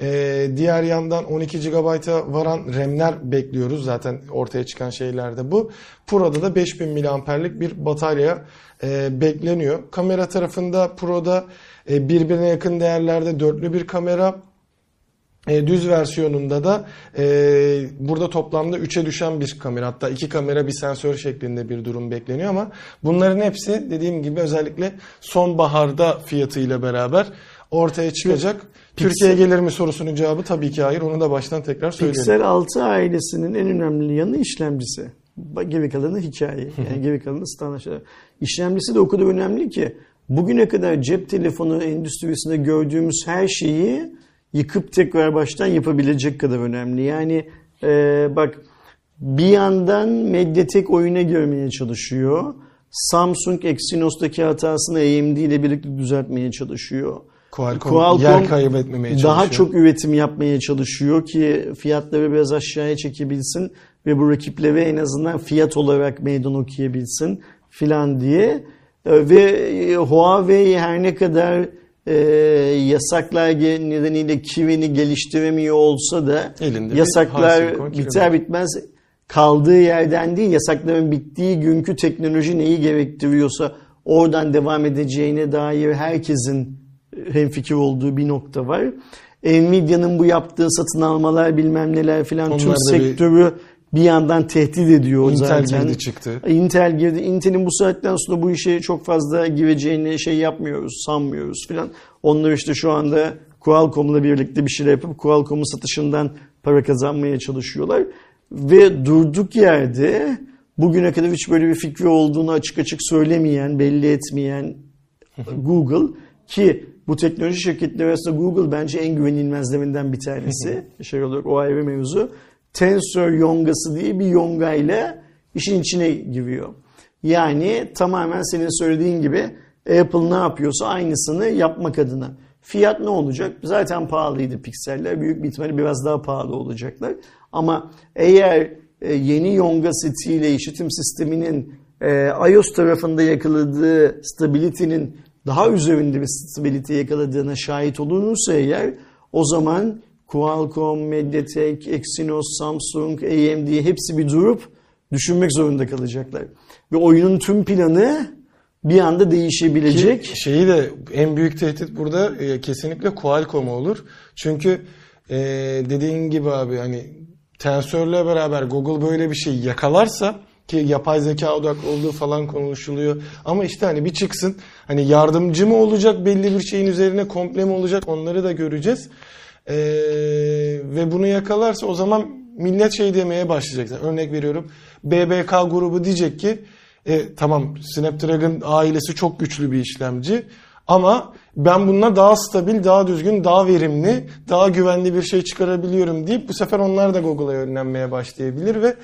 A: E, diğer yandan 12 GB'a varan RAM'ler bekliyoruz. Zaten ortaya çıkan şeyler de bu. Pro'da da 5000 mAh'lik bir batarya e, bekleniyor. Kamera tarafında Pro'da e, birbirine yakın değerlerde dörtlü bir kamera E, düz versiyonunda da e, burada toplamda 3'e düşen bir kamera hatta iki kamera bir sensör şeklinde bir durum bekleniyor ama bunların hepsi dediğim gibi özellikle sonbaharda fiyatıyla beraber ortaya çıkacak. Türkiye'ye gelir mi sorusunun cevabı tabii ki hayır. Onu da baştan tekrar söyleyelim.
B: Pixel 6 ailesinin en önemli yanı işlemcisi. Geri kalanı hikaye. Yani geri kalanı standart. İşlemcisi de o kadar önemli ki bugüne kadar cep telefonu endüstrisinde gördüğümüz her şeyi yıkıp tekrar baştan yapabilecek kadar önemli. Yani e, bak bir yandan Mediatek oyuna görmeye çalışıyor. Samsung Exynos'taki hatasını AMD ile birlikte düzeltmeye çalışıyor.
A: Qualcomm, yer kaybetmemeye çalışıyor.
B: Daha çok üretim yapmaya çalışıyor ki fiyatları biraz aşağıya çekebilsin ve bu rakiplere en azından fiyat olarak meydan okuyabilsin filan diye. Ve e, Huawei her ne kadar e, yasaklar nedeniyle Kiwi'ni geliştiremiyor olsa da
A: Elinde
B: yasaklar biter bitmez kaldığı yerden değil yasakların bittiği günkü teknoloji neyi gerektiriyorsa oradan devam edeceğine dair herkesin hemfikir olduğu bir nokta var. Nvidia'nın bu yaptığı satın almalar bilmem neler filan tüm sektörü bir yandan tehdit ediyor
A: Intel
B: zaten.
A: girdi çıktı.
B: Intel girdi. Intel'in bu saatten sonra bu işe çok fazla gireceğini şey yapmıyoruz, sanmıyoruz filan. Onlar işte şu anda Qualcomm'la birlikte bir şeyler yapıp Qualcomm'un satışından para kazanmaya çalışıyorlar. Ve durduk yerde bugüne kadar hiç böyle bir fikri olduğunu açık açık söylemeyen, belli etmeyen Google ki bu teknoloji şirketleri arasında Google bence en güvenilmezlerinden bir tanesi. şey olarak o ayrı mevzu. Tensor yongası diye bir yongayla işin içine giriyor. Yani tamamen senin söylediğin gibi Apple ne yapıyorsa aynısını yapmak adına. Fiyat ne olacak? Zaten pahalıydı pikseller. Büyük bir ihtimalle biraz daha pahalı olacaklar. Ama eğer e, yeni yonga setiyle işitim sisteminin e, iOS tarafında yakaladığı stability'nin daha üzerinde bir stability yakaladığına şahit olunursa eğer o zaman Qualcomm, Mediatek, Exynos, Samsung, AMD hepsi bir durup düşünmek zorunda kalacaklar. Ve oyunun tüm planı bir anda değişebilecek.
A: Ki şeyi de en büyük tehdit burada e, kesinlikle Qualcomm olur. Çünkü e, dediğin gibi abi hani tensörle beraber Google böyle bir şey yakalarsa ki yapay zeka odaklı olduğu falan konuşuluyor. Ama işte hani bir çıksın hani yardımcı mı olacak belli bir şeyin üzerine komple mi olacak onları da göreceğiz. E, ve bunu yakalarsa o zaman millet şey demeye başlayacak. Örnek veriyorum BBK grubu diyecek ki e, tamam Snapdragon ailesi çok güçlü bir işlemci ama ben bununla daha stabil, daha düzgün, daha verimli, daha güvenli bir şey çıkarabiliyorum deyip bu sefer onlar da Google'a yönlenmeye başlayabilir ve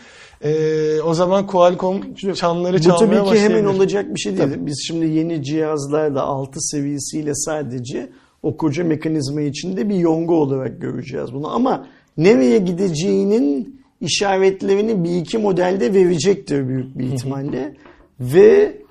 A: e, o zaman Qualcomm çanları
B: Bu
A: çalmaya
B: tabii ki
A: başlayabilir.
B: hemen olacak bir şey değil. Biz şimdi yeni cihazlarda 6 seviyesiyle sadece o koca mekanizma içinde bir yonga olarak göreceğiz bunu. Ama nereye gideceğinin işaretlerini bir iki modelde verecektir büyük bir ihtimalle. Ve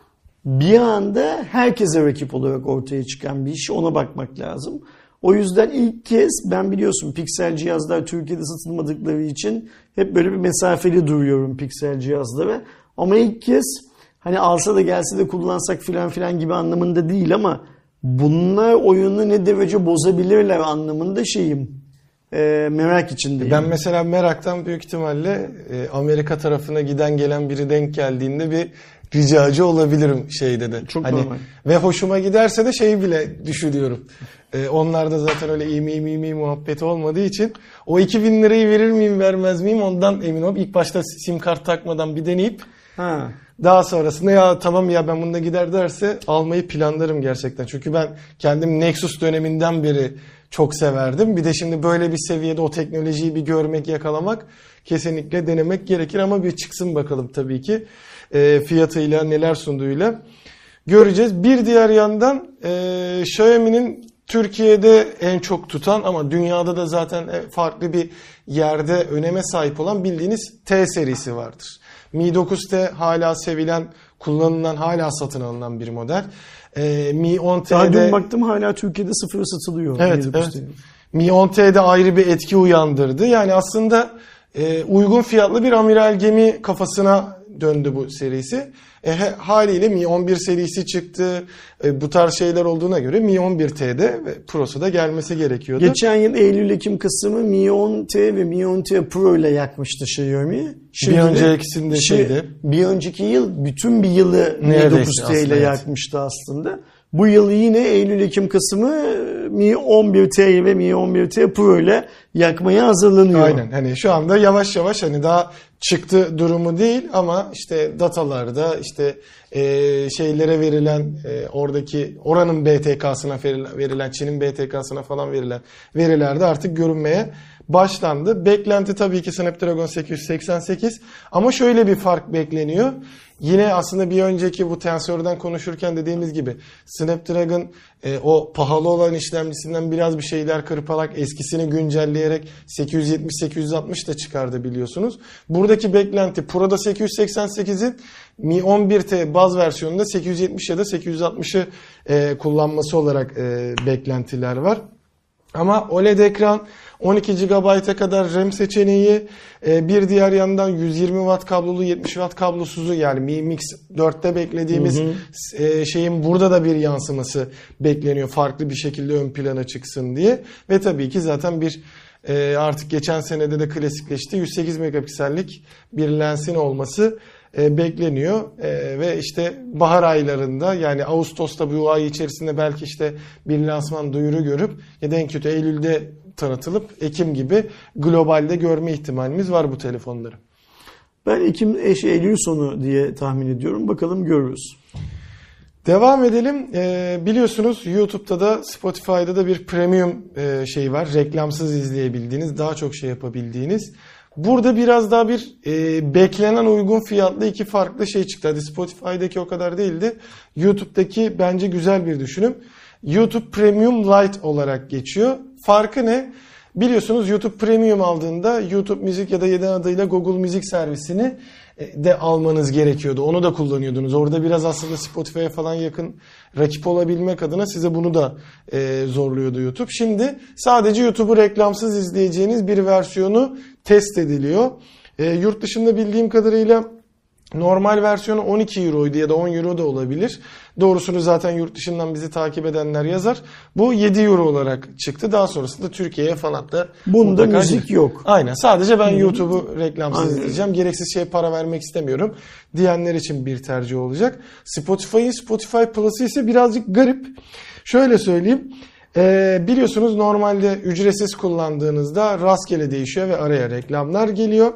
B: bir anda herkese rakip olarak ortaya çıkan bir iş ona bakmak lazım. O yüzden ilk kez ben biliyorsun piksel cihazlar Türkiye'de satılmadıkları için hep böyle bir mesafeli duruyorum piksel cihazlara. Ama ilk kez hani alsa da gelse de kullansak filan filan gibi anlamında değil ama bunlar oyunu ne derece bozabilirler anlamında şeyim. Ee, merak içindeyim.
A: Ben mesela meraktan büyük ihtimalle e, Amerika tarafına giden gelen biri denk geldiğinde bir ricacı olabilirim şeyde de.
B: Çok
A: hani,
B: normal.
A: Ve hoşuma giderse de şeyi bile düşünüyorum. E, onlarda zaten öyle imi imi imi muhabbeti olmadığı için o 2000 lirayı verir miyim vermez miyim ondan emin olup ilk başta sim kart takmadan bir deneyip
B: Ha.
A: daha sonrasında ya tamam ya ben bunda gider derse almayı planlarım gerçekten. Çünkü ben kendim Nexus döneminden beri çok severdim. Bir de şimdi böyle bir seviyede o teknolojiyi bir görmek, yakalamak kesinlikle denemek gerekir ama bir çıksın bakalım tabii ki e, fiyatıyla neler sunduğuyla göreceğiz. Bir diğer yandan e, Xiaomi'nin Türkiye'de en çok tutan ama dünyada da zaten e, farklı bir yerde öneme sahip olan bildiğiniz T serisi vardır. Mi 9T hala sevilen, kullanılan, hala satın alınan bir model. E, Mi
B: Daha
A: 10T'de
B: dün baktım hala Türkiye'de sıfırı satılıyor.
A: Evet,
B: Yedi
A: evet. Mi 10T'de ayrı bir etki uyandırdı. Yani aslında e, uygun fiyatlı bir amiral gemi kafasına döndü bu serisi. E, haliyle Mi 11 serisi çıktı. E, bu tarz şeyler olduğuna göre Mi 11T'de ve Pro'su da gelmesi gerekiyordu.
C: Geçen yıl Eylül Ekim Kasım'ı Mi 10T ve Mi 10T Pro ile yakmıştı Xiaomi.
A: bir
C: de-
A: öncekisinde
C: şey,
A: şeydi.
C: bir önceki yıl bütün bir yılı Mi
A: Neredeyse
C: 9T
A: aslında,
C: ile yakmıştı aslında. Bu yıl yine Eylül Ekim Kasım'ı Mi 11T ve Mi 11T Pro ile yakmaya hazırlanıyor.
A: Aynen hani şu anda yavaş yavaş hani daha çıktı durumu değil ama işte datalarda işte e, şeylere verilen e, oradaki oranın BTK'sına verilen Çin'in BTK'sına falan verilen verilerde artık görünmeye başlandı. Beklenti tabii ki Snapdragon 888 ama şöyle bir fark bekleniyor. Yine aslında bir önceki bu tensörden konuşurken dediğimiz gibi Snapdragon e, o pahalı olan işlemcisinden biraz bir şeyler kırpalarak eskisini güncelleyerek 870-860 da çıkardı biliyorsunuz. Buradaki beklenti Pro'da 888'in Mi 11T baz versiyonunda 870 ya da 860'ı e, kullanması olarak e, beklentiler var. Ama OLED ekran 12 GB'a kadar RAM seçeneği e, bir diğer yandan 120 Watt kablolu 70 Watt kablosuzu yani Mi Mix 4'te beklediğimiz e, şeyin burada da bir yansıması bekleniyor. Farklı bir şekilde ön plana çıksın diye. Ve tabii ki zaten bir e, artık geçen senede de klasikleşti 108 megapiksellik bir lensin olması bekleniyor E, ve işte bahar aylarında yani Ağustos'ta bu ay içerisinde belki işte bir lansman duyuru görüp ya da en kötü Eylül'de tanıtılıp Ekim gibi globalde görme ihtimalimiz var bu telefonları.
C: Ben Ekim Eylül sonu diye tahmin ediyorum. Bakalım görürüz.
A: Devam edelim. Ee, biliyorsunuz YouTube'da da Spotify'da da bir premium e, şey var. Reklamsız izleyebildiğiniz, daha çok şey yapabildiğiniz. Burada biraz daha bir e, beklenen uygun fiyatlı iki farklı şey çıktı. Hadi Spotify'daki o kadar değildi. YouTube'daki bence güzel bir düşünüm. YouTube Premium Lite olarak geçiyor. Farkı ne? Biliyorsunuz YouTube Premium aldığında YouTube Müzik ya da yeni adıyla Google Müzik servisini e, de almanız gerekiyordu. Onu da kullanıyordunuz. Orada biraz aslında Spotify'a falan yakın rakip olabilmek adına size bunu da e, zorluyordu YouTube. Şimdi sadece YouTube'u reklamsız izleyeceğiniz bir versiyonu test ediliyor. E, yurt dışında bildiğim kadarıyla Normal versiyonu 12 euroydu ya da 10 euro da olabilir. Doğrusunu zaten yurt dışından bizi takip edenler yazar. Bu 7 euro olarak çıktı. Daha sonrasında Türkiye'ye falan da
C: Bunda müzik
A: gelir.
C: yok.
A: Aynen. Sadece ben YouTube'u reklamsız
C: Aynen.
A: izleyeceğim. Gereksiz şeye para vermek istemiyorum diyenler için bir tercih olacak. Spotify'ın Spotify Plus'ı ise birazcık garip. Şöyle söyleyeyim. Ee, biliyorsunuz normalde ücretsiz kullandığınızda rastgele değişiyor ve araya reklamlar geliyor.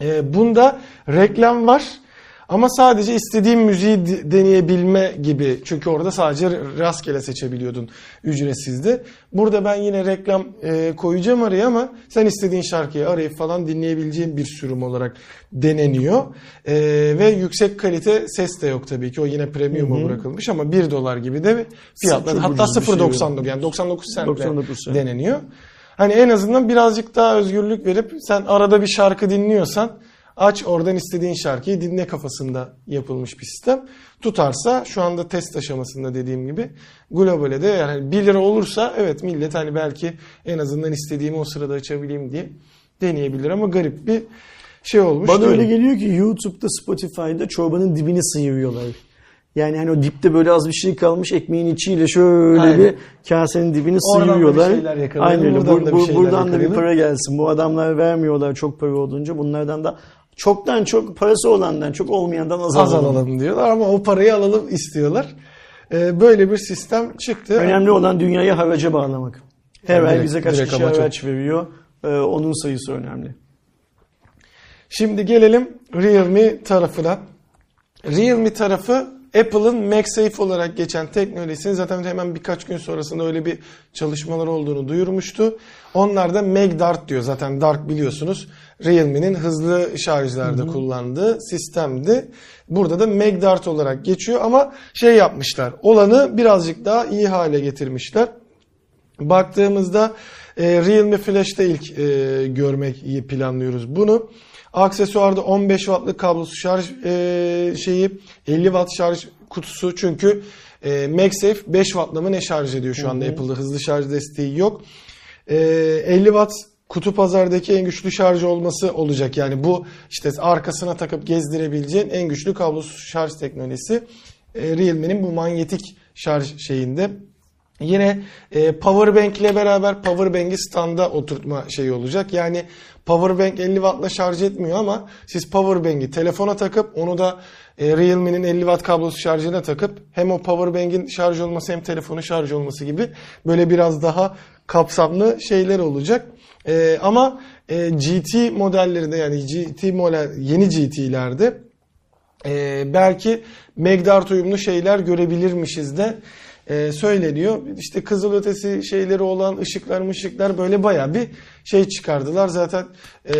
A: Ee, bunda reklam var ama sadece istediğin müziği deneyebilme gibi. Çünkü orada sadece rastgele seçebiliyordun ücretsizdi. Burada ben yine reklam e, koyacağım araya ama sen istediğin şarkıyı arayıp falan dinleyebileceğin bir sürüm olarak deneniyor. E, ve yüksek kalite ses de yok tabii ki. O yine premium'a bırakılmış ama 1 dolar gibi de fiyatlar. Hatta
C: ucuz bir şey
A: 0.99 yani 99 centle
C: 99 cent.
A: deneniyor. Hani en azından birazcık daha özgürlük verip sen arada bir şarkı dinliyorsan aç oradan istediğin şarkıyı dinle kafasında yapılmış bir sistem. Tutarsa şu anda test aşamasında dediğim gibi globale de yani 1 lira olursa evet millet hani belki en azından istediğimi o sırada açabileyim diye deneyebilir ama garip bir şey olmuş.
C: Bana öyle geliyor ki YouTube'da, Spotify'da çorbanın dibini sıyırıyorlar. Yani hani o dipte böyle az bir şey kalmış ekmeğin içiyle şöyle
A: Aynen.
C: bir kasenin dibini
A: Oradan
C: sıyırıyorlar. Aynen öyle.
A: buradan da bir şeyler
C: buradan da bir para gelsin. Bu adamlar vermiyorlar çok para olduğunca. Bunlardan da çoktan çok parası olandan çok olmayandan az,
A: az
C: alalım.
A: alalım diyorlar ama o parayı alalım istiyorlar. Ee, böyle bir sistem çıktı.
C: Önemli olan dünyayı haraca bağlamak. Her ay bize kaç kişi haraç veriyor. Ee, onun sayısı önemli.
A: Şimdi gelelim Realme tarafına. Realme tarafı Apple'ın MagSafe olarak geçen teknolojisini zaten hemen birkaç gün sonrasında öyle bir çalışmalar olduğunu duyurmuştu. Onlar da MagDart diyor. Zaten Dart biliyorsunuz Realme'nin hızlı şarjlarda kullandığı sistemdi. Burada da MagDart olarak geçiyor ama şey yapmışlar. Olanı birazcık daha iyi hale getirmişler. Baktığımızda e, Realme Flash'ta ilk e, görmek iyi planlıyoruz bunu. Aksesuarda 15 wattlık kablosuz şarj e, şeyi 50 watt şarj kutusu çünkü e, MagSafe 5 wattla mı ne şarj ediyor şu anda Apple'da hızlı şarj desteği yok. E, 50 watt kutu pazardaki en güçlü şarj olması olacak. Yani bu işte arkasına takıp gezdirebileceğin en güçlü kablosuz şarj teknolojisi e, Realme'nin bu manyetik şarj şeyinde. Yine e, Powerbank ile beraber Powerbank'i standa oturtma şeyi olacak. Yani Powerbank 50 wattla şarj etmiyor ama siz Powerbank'i telefona takıp onu da e, Realme'nin 50 watt kablosu şarjına takıp hem o Powerbank'in şarj olması hem telefonun şarj olması gibi böyle biraz daha kapsamlı şeyler olacak. E, ama e, GT modellerinde yani GT model yeni GT'lerde e, belki Megdart uyumlu şeyler görebilirmişiz de e, söyleniyor. İşte kızılötesi şeyleri olan ışıklar ışıklar böyle baya bir şey çıkardılar. Zaten e,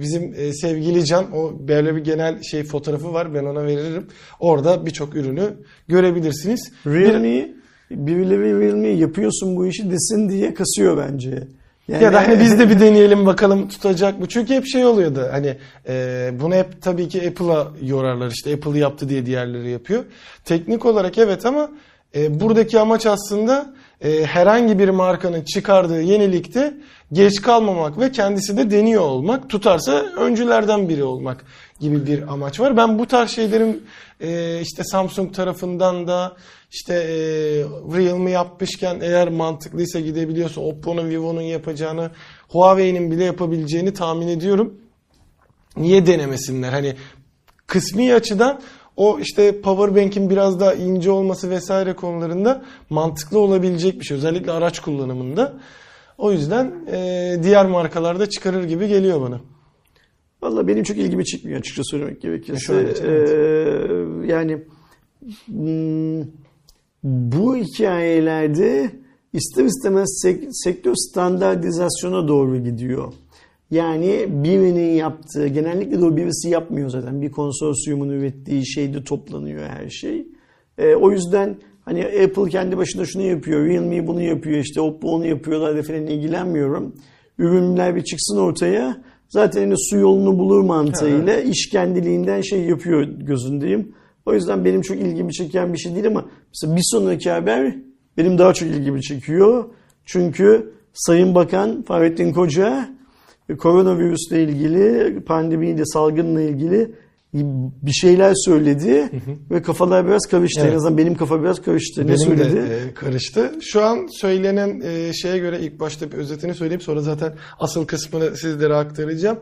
A: bizim e, sevgili Can o böyle bir genel şey fotoğrafı var ben ona veririm. Orada birçok ürünü görebilirsiniz. Bir-
B: Realme birileri Realme yapıyorsun bu işi desin diye kasıyor bence. Yani,
A: Ya da hani biz de bir deneyelim bakalım tutacak mı? Çünkü hep şey oluyordu. Hani e, bunu hep tabii ki Apple'a yorarlar. işte Apple yaptı diye diğerleri yapıyor. Teknik olarak evet ama e, buradaki amaç aslında e, herhangi bir markanın çıkardığı yenilikte geç kalmamak ve kendisi de deniyor olmak. Tutarsa öncülerden biri olmak gibi bir amaç var. Ben bu tarz şeylerin e, işte Samsung tarafından da işte e, Realme yapmışken eğer mantıklıysa gidebiliyorsa Oppo'nun, Vivo'nun yapacağını, Huawei'nin bile yapabileceğini tahmin ediyorum. Niye denemesinler? Hani kısmi açıdan o işte powerbank'in biraz daha ince olması vesaire konularında mantıklı olabilecek bir şey. Özellikle araç kullanımında. O yüzden e, diğer markalarda çıkarır gibi geliyor bana.
B: Valla benim çok ilgimi çıkmıyor açıkça söylemek gerekirse.
A: Şöyle,
B: Ee, yani hmm, bu hikayelerde ister istemez sek- sektör standartizasyona doğru gidiyor. Yani birinin yaptığı, genellikle de o birisi yapmıyor zaten. Bir konsorsiyumun ürettiği şeyde toplanıyor her şey. Ee, o yüzden hani Apple kendi başına şunu yapıyor, Realme bunu yapıyor, işte Oppo onu yapıyorlar da falan ilgilenmiyorum. Ürünler bir çıksın ortaya. Zaten hani su yolunu bulur mantığıyla iş kendiliğinden şey yapıyor gözündeyim. O yüzden benim çok ilgimi çeken bir şey değil ama mesela bir sonraki haber benim daha çok ilgimi çekiyor. Çünkü Sayın Bakan Fahrettin Koca e, koronavirüsle ilgili, pandemiyle, salgınla ilgili bir şeyler söyledi ve kafalar biraz karıştı.
A: Evet.
B: En azından benim kafa biraz karıştı. ne
A: Benim
B: söyledi?
A: de e, karıştı. Şu an söylenen e, şeye göre ilk başta bir özetini söyleyeyim sonra zaten asıl kısmını sizlere aktaracağım.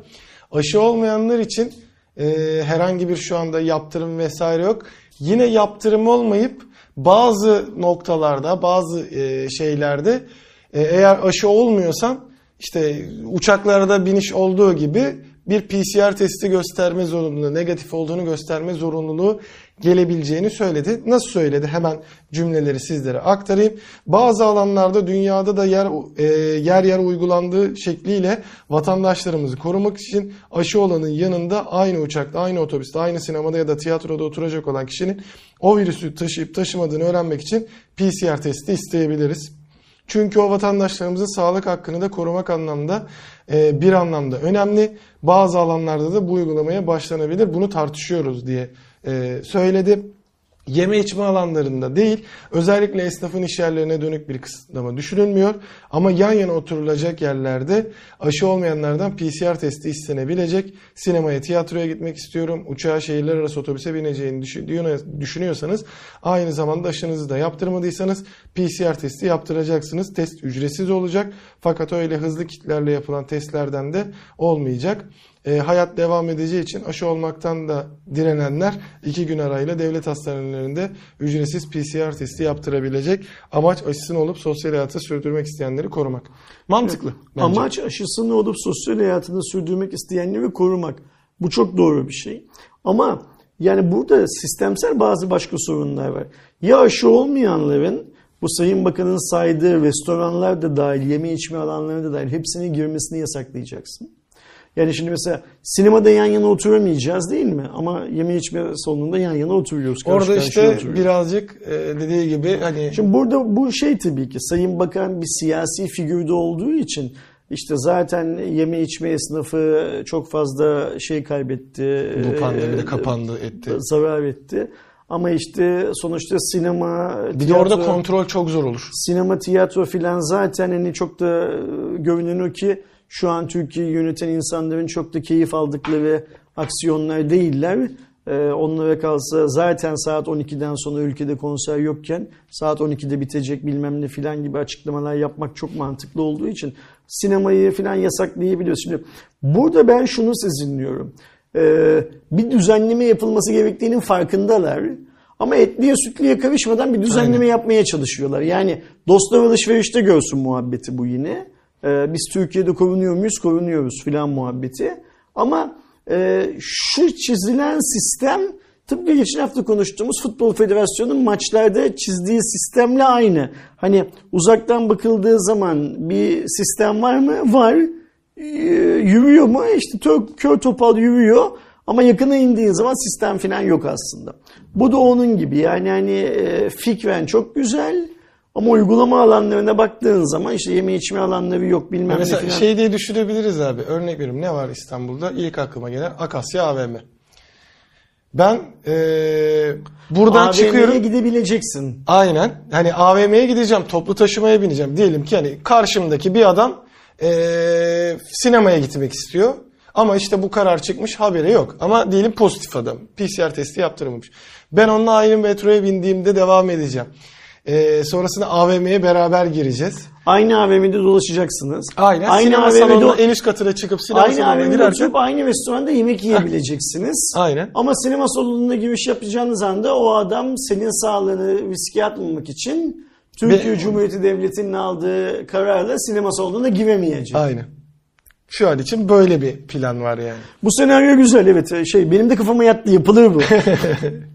A: Aşı olmayanlar için e, herhangi bir şu anda yaptırım vesaire yok. Yine yaptırım olmayıp bazı noktalarda, bazı e, şeylerde e, eğer aşı olmuyorsan işte uçaklarda biniş olduğu gibi bir PCR testi gösterme zorunluluğu, negatif olduğunu gösterme zorunluluğu gelebileceğini söyledi. Nasıl söyledi? Hemen cümleleri sizlere aktarayım. Bazı alanlarda dünyada da yer e, yer yer uygulandığı şekliyle vatandaşlarımızı korumak için aşı olanın yanında aynı uçakta, aynı otobüste, aynı sinemada ya da tiyatroda oturacak olan kişinin o virüsü taşıyıp taşımadığını öğrenmek için PCR testi isteyebiliriz. Çünkü o vatandaşlarımızın sağlık hakkını da korumak anlamda e, bir anlamda önemli. Bazı alanlarda da bu uygulamaya başlanabilir. Bunu tartışıyoruz diye e, söyledi. Yeme içme alanlarında değil, özellikle esnafın iş yerlerine dönük bir kısıtlama düşünülmüyor. Ama yan yana oturulacak yerlerde aşı olmayanlardan PCR testi istenebilecek. Sinemaya, tiyatroya gitmek istiyorum, uçağa, şehirler arası otobüse bineceğini düşün- düşünüyorsanız, aynı zamanda aşınızı da yaptırmadıysanız PCR testi yaptıracaksınız. Test ücretsiz olacak. Fakat öyle hızlı kitlerle yapılan testlerden de olmayacak. E, hayat devam edeceği için aşı olmaktan da direnenler iki gün arayla devlet hastanelerinde ücretsiz PCR testi yaptırabilecek. Amaç aşısını olup sosyal hayatı sürdürmek isteyenleri korumak. Mantıklı. bence.
B: Amaç aşısını olup sosyal hayatını sürdürmek isteyenleri korumak. Bu çok doğru bir şey. Ama yani burada sistemsel bazı başka sorunlar var. Ya aşı olmayanların bu Sayın Bakan'ın saydığı restoranlar da dahil, yeme içme alanları da dahil hepsine girmesini yasaklayacaksın. Yani şimdi mesela sinemada yan yana oturamayacağız değil mi? Ama yeme içme salonunda yan yana oturuyoruz. karşı
A: Orada işte
B: oturuyoruz.
A: birazcık e, dediği gibi hani
B: Şimdi burada bu şey tabii ki Sayın Bakan bir siyasi figürde olduğu için işte zaten yeme içme esnafı çok fazla şey kaybetti.
A: bu pandemide
B: Ee,
A: kapandı etti.
B: Zarar etti. Ama işte sonuçta sinema,
A: Bir de orada kontrol çok zor olur.
B: sinema, tiyatro filan zaten hani çok da e, görünen o ki şu an Türkiye'yi yöneten insanların çok da keyif aldıkları aksiyonlar değiller. Ee, onlara kalsa zaten saat 12'den sonra ülkede konser yokken saat 12'de bitecek bilmem ne filan gibi açıklamalar yapmak çok mantıklı olduğu için sinemayı filan yasaklayabiliyoruz. Şimdi burada ben şunu sezinliyorum. Ee, bir düzenleme yapılması gerektiğinin farkındalar. Ama etliye sütlüye karışmadan bir düzenleme
A: Aynen.
B: yapmaya çalışıyorlar. Yani dostlar alışverişte görsün muhabbeti bu yine. Ee, biz Türkiye'de korunuyor muyuz? Korunuyoruz filan muhabbeti. Ama e, şu çizilen sistem tıpkı geçen hafta konuştuğumuz Futbol Federasyonu'nun maçlarda çizdiği sistemle aynı. Hani uzaktan bakıldığı zaman bir sistem var mı? Var. Ee, yürüyor mu? İşte tör, kör topal yürüyor. Ama yakına indiğin zaman sistem falan yok aslında. Bu da onun gibi. Yani hani e, fikren çok güzel ama uygulama alanlarına baktığın zaman işte yeme içme alanları yok bilmem ne
A: Mesela
B: falan.
A: şey diye düşünebiliriz abi. Örnek veriyorum ne var İstanbul'da? İlk aklıma gelen Akasya AVM. Ben eee, buradan
B: AVM'ye
A: çıkıyorum.
B: gidebileceksin.
A: Aynen. Hani AVM'ye gideceğim, toplu taşımaya bineceğim. Diyelim ki hani karşımdaki bir adam eee, sinemaya gitmek istiyor. Ama işte bu karar çıkmış haberi yok. Ama diyelim pozitif adam. PCR testi yaptırmamış. Ben onunla aynı metroya bindiğimde devam edeceğim. Eee, sonrasında AVM'ye beraber gireceğiz.
B: Aynı AVM'de dolaşacaksınız.
A: Aynen.
B: Aynı
A: sinema
B: AVM'de
A: salonuna en üst katına çıkıp sinema
B: Aynı
A: salonuna
B: AVM'de
A: girerken
B: oturup aynı restoranda yemek yiyebileceksiniz.
A: Aynen.
B: Ama sinema salonuna giriş yapacağınız anda o adam senin sağlığını riske atmamak için Türkiye
A: Ve-
B: Cumhuriyeti Devleti'nin aldığı kararla sinema salonuna giremeyecek.
A: Aynen. Şu an için böyle bir plan var yani.
B: Bu senaryo güzel evet. Şey benim de kafama yattı yapılır bu.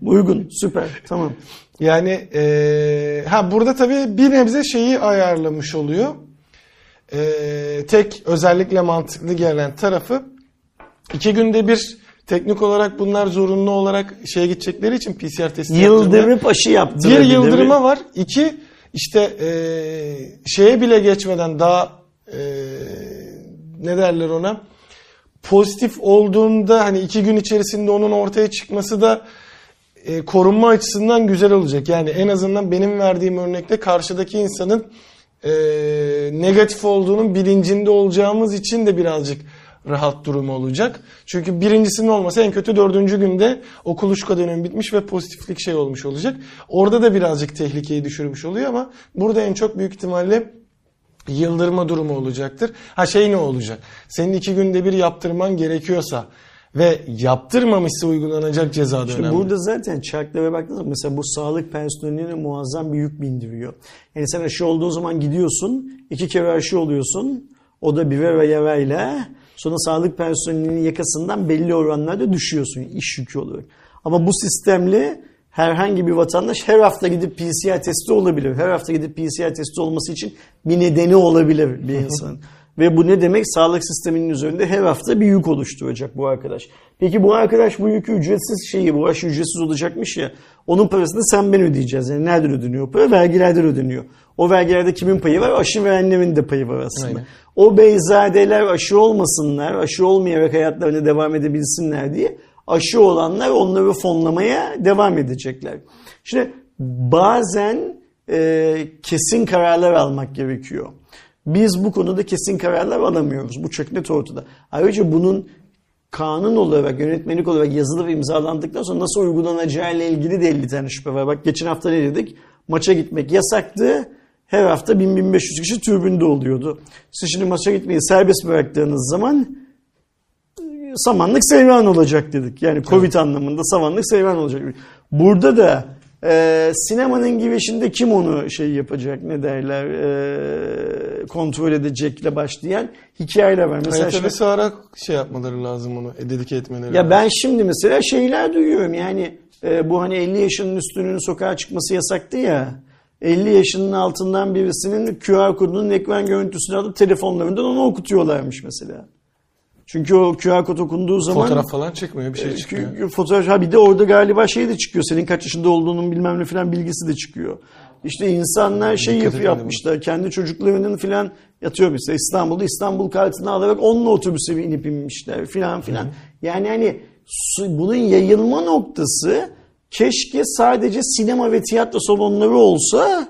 B: Uygun süper tamam.
A: Yani eee, ha burada tabii bir nebze şeyi ayarlamış oluyor. Eee, tek özellikle mantıklı gelen tarafı iki günde bir teknik olarak bunlar zorunlu olarak şeye gidecekleri için PCR testi
B: Yıldırıp aşı yaptı.
A: Bir yıldırıma var. İki işte eee, şeye bile geçmeden daha eee, ne derler ona pozitif olduğunda hani iki gün içerisinde onun ortaya çıkması da e, korunma açısından güzel olacak. Yani en azından benim verdiğim örnekte karşıdaki insanın e, negatif olduğunun bilincinde olacağımız için de birazcık rahat durumu olacak. Çünkü birincisinin olmasa en kötü dördüncü günde o kuluçka dönemi bitmiş ve pozitiflik şey olmuş olacak. Orada da birazcık tehlikeyi düşürmüş oluyor ama burada en çok büyük ihtimalle yıldırma durumu olacaktır. Ha şey ne olacak? Senin iki günde bir yaptırman gerekiyorsa ve yaptırmamışsa uygulanacak ceza da
B: Şimdi
A: önemli.
B: burada zaten çarklara baktığınız zaman mesela bu sağlık personeline muazzam bir yük bindiriyor. Yani sen aşı olduğun zaman gidiyorsun, iki kere aşı oluyorsun. O da birer ve yarayla. Sonra sağlık personelinin yakasından belli oranlarda düşüyorsun iş yükü olarak. Ama bu sistemle herhangi bir vatandaş her hafta gidip PCR testi olabilir. Her hafta gidip PCR testi olması için bir nedeni olabilir bir insanın. Ve bu ne demek? Sağlık sisteminin üzerinde her hafta bir yük oluşturacak bu arkadaş. Peki bu arkadaş bu yükü ücretsiz şeyi, bu aşı ücretsiz olacakmış ya. Onun parasını sen ben ödeyeceğiz. Yani nereden ödeniyor para? Vergilerden ödeniyor. O vergilerde kimin payı var? Aşı verenlerin de payı var aslında.
A: Aynen.
B: O beyzadeler aşı olmasınlar, aşı olmayarak hayatlarına devam edebilsinler diye aşı olanlar onları fonlamaya devam edecekler. Şimdi bazen e, kesin kararlar almak gerekiyor. Biz bu konuda kesin kararlar alamıyoruz. Bu çok net ortada. Ayrıca bunun kanun olarak, yönetmelik olarak yazılı ve imzalandıktan sonra nasıl uygulanacağı ile ilgili de 50 tane şüphe var. Bak geçen hafta ne dedik? Maça gitmek yasaktı. Her hafta 1000-1500 kişi tribünde oluyordu. Siz şimdi maça gitmeyi serbest bıraktığınız zaman samanlık seyran olacak dedik. Yani Covid anlamında samanlık seyran olacak. Burada da e, sinemanın girişinde kim onu şey yapacak ne derler e, kontrol edecekle başlayan hikayeler var. Mesela
A: Mesela
B: şimdi-
A: ara şey yapmaları lazım onu, e, dedike etmeleri
B: ya
A: lazım.
B: ben şimdi mesela şeyler duyuyorum yani e, bu hani 50 yaşının üstünün sokağa çıkması yasaktı ya. 50 yaşının altından birisinin QR kodunun ekran görüntüsünü alıp telefonlarından onu okutuyorlarmış mesela. Çünkü o QR kod okunduğu zaman
A: Fotoğraf falan çıkmıyor, bir şey çıkıyor.
B: Çünkü fotoğraf ha bir de orada galiba şey de çıkıyor. Senin kaç yaşında olduğunun bilmem ne falan bilgisi de çıkıyor. İşte insanlar şey
A: Dikkat
B: yap, yapmışlar. Kendi çocuklarının falan yatıyor mesela İstanbul'da İstanbul kartını alarak onunla otobüse inip inmişler filan filan. Yani hani bunun yayılma noktası keşke sadece sinema ve tiyatro salonları olsa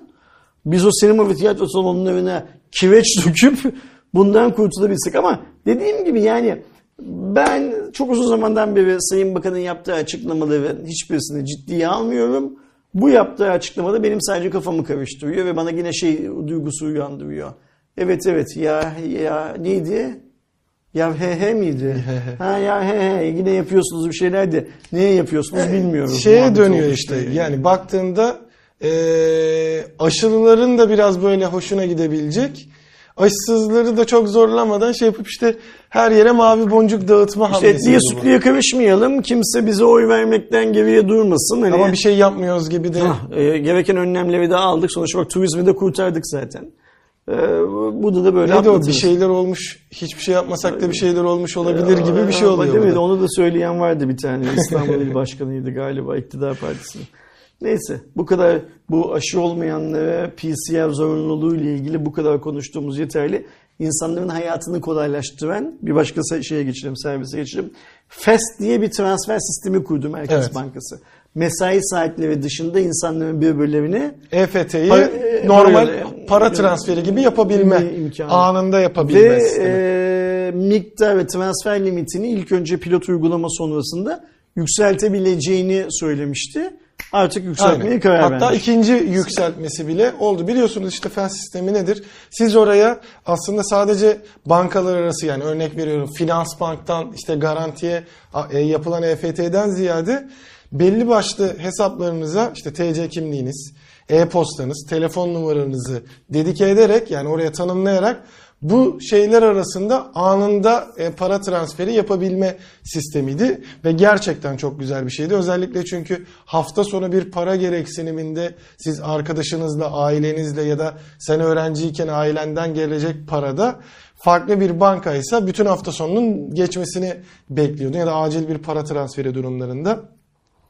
B: biz o sinema ve tiyatro salonlarına kireç döküp bundan kurtulabilsek ama dediğim gibi yani ben çok uzun zamandan beri Sayın Bakan'ın yaptığı açıklamaların hiçbirisini ciddiye almıyorum. Bu yaptığı açıklamada benim sadece kafamı karıştırıyor ve bana yine şey duygusu uyandırıyor. Evet evet ya ya neydi? Ya he he miydi? ha ya he he yine yapıyorsunuz bir şeyler de neye yapıyorsunuz bilmiyoruz.
A: Şeye
B: Muhabbet
A: dönüyor
B: oldu
A: işte. Yani baktığında eee aşılıların da biraz böyle hoşuna gidebilecek. Aşısızları da çok zorlamadan şey yapıp işte her yere mavi boncuk dağıtma
B: İşte
A: hamlesi.
B: etliye sütlüye karışmayalım. Kimse bize oy vermekten geriye durmasın. Hani,
A: Ama bir şey yapmıyoruz gibi de.
B: Hah, e, gereken önlemleri de aldık. Sonuçta bak turizmi de kurtardık zaten. E, burada da böyle
A: Neydi o bir şeyler olmuş hiçbir şey yapmasak da bir şeyler olmuş olabilir gibi bir şey
B: Ama
A: oluyor.
B: Değil mi? Onu da söyleyen vardı bir tane. İstanbul İl Başkanı'ydı galiba iktidar partisinin. Neyse bu kadar bu aşı olmayanlara PCR zorunluluğu ile ilgili bu kadar konuştuğumuz yeterli. İnsanların hayatını kolaylaştıran bir başka şeye geçelim, servise geçelim. FEST diye bir transfer sistemi kurdu Merkez
A: Evet.
B: Bankası. Mesai saatleri dışında insanların birbirlerine
A: EFT'yi
B: Para- e,
A: normal
B: para-
A: para transferi gibi yapabilme,
B: imkanı.
A: anında
B: ve
A: yapabilme sistemi.
B: e, miktar ve transfer limitini ilk önce pilot uygulama sonrasında yükseltebileceğini söylemişti. Artık yükseltmeye
A: Aynen.
B: karar
A: Hatta
B: vermiş.
A: ikinci yükseltmesi bile oldu. Biliyorsunuz işte fen sistemi nedir? Siz oraya aslında sadece bankalar arası yani örnek veriyorum finans banktan işte garantiye e, yapılan EFT'den ziyade belli başlı hesaplarınıza işte TC kimliğiniz, e-postanız, telefon numaranızı dedike ederek yani oraya tanımlayarak bu şeyler arasında anında e, para transferi yapabilme sistemiydi ve gerçekten çok güzel bir şeydi. Özellikle çünkü hafta sonu bir para gereksiniminde siz arkadaşınızla, ailenizle ya da sen öğrenciyken ailenden gelecek parada farklı bir bankaysa bütün hafta sonunun geçmesini bekliyordun ya da acil bir para transferi durumlarında.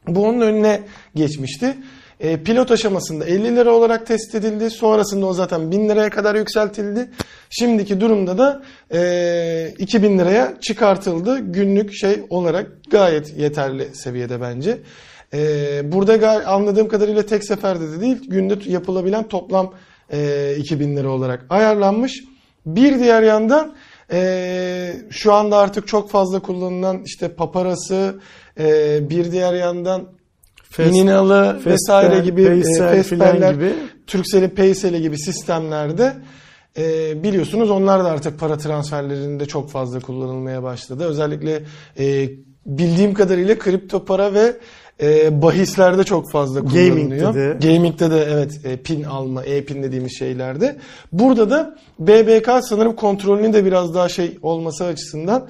A: Bu onun önüne geçmişti. E, pilot aşamasında 50 lira olarak test edildi. Sonrasında o zaten 1000 liraya kadar yükseltildi. Şimdiki durumda da e, 2000 liraya çıkartıldı. Günlük şey olarak gayet yeterli seviyede bence. E, burada anladığım kadarıyla tek seferde de değil günde yapılabilen toplam e, 2000 lira olarak ayarlanmış. Bir diğer yandan e, şu anda artık çok fazla kullanılan işte paparası e, bir diğer yandan
B: Fes-
A: İninalı
B: Festel,
A: vesaire gibi e, Festel'ler,
B: gibi.
A: Turkcell'in Paysel'i gibi sistemlerde e, biliyorsunuz onlar da artık para transferlerinde çok fazla kullanılmaya başladı. Özellikle e, bildiğim kadarıyla kripto para ve e, bahislerde çok fazla kullanılıyor.
B: Gaming'de de.
A: Gaming'de de evet e, pin alma, e-pin dediğimiz şeylerde. Burada da BBK sanırım kontrolünün de biraz daha şey olması açısından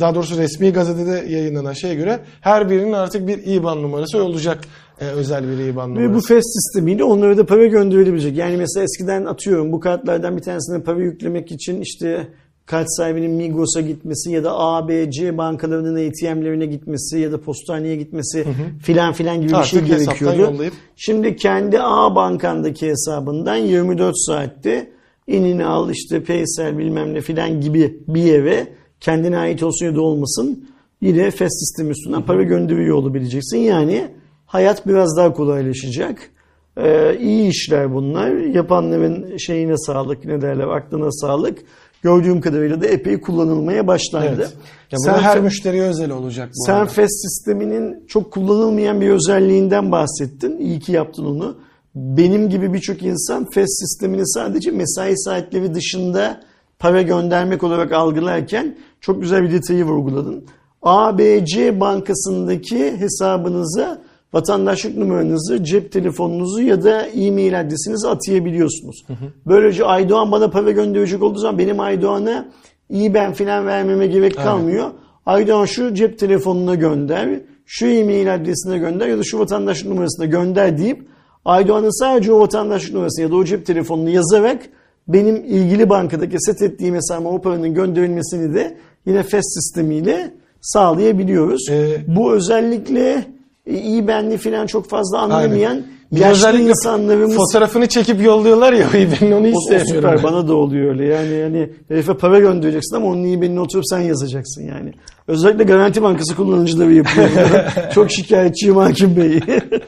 A: daha doğrusu resmi gazetede yayınlanan şeye göre her birinin artık bir IBAN numarası olacak. E, özel bir IBAN
B: Ve bu
A: numarası.
B: FES sistemiyle onlara da para gönderilebilecek. Yani mesela eskiden atıyorum bu kartlardan bir tanesine para yüklemek için işte kart sahibinin Migros'a gitmesi ya da A, B, C bankalarının ATM'lerine gitmesi ya da postaneye gitmesi filan filan gibi bir şey gerekiyordu. Şimdi kendi A bankandaki hesabından 24 saatte inini al işte Paysel bilmem ne filan gibi bir yere kendine ait olsun ya da olmasın yine FES sistemi üstünden para gönderiyor olabileceksin. Yani hayat biraz daha kolaylaşacak. Ee, iyi işler bunlar. Yapanların şeyine sağlık ne derler aklına sağlık. Gördüğüm kadarıyla da epey kullanılmaya başlandı.
A: Evet. Ya
B: Sen
A: her
B: fe-
A: müşteriye özel olacak bu
B: sen
A: arada.
B: FES sisteminin çok kullanılmayan bir özelliğinden bahsettin. İyi ki yaptın onu. Benim gibi birçok insan FES sistemini sadece mesai saatleri dışında para göndermek olarak algılarken çok güzel bir detayı vurguladın. ABC bankasındaki hesabınıza vatandaşlık numaranızı, cep telefonunuzu ya da e-mail adresinizi atayabiliyorsunuz. Böylece Aydoğan bana para gönderecek olduğu zaman benim Aydoğan'a IBAN falan vermeme gerek kalmıyor. Aydoğan şu cep telefonuna gönder, şu e-mail adresine gönder ya da şu vatandaşlık numarasına gönder deyip Aydoğan'ın sadece o vatandaşlık numarasını ya da o cep telefonunu yazarak benim ilgili bankadaki set ettiğim hesabıma o paranın gönderilmesini de yine FES sistemiyle sağlayabiliyoruz.
A: Ee,
B: Bu özellikle e, IBAN'li falan çok fazla anlamayan
A: Özellikle
B: insanlarımız
A: fotoğrafını çekip yolluyorlar ya ben onu hiç
B: o, o süper bana da oluyor öyle. Yani yani herife para göndereceksin ama onun iyi benini oturup sen yazacaksın yani. Özellikle Garanti Bankası kullanıcıları yapıyor. Çok şikayetçiyim Hakim Bey.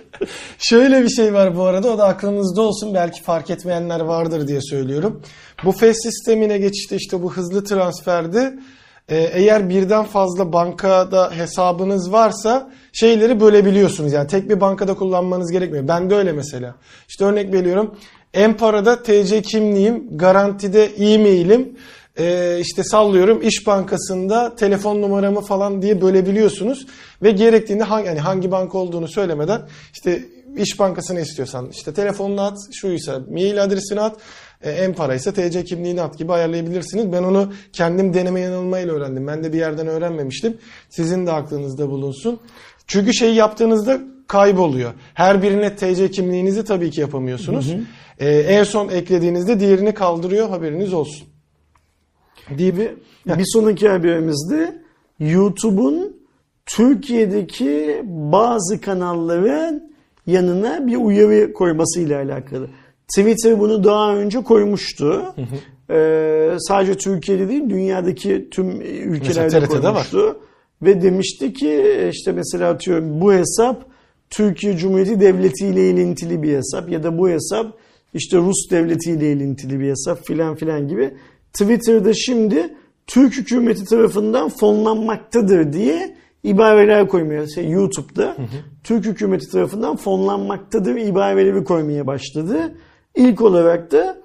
A: Şöyle bir şey var bu arada o da aklınızda olsun belki fark etmeyenler vardır diye söylüyorum. Bu FES sistemine geçişte işte bu hızlı transferde e, eğer birden fazla bankada hesabınız varsa şeyleri bölebiliyorsunuz. Yani tek bir bankada kullanmanız gerekmiyor. Ben de öyle mesela. İşte örnek veriyorum. Empara'da TC kimliğim, garantide e-mailim, e, işte sallıyorum İş Bankası'nda telefon numaramı falan diye bölebiliyorsunuz. Ve gerektiğinde hangi, yani hangi banka olduğunu söylemeden işte İş Bankası'nı istiyorsan işte telefonunu at, şuysa mail adresini at, e, en para ise TC kimliğini at gibi ayarlayabilirsiniz. Ben onu kendim deneme yanılmayla öğrendim. Ben de bir yerden öğrenmemiştim. Sizin de aklınızda bulunsun. Çünkü şeyi yaptığınızda kayboluyor. Her birine TC kimliğinizi tabii ki yapamıyorsunuz. E, en son eklediğinizde diğerini kaldırıyor haberiniz olsun.
B: Deyip bir sonraki haberimizde YouTube'un Türkiye'deki bazı kanalların yanına bir uyarı koymasıyla alakalı. Twitter bunu daha önce koymuştu. Ee, sadece Türkiye'de değil dünyadaki tüm ülkelerde
A: TRT'de var.
B: Ve demişti ki işte mesela atıyorum bu hesap Türkiye Cumhuriyeti Devleti ile ilintili bir hesap ya da bu hesap işte Rus Devleti ile ilintili bir hesap filan filan gibi. Twitter'da şimdi Türk hükümeti tarafından fonlanmaktadır diye ibareler koymaya, şey, YouTube'da Türk hükümeti tarafından fonlanmaktadır ibareleri koymaya başladı. İlk olarak da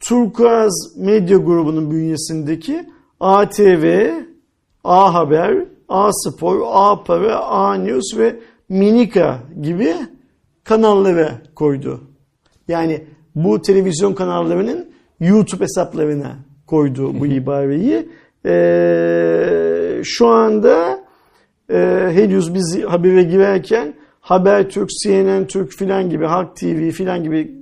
B: Turkuaz Medya Grubu'nun bünyesindeki ATV, A Haber, A Spor, A Para, A News ve Minika gibi kanallara koydu. Yani bu televizyon kanallarının YouTube hesaplarına koydu bu ibareyi. Ee, şu anda e, henüz biz habere girerken Habertürk, CNN Türk filan gibi, Halk TV filan gibi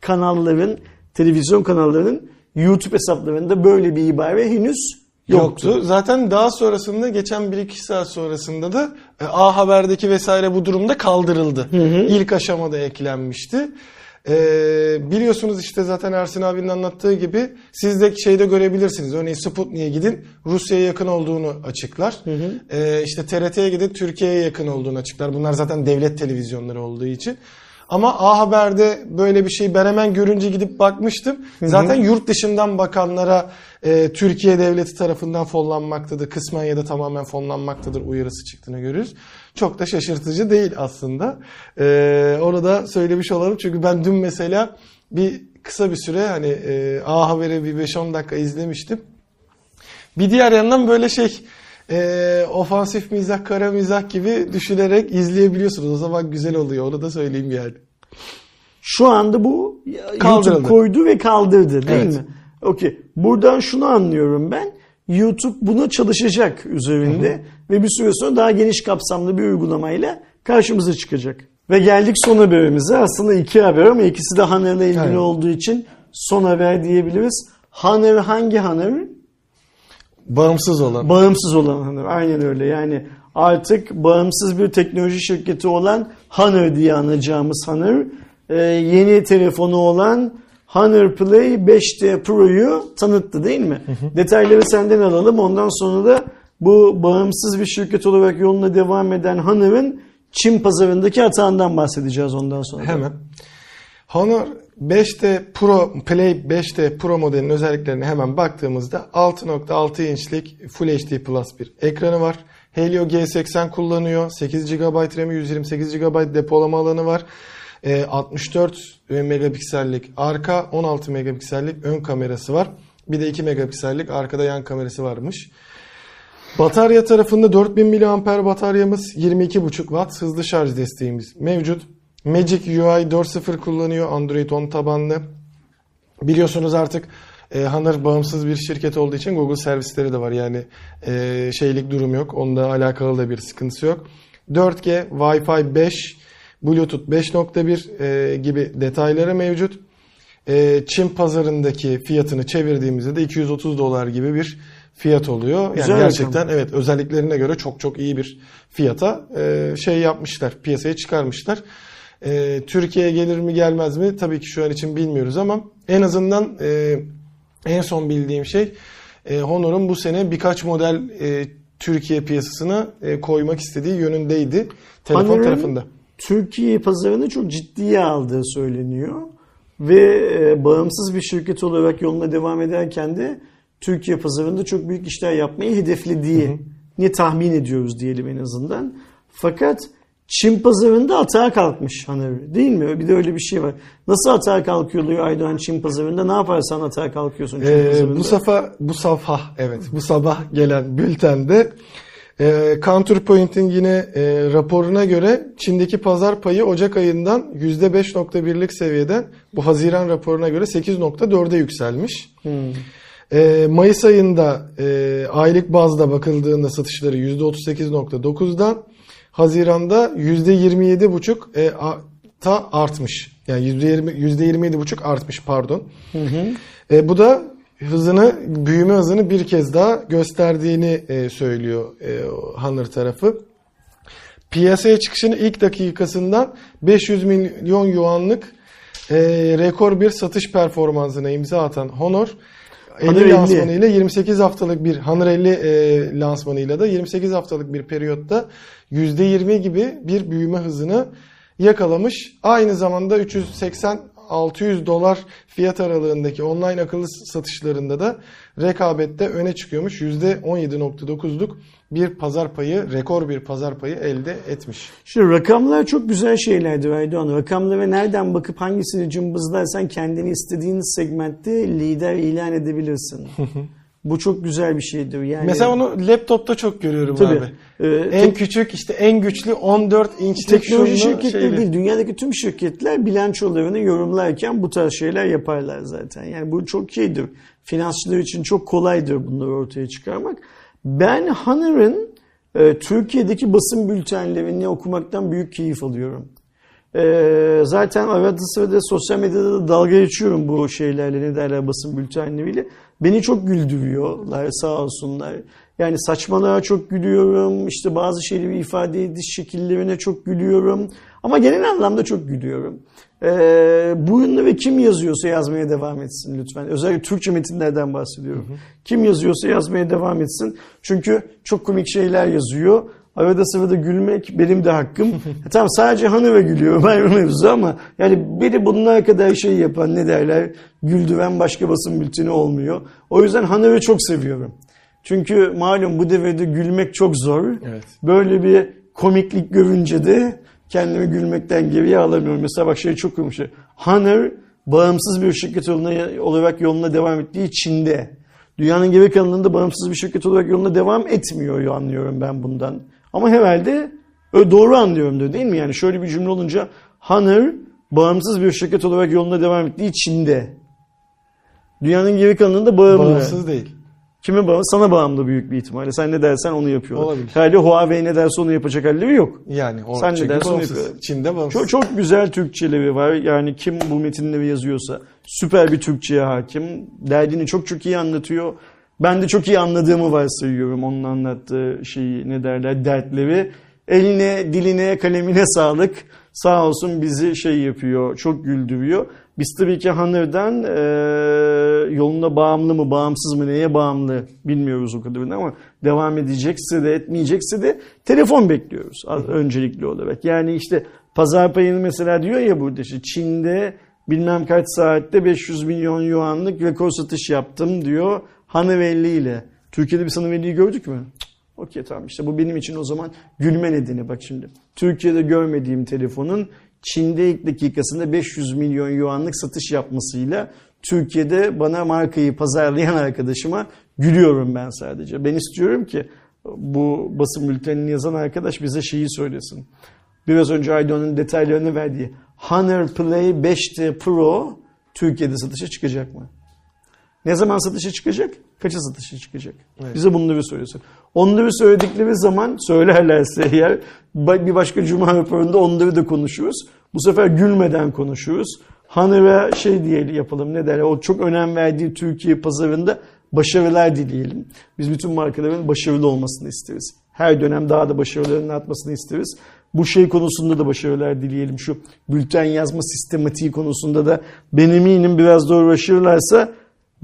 B: kanalların, televizyon kanallarının YouTube hesaplarında böyle bir ibare henüz yoktu.
A: Yoktu. Zaten daha sonrasında geçen 1-2 saat sonrasında da e, A Haber'deki vesaire bu durumda kaldırıldı. İlk aşamada eklenmişti. Ee, biliyorsunuz işte zaten Ersin abinin anlattığı gibi siz de şeyde görebilirsiniz. Örneğin Sputnik'e gidin Rusya'ya yakın olduğunu açıklar. Ee, işte TRT'ye gidin Türkiye'ye yakın olduğunu açıklar. Bunlar zaten devlet televizyonları olduğu için. Ama A Haber'de böyle bir şey ben hemen görünce gidip bakmıştım. Zaten yurt dışından bakanlara e, Türkiye devleti tarafından fonlanmaktadır. Kısmen ya da tamamen fonlanmaktadır uyarısı çıktığını görüyoruz. Çok da şaşırtıcı değil aslında. E, onu da söylemiş olalım. Çünkü ben dün mesela bir kısa bir süre hani e, A Haber'i bir 5-10 dakika izlemiştim. Bir diğer yandan böyle şey e, ofansif mizah, kara mizah gibi düşünerek izleyebiliyorsunuz. O zaman güzel oluyor. Onu da söyleyeyim yani.
B: Şu anda bu
A: Kaldırıldı.
B: YouTube koydu ve kaldırdı değil
A: Evet.
B: mi? Okey. Buradan şunu anlıyorum ben. YouTube buna çalışacak üzerinde ve bir süre sonra daha geniş kapsamlı bir uygulamayla karşımıza çıkacak. Ve geldik son haberimize. Aslında iki haber ama ikisi de Haner'la ilgili
A: Evet.
B: olduğu için son haber diyebiliriz. Haner hangi Haner?
A: Bağımsız olan.
B: Bağımsız olan Honor. Aynen öyle. Yani artık bağımsız bir teknoloji şirketi olan Honor diye anacağımız Honor e, yeni telefonu olan Honor Play 5T Pro'yu tanıttı değil mi? Detayları senden alalım. Ondan sonra da bu bağımsız bir şirket olarak yoluna devam eden Honor'ın Çin pazarındaki hatağından bahsedeceğiz ondan sonra.
A: Hemen. Honor 5T Pro Play 5T Pro modelinin özelliklerine hemen baktığımızda 6.6 inçlik Full HD Plus bir ekranı var. Helio G80 kullanıyor. 8 GB RAM'i 128 GB depolama alanı var. Ee, 64 megapiksellik arka 16 megapiksellik ön kamerası var. Bir de 2 megapiksellik arkada yan kamerası varmış. Batarya tarafında 4000 mAh bataryamız, 22.5 Watt hızlı şarj desteğimiz mevcut. Magic UI 4.0 kullanıyor Android 10 tabanlı. Biliyorsunuz artık e, Honor bağımsız bir şirket olduğu için Google servisleri de var. Yani e, şeylik durum yok. Onda alakalı da bir sıkıntısı yok. 4G, Wi-Fi 5, Bluetooth 5.1 e, gibi detayları mevcut. E, Çin pazarındaki fiyatını çevirdiğimizde de 230 dolar gibi bir fiyat oluyor. Yani
B: Güzel
A: gerçekten evet özelliklerine göre çok çok iyi bir fiyata e, şey yapmışlar, piyasaya çıkarmışlar. E, Türkiye'ye gelir mi gelmez mi tabii ki şu an için bilmiyoruz ama en azından e, en son bildiğim şey e, Honor'un bu sene birkaç model e, Türkiye piyasasına e, koymak istediği yönündeydi telefon
B: Honor'un
A: tarafında.
B: Türkiye pazarını çok ciddiye aldığı söyleniyor. Ve e, bağımsız bir şirket olarak yoluna devam ederken de Türkiye pazarında çok büyük işler yapmayı hedeflediği ni tahmin ediyoruz diyelim en azından. Fakat Çin pazarında atağa kalkmış Hanover değil mi? Bir de öyle bir şey var. Nasıl atağa kalkıyor Aydoğan Çin pazarında? Ne yaparsan atağa kalkıyorsun Çin
A: Ee,
B: pazarında.
A: bu sabah bu sabah evet bu sabah gelen bültende e, Counterpoint'in yine e, raporuna göre Çin'deki pazar payı Ocak ayından %5.1'lik seviyeden bu Haziran raporuna göre 8.4'e yükselmiş.
B: Hmm.
A: E, Mayıs ayında e, aylık bazda bakıldığında satışları %38.9'dan Haziran'da %27.5 e, ta artmış. Yani %20 %27.5 artmış pardon. E, bu da hızını büyüme hızını bir kez daha gösterdiğini e, söylüyor e, Hanır tarafı. Piyasaya çıkışını ilk dakikasından 500 milyon yuanlık e, rekor bir satış performansına imza atan Honor 50
B: 50.
A: lansmanıyla 28 haftalık bir Honor 50 e, lansmanıyla da 28 haftalık bir periyotta %20 gibi bir büyüme hızını yakalamış. Aynı zamanda 380 600 dolar fiyat aralığındaki online akıllı satışlarında da rekabette öne çıkıyormuş. %17.9'luk bir pazar payı, rekor bir pazar payı elde etmiş.
B: Şu rakamlar çok güzel şeylerdir Aydoğan. Rakamlara nereden bakıp hangisini cımbızlarsan kendini istediğin segmentte lider ilan edebilirsin. Bu çok güzel bir şeydir. Yani
A: Mesela onu laptopta çok görüyorum
B: Tabii.
A: abi.
B: Ee,
A: En küçük işte en güçlü 14 inçlik
B: teknoloji şirketleri
A: şeyli.
B: değil, dünyadaki tüm şirketler bilançolarını yorumlarken bu tarz şeyler yaparlar zaten. Yani bu çok iyidir. Finansçılar için çok kolaydır bunları ortaya çıkarmak. Ben Honor'ın e, Türkiye'deki basın bültenlerini okumaktan büyük keyif alıyorum. E, zaten arada sırada sosyal medyada da dalga geçiyorum bu şeylerle ne derler basın bültenleriyle. Beni çok güldürüyorlar sağ olsunlar. Yani saçmalığa çok gülüyorum. İşte bazı şeyleri ifade ediş şekillerine çok gülüyorum. Ama genel anlamda çok gülüyorum. Ee, bunu ve kim yazıyorsa yazmaya devam etsin lütfen. Özellikle Türkçe metinlerden bahsediyorum. Kim yazıyorsa yazmaya devam etsin. Çünkü çok komik şeyler yazıyor. Arada sırada gülmek benim de hakkım. tamam sadece hanı ve gülüyor ayrı mevzu ama yani beni bunlar kadar şey yapan ne derler güldüren başka basın bülteni olmuyor. O yüzden hanı ve çok seviyorum. Çünkü malum bu devirde gülmek çok zor.
A: Evet.
B: Böyle bir komiklik görünce de kendimi gülmekten geriye alamıyorum. Mesela bak şey çok komik şey. Bağımsız bir şirket olarak yoluna devam ettiği Çin'de. Dünyanın geri kalanında bağımsız bir şirket olarak yoluna devam etmiyor anlıyorum ben bundan. Ama herhalde öyle doğru anlıyorum değil mi? Yani şöyle bir cümle olunca Honor bağımsız bir şirket olarak yoluna devam ettiği Çin'de. Dünyanın geri kalanında bağımlı.
A: Bağımsız değil.
B: Kime bağımlı? Sana bağımlı büyük bir ihtimalle. Sen ne dersen onu yapıyorlar.
A: Olabilir.
B: Herhalde Huawei ne derse onu yapacak halleri yok.
A: Yani o
B: Sen ne dersen onu yapıyor.
A: Çin'de bağımsız.
B: Çok, çok güzel Türkçeleri var. Yani kim bu metinleri yazıyorsa süper bir Türkçe'ye hakim. Derdini çok çok iyi anlatıyor. Ben de çok iyi anladığımı varsayıyorum onun anlattığı şeyi ne derler dertleri. Eline, diline, kalemine sağlık. Sağ olsun bizi şey yapıyor, çok güldürüyor. Biz tabii ki Hanır'dan e, yoluna bağımlı mı, bağımsız mı, neye bağımlı bilmiyoruz o kadarını ama devam edecekse de etmeyecekse de telefon bekliyoruz öncelikli olarak. Yani işte pazar payını mesela diyor ya burada işte Çin'de bilmem kaç saatte 500 milyon yuanlık rekor satış yaptım diyor Hanavelli ile. Türkiye'de bir Hanavelli'yi gördük mü? Okey tamam işte bu benim için o zaman gülme nedeni bak şimdi. Türkiye'de görmediğim telefonun Çin'de ilk dakikasında 500 milyon yuanlık satış yapmasıyla Türkiye'de bana markayı pazarlayan arkadaşıma gülüyorum ben sadece. Ben istiyorum ki bu basın bültenini yazan arkadaş bize şeyi söylesin. Biraz önce Aydoğan'ın detaylarını verdiği Honor Play 5T Pro Türkiye'de satışa çıkacak mı? Ne zaman satışa çıkacak? Kaça satışa çıkacak?
A: Evet.
B: Bize bunları söylesin. Onları söyledikleri zaman söylerlerse eğer bir başka cuma raporunda onları da konuşuruz. Bu sefer gülmeden konuşuruz. Hanır'a şey diyelim yapalım ne derler o çok önem verdiği Türkiye pazarında başarılar dileyelim. Biz bütün markaların başarılı olmasını isteriz. Her dönem daha da başarılarının artmasını isteriz. Bu şey konusunda da başarılar dileyelim. Şu bülten yazma sistematiği konusunda da ben eminim biraz da uğraşırlarsa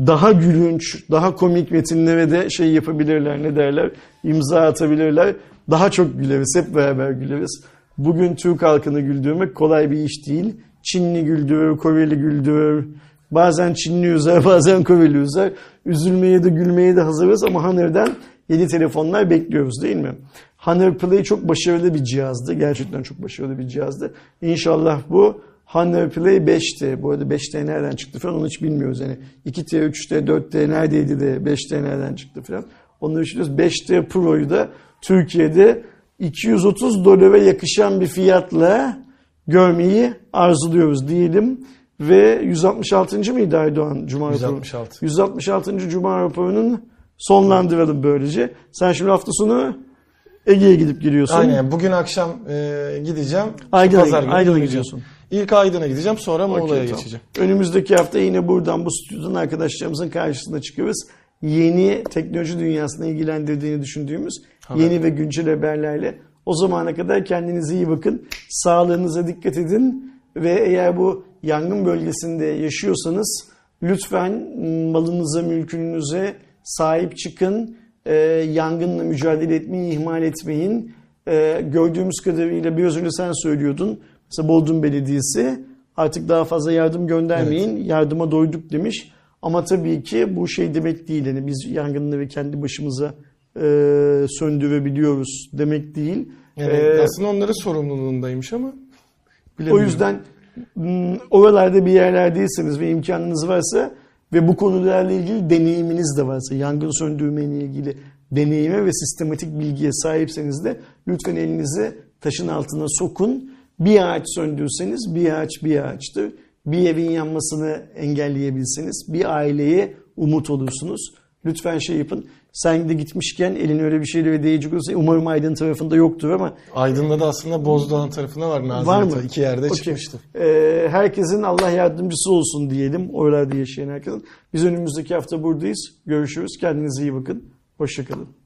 B: daha gülünç, daha komik metinlere de şey yapabilirler ne derler, imza atabilirler. Daha çok güleriz, hep beraber güleriz. Bugün Türk halkını güldürmek kolay bir iş değil. Çinli güldürür, Koreli güldürür. Bazen Çinli üzer, bazen Koreli üzer. Üzülmeye de gülmeye de hazırız ama Honor'dan yeni telefonlar bekliyoruz değil mi? Honor Play çok başarılı bir cihazdı. Gerçekten çok başarılı bir cihazdı. İnşallah bu Honor Play 5T. Bu arada 5T nereden çıktı falan onu hiç bilmiyoruz. Yani 2T, 3T, 4T neredeydi de 5T nereden çıktı falan. Onları düşünüyoruz. 5T Pro'yu da Türkiye'de 230 dolara yakışan bir fiyatla görmeyi arzuluyoruz diyelim. Ve 166. mıydı Aydoğan Cuma raporu?
A: 166.
B: 166. Cuma raporunun sonlandıralım böylece. Sen şimdi hafta sonu Ege'ye gidip geliyorsun.
A: Aynen. Bugün akşam e, gideceğim.
B: Aydın'a,
A: Pazar günü
B: Aydın'a
A: döneceğim.
B: gidiyorsun.
A: İlk Aydın'a gideceğim sonra Muğla'ya
B: tamam.
A: geçeceğim.
B: Önümüzdeki hafta yine buradan bu stüdyodan arkadaşlarımızın karşısına çıkıyoruz. Yeni teknoloji dünyasına ilgilendirdiğini düşündüğümüz yeni ve güncel haberlerle. O zamana kadar kendinize iyi bakın. Sağlığınıza dikkat edin. Ve eğer bu yangın bölgesinde yaşıyorsanız lütfen malınıza, mülkünüze sahip çıkın. Ee, yangınla mücadele etmeyi ihmal etmeyin. Ee, gördüğümüz kadarıyla biraz önce sen söylüyordun. Mesela Bodrum Belediyesi artık daha fazla yardım göndermeyin. Yardıma doyduk demiş. Ama tabii ki bu şey demek değil. Yani biz yangınları kendi başımıza e, söndürebiliyoruz demek değil.
A: Yani
B: Ee,
A: aslında onların sorumluluğundaymış ama
B: o yüzden m, oralarda bir yerlerdeyseniz ve imkanınız varsa ve bu konularla ilgili deneyiminiz de varsa, yangın söndürme ile ilgili deneyime ve sistematik bilgiye sahipseniz de lütfen elinizi taşın altına sokun. Bir ağaç söndürseniz bir ağaç bir ağaçtır. Bir evin yanmasını engelleyebilseniz bir aileye umut olursunuz. Lütfen şey yapın. Sen de gitmişken elin öyle bir şeylere değecek olursa umarım Aydın tarafında yoktur ama
A: Aydın'da da aslında Bozdoğan tarafına var. Nazilli
B: Var mı?
A: İki yerde
B: Okey.
A: çıkmıştı.
B: Ee, herkesin Allah yardımcısı olsun diyelim. Oralarda yaşayan herkesin. Biz önümüzdeki hafta buradayız. Görüşürüz. Kendinize iyi bakın. Hoşçakalın.